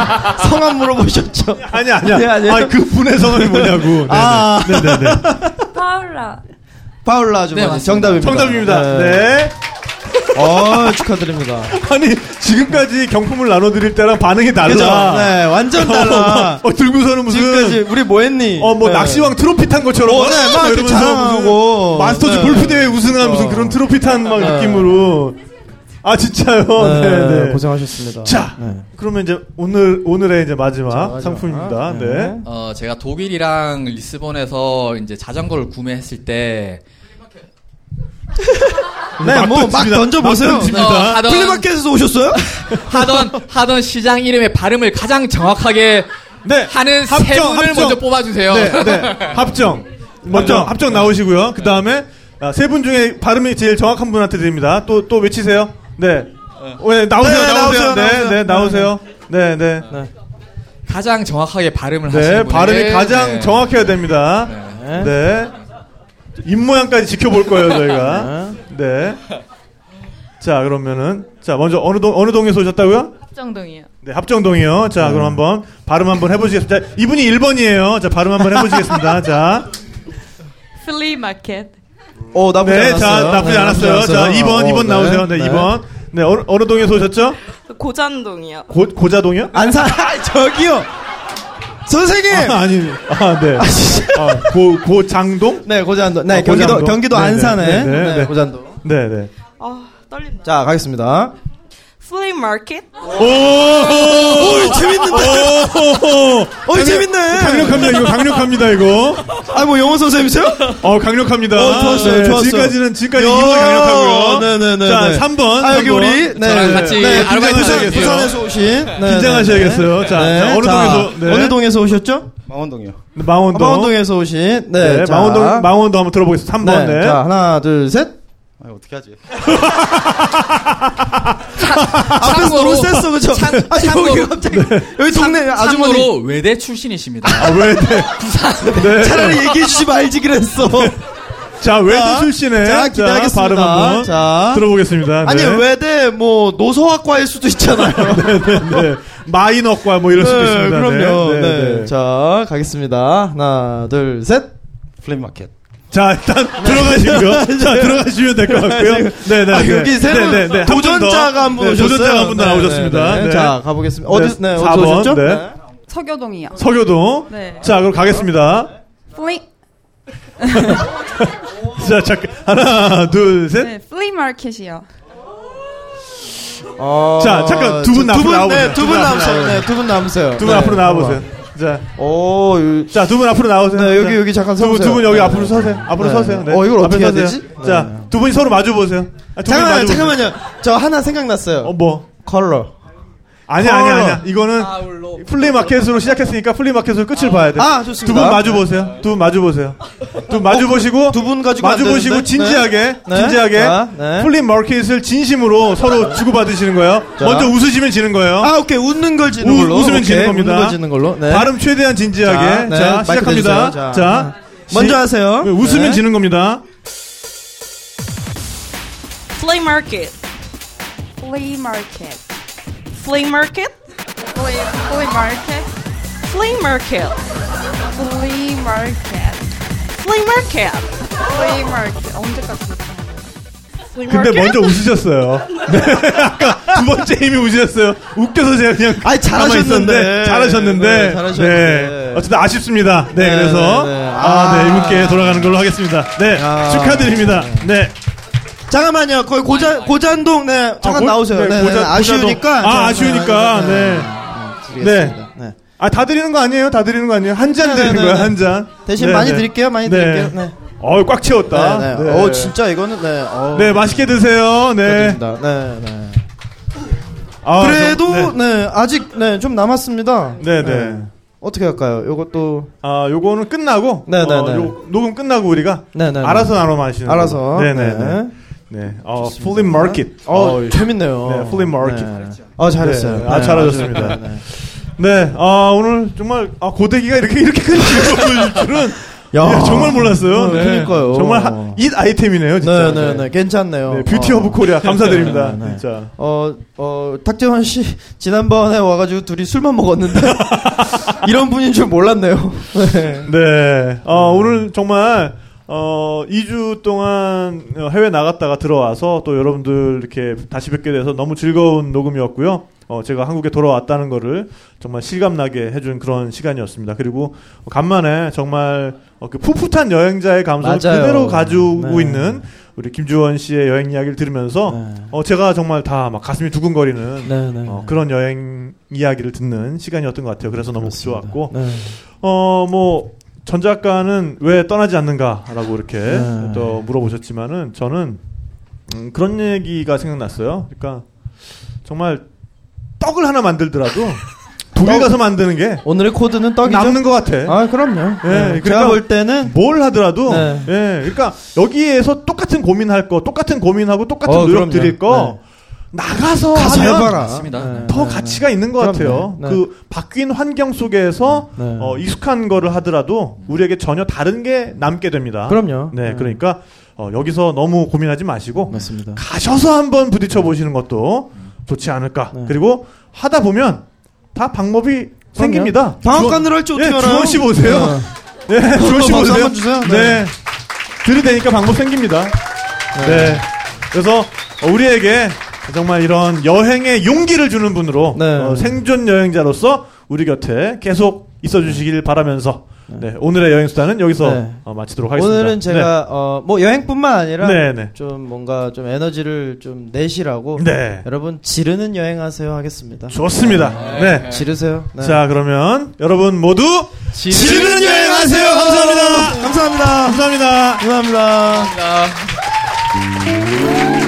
성함 물어보셨죠? 아니 아니야. 네, 아니에요? 아니 그 분의 성함이 뭐냐고. 네, 아. 네, 네, 네. 파울라. 파울라 아주머니 네. 정답입니다. 정답입니다. 네. 어, 축하드립니다. 아니 지금까지 경품을 나눠드릴 때랑 반응이 달라. 그죠? 네, 완전 달라. 어, 들고서는 무슨 지금까지 우리 뭐 했니? 어뭐 네. 낚시왕 트로피 탄 것처럼 어, 네, 막 이렇게 이러면서 자랑하고. 무슨 마스터즈 네. 골프 대회 우승한 무슨 어. 그런 트로피 탄막 네. 느낌으로. 아 진짜요. 네, 네, 네. 고생하셨습니다. 자, 네. 그러면 이제 오늘 오늘의 이제 마지막 자, 마지막. 상품입니다. 네. 네. 어, 제가 독일이랑 리스본에서 이제 자전거를 구매했을 때 <laughs> 네, 뭐 막 던져보세요. 어, 하던 플리마켓에서 오셨어요? <laughs> 하던 하던 시장 이름의 발음을 가장 정확하게 네. 하는 세 합정, 분을 합정. 먼저 뽑아주세요. 네, 네. <laughs> 합정. 먼저 합정. 합정 나오시고요. 그 다음에 세 분 중에 발음이 제일 정확한 분한테 드립니다. 또 또 외치세요. 네. 어, 네, 나오세요, 네, 나오세요. 나오세요, 네, 나오세요. 네, 나오세요. 네, 네. 가장 정확하게 발음을 네, 하시는 발음이 분에게, 가장 네. 정확해야 됩니다. 네. 네. 입 모양까지 지켜볼 거예요, 저희가. 네. 자, 그러면은 자, 먼저 어느 동 어느 동에서 오셨다고요? 합정동이요. 네, 합정동이요. 자, 그럼 한번 발음 한번 해 보시겠습니다. 자, 이분이 1번이에요. 자, 발음 한번 해 보시겠습니다. 자, <laughs> flea market. 어, 나쁘지 네, 않았어요. 자, 나쁘지 네, 않았어요. 자, 2번, 어, 2번 네, 나오세요. 네, 2번. 네, 어느, 어느 동에서 오셨죠? 고잔동이요. 고, 고자동이요? 안산, <laughs> 저기요! 선생님! 아, 아니, 아, 네. 아, 진짜. 아, 고, 고장동? 네, 고잔도. 네, 아, 경기도, 고잔도. 경기도 네, 네, 안산에. 네, 네, 네, 네. 고잔도. 네, 네. 아, 떨린다. 자, 가겠습니다. flea market? 오! 오, 재밌는데? 오! 어이, 재밌네. 강력합니다, 이거 강력합니다, 이거. 아, 뭐 영어 선생님이세요? 어, 강력합니다. 어, 좋았어요, 좋았어. 지금까지는, 지금까지 야, 2번 강력하고요. 네네네. 자, 네. 3번. 아, 여기 우리, 네. 같이 네, 아르바이트 부산, 하셔야겠어요. 부산에서 오신. 네, 긴장하셔야겠어요. 네. 자, 네. 자, 어느 동에서, 네. 어느 동에서 오셨죠? 망원동이요. 망원동. 아, 망원동에서 오신. 네. 네, 자. 망원동, 망원동 한번 들어보겠습니다. 3번, 네. 자, 하나, 둘, 셋. 아, 어떻게 하지? 앞에서 너무 셌어, 그죠? 참- 아니, 참고로- 여기 갑자기. 여기 동네 아주머니. 참고로 외대 출신이십니다. 아, 왜, <laughs> 네. 네. 차라리 얘기해주지 말지 그랬어. 자, 외대 자, 출신의 자, 기대하겠습니다. 발음 한번 자. 들어보겠습니다. 아니, 네. 외대, 뭐, 노소학과일 수도 있잖아요. <laughs> 네, 네. 마이너과 뭐 이럴 수도 네, 있습니다. 그럼요. 네, 네, 네, 네. 자, 가겠습니다. 하나, 둘, 셋. flea market. 자, 일단 들어가시고요. 자, 들어가시면 될 것 같고요. 네, 네. 아, 네. 여기 새로 네, 네, 네. 더. 도전자가 한분 네, 오셨어요. 도전자가 한분더 네, 나오셨습니다. 네, 네. 네. 자, 가보겠습니다. 어디, 네, 어디서 4번. 오셨죠? 네. 서교동이요. 서교동. 네. 자, 그럼 가겠습니다. flea, <laughs> 자, 잠깐. 하나, 둘, 셋. 네, flea market이요. 어, 자, 잠깐, 두분 두 앞으로 분, 나와보세요. 네, 두두분분 앞으로 남으세요. 나와보세요. 네, 두분 남으세요. 두분 네, 앞으로 나와보세요. 자, 오, 유- 자, 두 분 앞으로 나오세요. 네, 여기, 자, 여기 잠깐 서보세요. 두 분 여기 네. 앞으로 서세요. 앞으로 네. 서세요. 네. 어, 이걸 어떻게 해야 서세요. 되지? 자, 네. 두 분이 서로 마주 보세요. 아, 잠깐만요, 마주 보세요. 잠깐만요. 저 하나 생각났어요. 어, 뭐? 컬러. 아니야, 아니야, 아니야. 이거는 아울로. flea market으로 시작했으니까 flea market으로 끝을 봐야 돼. 아, 좋습니다. 두 분 마주 보세요. 두 분 마주 보세요. 두 분 마주 보시고 두 분 가지고 마주 안 보시고 되는데? 진지하게 네. 진지하게 자, 네. flea market을 진심으로 서로 주고 받으시는 거예요. 자. 먼저 웃으시면 지는 거예요. 아, 오케이. 웃는 걸 지는 우- 걸로. 웃으면 오케이, 지는 겁니다. 웃는 걸 지는 걸로. 네. 발음 최대한 진지하게. 자, 네, 자, 마이크 시작합니다. 대주세요. 자. 자, 먼저 시- 하세요. 웃으면 네. 지는 겁니다. 플리마켓. 플리마켓. 플리마켓? 플리, 플리마켓? 플리마켓. 플리마켓. 플리마켓. flea market. 언제까지 근데 먼저 웃으셨어요. <laughs> 네, 아까 두 번째 이미 웃으셨어요. 웃겨서 제가 그냥 아니, 잘하셨는데. 잘하셨는데 네, 잘하셨는데. 네. 어쨌든 아쉽습니다. 네, 네, 그래서 네, 네. 아, 네 아. 이분께 돌아가는 걸로 하겠습니다. 네 아. 축하드립니다. 네 잠깐만요. 거기 고잔, 고잔동, 네. 잠깐 고- 나오세요. 네, 네, 고자- 네. 아쉬우니까. 아, 자, 아쉬우니까. 네. 드리겠습니다. 네. 아, 다 드리는 거 아니에요? 다 드리는 거 아니에요? 한잔 네, 드리는 네, 거야, 네. 한 잔. 대신 네, 많이 네. 드릴게요. 많이 네. 드릴게요. 네. 어, 꽉 채웠다. 네, 네. 네. 어, 진짜 이거는 네. 어, 네, 맛있게 드세요. 네. 네, 네. 아, 그래도 좀- 네. 네. 아직 네, 좀 남았습니다. 네, 네. 어떻게 할까요? 요것도 아, 요거는 끝나고 네, 네, 어, 네. 요, 녹음 끝나고 우리가 네, 네. 네. 알아서 나눠 마시는 알아서. 걸로. 네, 네, 네. 네. 어, flea market. 어, 어, 재밌네요. 네, flea market. 네. 아, 잘했어요. 네, 아, 잘하셨습니다. 네, 네. 네, 아, 오늘 정말 아, 고데기가 이렇게 이렇게 큰 즐거울 줄은 야. 예, 정말 몰랐어요. 어, 그러니까요. 정말 하, it item이네요, 진짜. 네, 네, 네. 괜찮네요. 네, 뷰티 어. 오브 코리아 감사드립니다. 네, 네. 진짜. 어, 어, 탁재형 씨, 지난번에 와 가지고 둘이 술만 먹었는데, <laughs> 이런 분인 줄 몰랐네요. 네. 네. 어, 오늘 정말 어, 2주 동안 어, 해외 나갔다가 들어와서 또 여러분들 이렇게 다시 뵙게 돼서 너무 즐거운 녹음이었고요. 어, 제가 한국에 돌아왔다는 거를 정말 실감나게 해준 그런 시간이었습니다. 그리고 간만에 정말 어, 그 풋풋한 여행자의 감성을 맞아요. 그대로 가지고 네. 있는 우리 김주원 씨의 여행 이야기를 들으면서 네. 어, 제가 정말 다 막 가슴이 두근거리는 네, 네. 어, 그런 여행 이야기를 듣는 시간이었던 것 같아요. 그래서 너무 그렇습니다. 좋았고 네. 어, 뭐, 전 작가는 왜 떠나지 않는가라고 이렇게 네. 또 물어보셨지만은 저는 음, 그런 얘기가 생각났어요. 그러니까 정말 떡을 하나 만들더라도 <laughs> 독일 떡? 가서 만드는 게 오늘의 코드는 떡이죠? 남는 것 같아. 아, 그럼요. 네. 그러니까 제가 볼 때는, 뭘 하더라도 네. 예, 그러니까 여기에서 똑같은 고민할 거, 똑같은 고민하고 똑같은 어, 노력 그럼요. 드릴 거 네. 나가서 가서 하면 해봐라. 맞습니다. 네, 더 네, 가치가 있는 것 그럼요. 같아요. 네. 그 바뀐 환경 속에서 네. 어, 익숙한 거를 하더라도 우리에게 전혀 다른 게 남게 됩니다. 그럼요. 네, 그러니까 어, 여기서 너무 고민하지 마시고 맞습니다. 가셔서 한번 부딪혀 보시는 것도 좋지 않을까. 네. 그리고 하다 보면 다 방법이 생깁니다. 방앗간을 할지 어떻게 예, 알아요? 주원 씨 보세요. 네, <laughs> 주원 씨 박수 보세요. 한번 주세요. 네. 네. 들이대니까 방법 생깁니다. 네. 그래서 어, 우리에게 정말 이런 여행의 용기를 주는 분으로 네. 어, 생존 여행자로서 우리 곁에 계속 있어 주시길 바라면서 네, 오늘의 여행 수단은 여기서 네. 어, 마치도록 하겠습니다. 오늘은 제가, 어, 뭐 여행뿐만 아니라, 네, 네. 좀 뭔가 좀 에너지를 좀 내시라고, 네. 여러분 지르는 여행하세요 하겠습니다. 좋습니다. 네. 지르세요. 네. 자, 그러면 여러분 모두 지르는 여행하세요. 감사합니다. 감사합니다. 감사합니다. 감사합니다. 눈을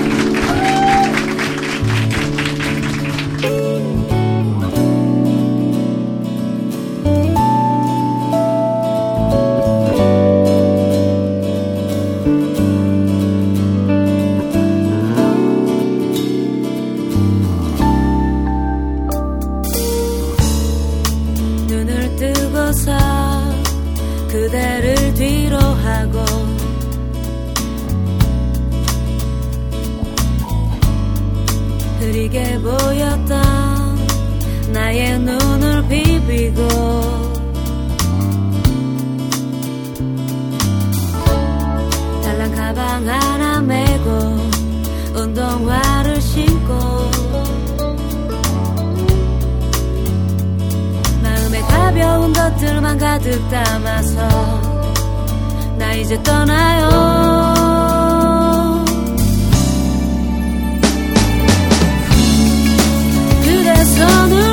보였던 나의 눈을 비비고 달랑 가방 하나 메고 운동화를 신고 마음에 가벼운 것들만 가득 담아서 나 이제 떠나요 그대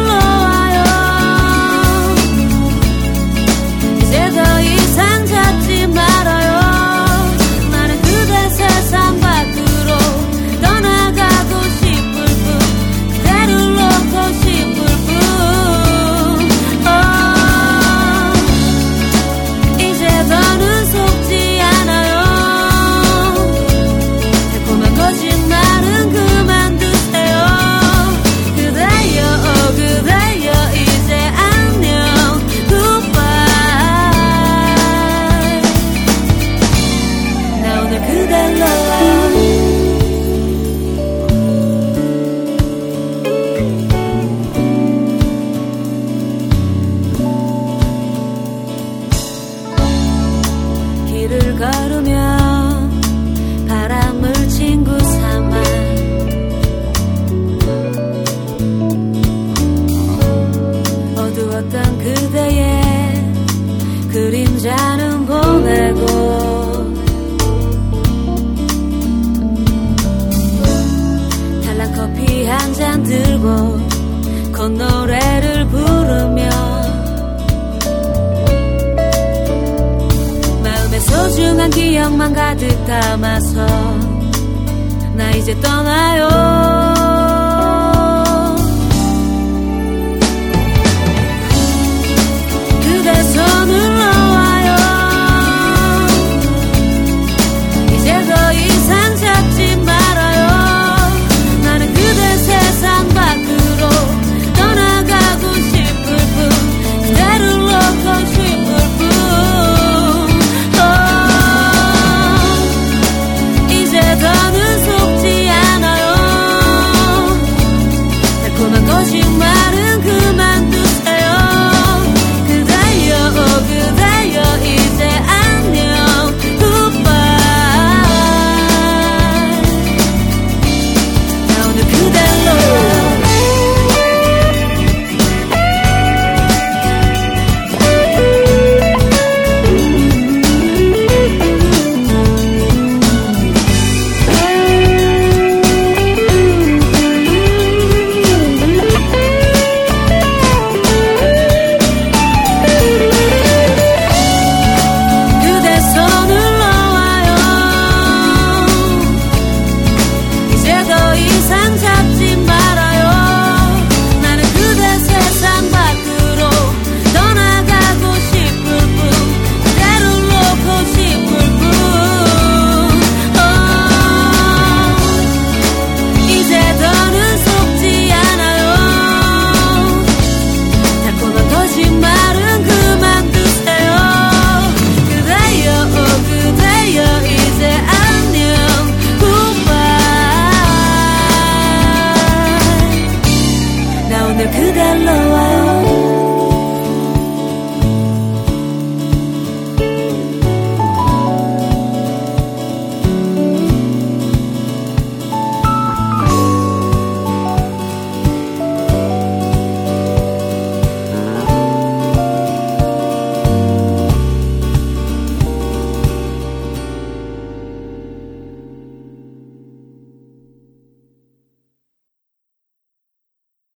나